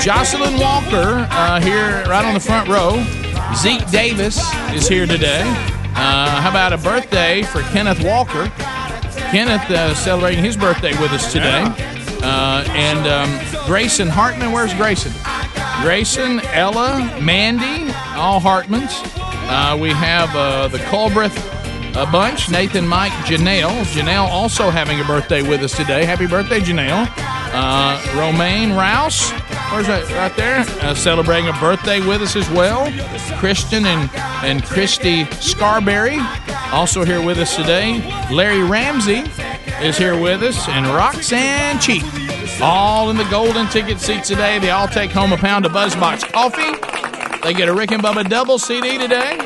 Jocelyn Walker uh, here right on the front row. Zeke Davis is here today. Uh, how about a birthday for Kenneth Walker? Kenneth uh, celebrating his birthday with us today. Uh, and um, Grayson Hartman, where's Grayson? Grayson, Ella, Mandy, all Hartmans. Uh, we have uh, the Culbreth uh, bunch, Nathan, Mike, Janelle. Janelle also having a birthday with us today. Happy birthday, Janelle. Uh, Romaine Rouse, where's that? Right there. Uh, celebrating a birthday with us as well. Christian and, and Christy Scarberry also here with us today. Larry Ramsey is here with us, and Roxanne Cheek. All in the golden ticket seats today. They all take home a pound of Buzzbox coffee. They get a Rick and Bubba double CD today.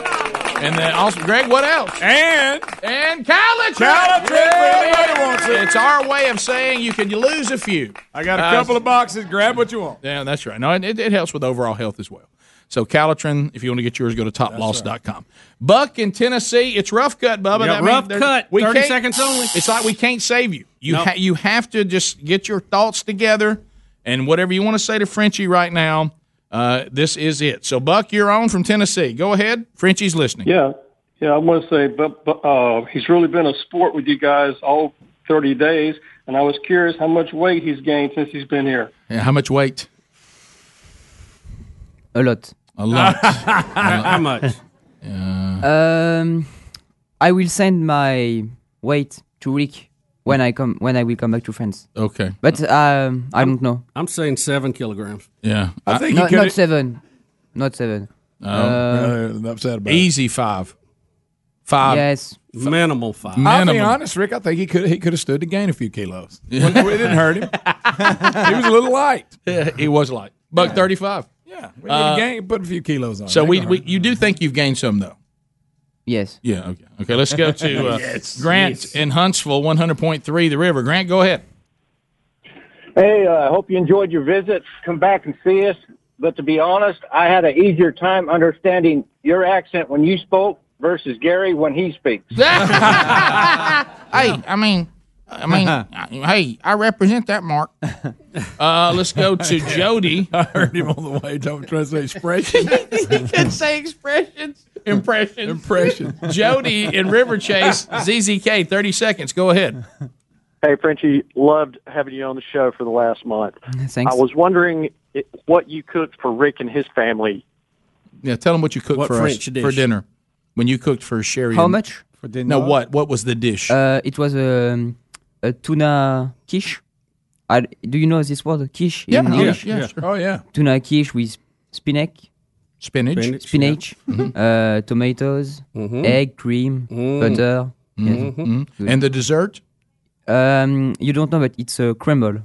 And then also, Greg, what else? And and. Calitrin for wants it. It's our way of saying you can lose a few. I got a Uh, couple of boxes. Grab what you want. Yeah, that's right. No, it, it helps with overall health as well. So Calitrin, if you want to get yours, go to toploss.com. Buck in Tennessee, it's rough cut, Bubba. Yeah, That rough cut. we 30 can't- seconds only. It's like we can't save you. You Nope. ha- you have to just get your thoughts together and whatever you want to say to Frenchie right now. Uh, this is it. So Buck, you're on from Tennessee. Go ahead. Frenchie's listening. Yeah, yeah. I want to say, but, but uh, he's really been a sport with you guys all 30 days, and I was curious how much weight he's gained since he's been here. Yeah, how much weight? A lot. A lot. How much? Um, I will send my weight to Rick when I come when I will come back to France. Okay. But um, I don't know. I'm saying seven kilograms. Yeah. I think not, he could. not seven. Not seven. Oh. Uh, Uh, upset about it. Easy five. Five. Yes, Minimal five. I'll be Minimum. honest, Rick. I think he could he could have stood to gain a few kilos. it didn't hurt him. he was a little light. Yeah, he was light. Buck thirty-five. Yeah, we Uh, gain, put a few kilos on. So Ain't we, we you do think you've gained some though? Yes. Yeah. Okay. Okay. Let's go to uh, Yes, Grant yes. in Huntsville, one hundred point three, the river. Grant, go ahead. Hey, I uh, hope you enjoyed your visit. Come back and see us. But to be honest, I had an easier time understanding your accent when you spoke versus Gary when he speaks. hey, I mean, I mean, hey, I represent that mark. Uh, let's go to Jody. I heard him on the way talking, trying to say expression. he can say expressions. Impressions. Impressions. Jody in Riverchase, ZZK, 30 seconds. Go ahead. Hey, Frenchie, loved having you on the show for the last month. Thanks. I was wondering what you cooked for Rick and his family. Yeah, tell them what you cooked What for French us dish? for dinner. When you cooked for Sherry. How and- much? For dinner. No, what? What was the dish? Uh, it was a, a tuna quiche. I, do you know this word, quiche Yeah, in yeah, English? yeah, sure. Oh yeah. Tuna quiche with spinach, Spinach. Spinach. spinach, Mm-hmm. uh, tomatoes, Mhm. egg, cream, Mm. butter. Yes. Mhm. And the dessert? Um, you don't know, but it's a crumble.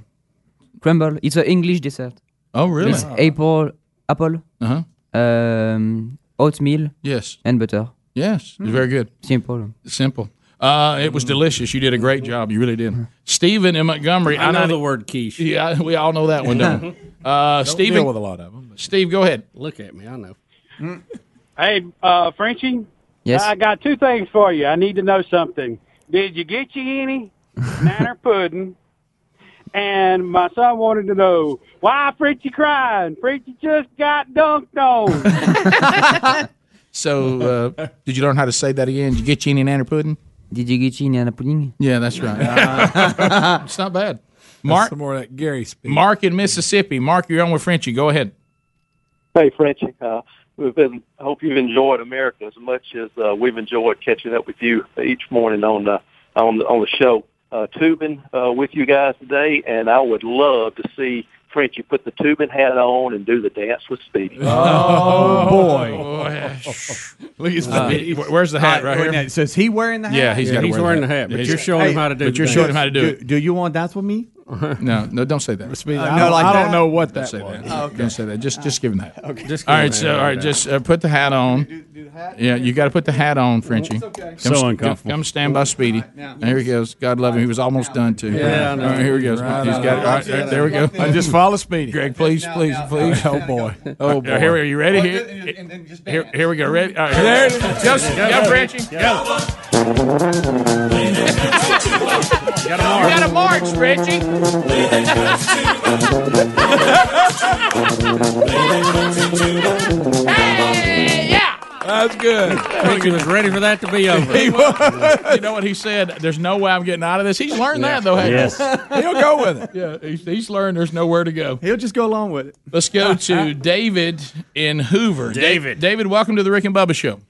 Crumble. It's an English dessert. Oh, really? It's apple, apple, Uh huh. um, oatmeal, Yes. and butter. Yes. It's very good. Simple. Simple. Uh, it was delicious. You did a great job. You really did. Stephen in Montgomery. I know know the word quiche. Yeah, we all know that one, don't we? Uh, Don't Stephen, deal with a lot of them. Steve, go ahead. Look at me. I know. Hey, uh, Frenchie. Yes. I got two things for you. I need to know something. Did you get you any nanner pudding? And my son wanted to know why Frenchie crying. Frenchie just got dunked on. So, uh, did you learn how to say that again? Did you get you any nanner pudding? Did you get banana pudding? Yeah, that's right. it's not bad. Mark, Some more of that Gary speak. Mark in Mississippi. Mark, you're on with Frenchie. Go ahead. Hey, Frenchie. Uh, we've been. I hope you've enjoyed America as much as uh, we've enjoyed catching up with you each morning on the on the on the show. Uh, tubing uh, with you guys today, and I would love to see Frenchie put the tubing hat on and do the dance with Speedy. Oh, boy. Look at Uh, Speedy. Where's the hat right wait, here? now, So is he wearing the hat? Yeah, he's Yeah, got to he's wear wearing the the hat. hat, but He's- you're showing him how to do it. But the you're dance. showing him how to do do, it. do you want to dance with me? No, no, don't say that. Uh, I, no, don't, like I that? don't know what Don't that say was. that. Don't say that. Just, just give him that. Okay. Just All give right, him so all right, just uh, put the hat on. Do hat? Yeah, you got to put the hat on, Frenchie. Come, So uncomfortable. Come stand by Speedy. And here he goes. God love him. He was almost done too. Yeah, I. All right, here he goes. Right He's on. got. All right, there- there we go. I just follow Speedy. Greg, please, please, please. Oh boy. Oh boy. Here we are. You ready? Here, here, here we go. Ready? All right, There it is. Go, go, Frenchie. Go. Got a mark. Got a march, Reggie. hey, yeah. That's good. Frenchie was ready for that to be over. He was. you know what he said? There's no way I'm getting out of this. He's learned that though. hasn't he? He'll go with it. Yeah, he's, he's learned there's nowhere to go. He'll just go along with it. Let's go to David in Hoover. David. David, welcome to the Rick and Bubba Show.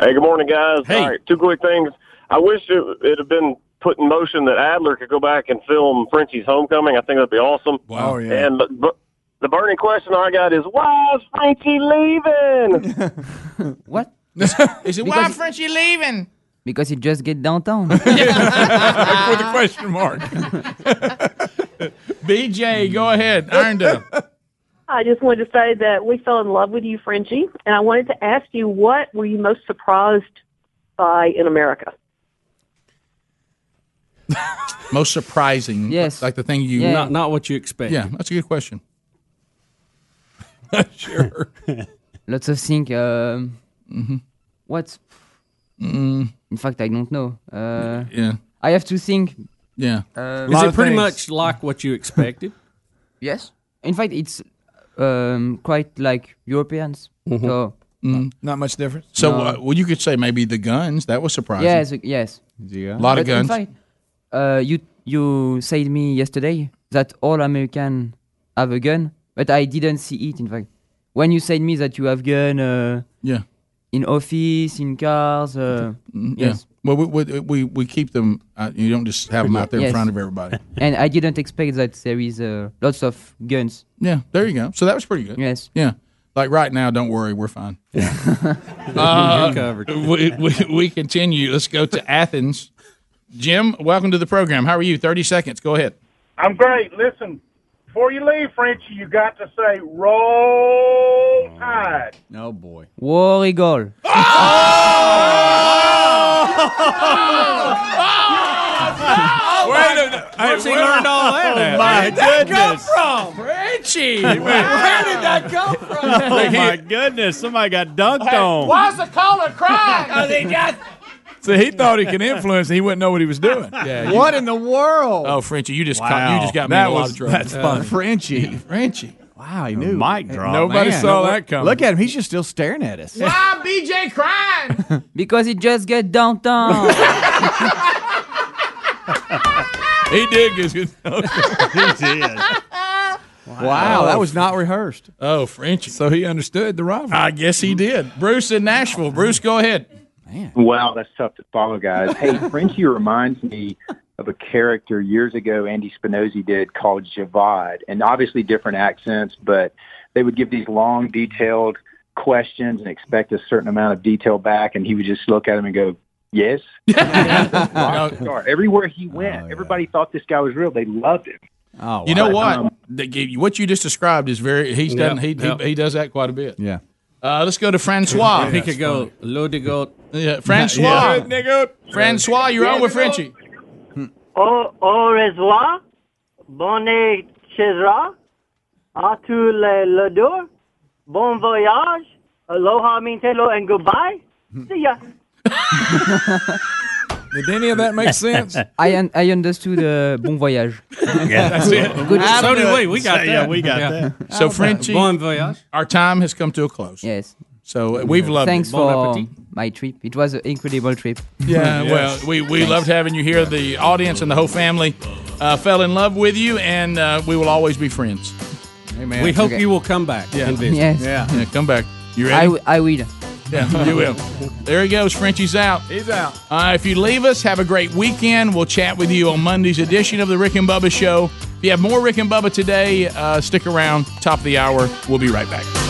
Hey, good morning, guys. Hey. All right, two quick things. I wish it, it had been put in motion that Adler could go back and film Frenchie's homecoming. I think that'd be awesome. Wow. Oh, yeah. And the, the burning question I got is, why is Frenchie leaving? What? Is it why Frenchie leaving? Because he just get downtown. With a question mark. BJ, go ahead. Irondale. I just wanted to say that we fell in love with you, Frenchie, and I wanted to ask you what were you most surprised by in America? Most surprising. Yes. Like the thing you. Yeah. Not not what you expect. Yeah, that's a good question. sure. Lots of things. Um, Mm-hmm. What? Mm, In fact, I don't know. Uh, yeah. I have to think. Yeah. Uh, Is it pretty much like what you expected? Yes. In fact, it's um, quite like Europeans. Mm-hmm. So Mm. Not much difference. So, No. uh, well, you could say maybe the guns. That was surprising. yes, yes. A lot of But in guns. fact, uh, you you said me yesterday that all American have a gun, but I didn't see it. In fact, when you said me that you have gun, uh, Yeah. in office, in cars, uh, Mm, Yeah. yes, Well, we, we, we, we keep them. Uh, you don't just have them out there in front of everybody. and I didn't expect that there is uh, lots of guns. Yeah. There you go. So that was pretty good. Yes. Yeah. Like right now, don't worry, we're fine. Uh, You're covered. We, we, we continue. Let's go to Athens. Jim, welcome to the program. How are you? 30 seconds. Go ahead. I'm great. Listen, before you leave, Frenchie, you got to say roll tide. Oh boy. War Eagle. Oh! oh! Wait a minute. Where's he learned all that oh, at? my Where did that come goodness. from? Frenchie. Where did that come from? Oh my goodness! Somebody got dunked on. Why's the caller crying? Because he just. So he thought he could influence. He wouldn't know what he was doing. Yeah, What in the world? Oh, Frenchie, you just Wow. caught, you just got me That in a lot of trouble. that's funny. Frenchie. Frenchie. Wow, he knew. mic drop. Nobody Man, saw no, that coming. Look at him. He's just still staring at us. Why BJ crying? Because he just get on. he did get good. he did. Wow, that was not rehearsed. Oh, Frenchie. So he understood the rivalry. I guess he did. Bruce in Nashville. Bruce, go ahead. Wow, that's tough to follow, guys. Hey, Frenchie reminds me of a character years ago Andy Spinozzi did called Javad, and obviously different accents, but they would give these long, detailed questions and expect a certain amount of detail back, and he would just look at them and go, "Yes." Rock star. Everywhere he went, everybody thought this guy was real. They loved him. Oh, You know what? um, They gave you- what you just described is very. He's done. He, yep. he he does that quite a bit. Yeah. Uh, let's go to Francois. he could go Ludigot. Yeah, Francois. Francois, you're on with Frenchie. Au, au revoir, bonne chezra, à tous les le deux, bon voyage, aloha means hello and goodbye. See ya. Did any of that make sense? I un- I understood uh, bon voyage. Yeah, That's it. Good. So do we. We got that. Yeah, we got Yeah. that. So Frenchie, Bon voyage. our time has come to a close. Yes. So uh, we've loved Thanks it. for my trip. It was an incredible trip. Yeah, well, we, we loved having you here. The audience and the whole family uh, fell in love with you, and uh, we will always be friends. Hey, man. We hope Okay. you will come back Yeah. and visit. Yes. Yeah. Yeah, come back. You I, ready? w- I will. yeah, you will. There he goes. Frenchie's out. He's out. Uh, if you leave us, have a great weekend. We'll chat with you on Monday's edition of the Rick and Bubba Show. If you have more Rick and Bubba today, uh, stick around. Top of the hour. We'll be right back.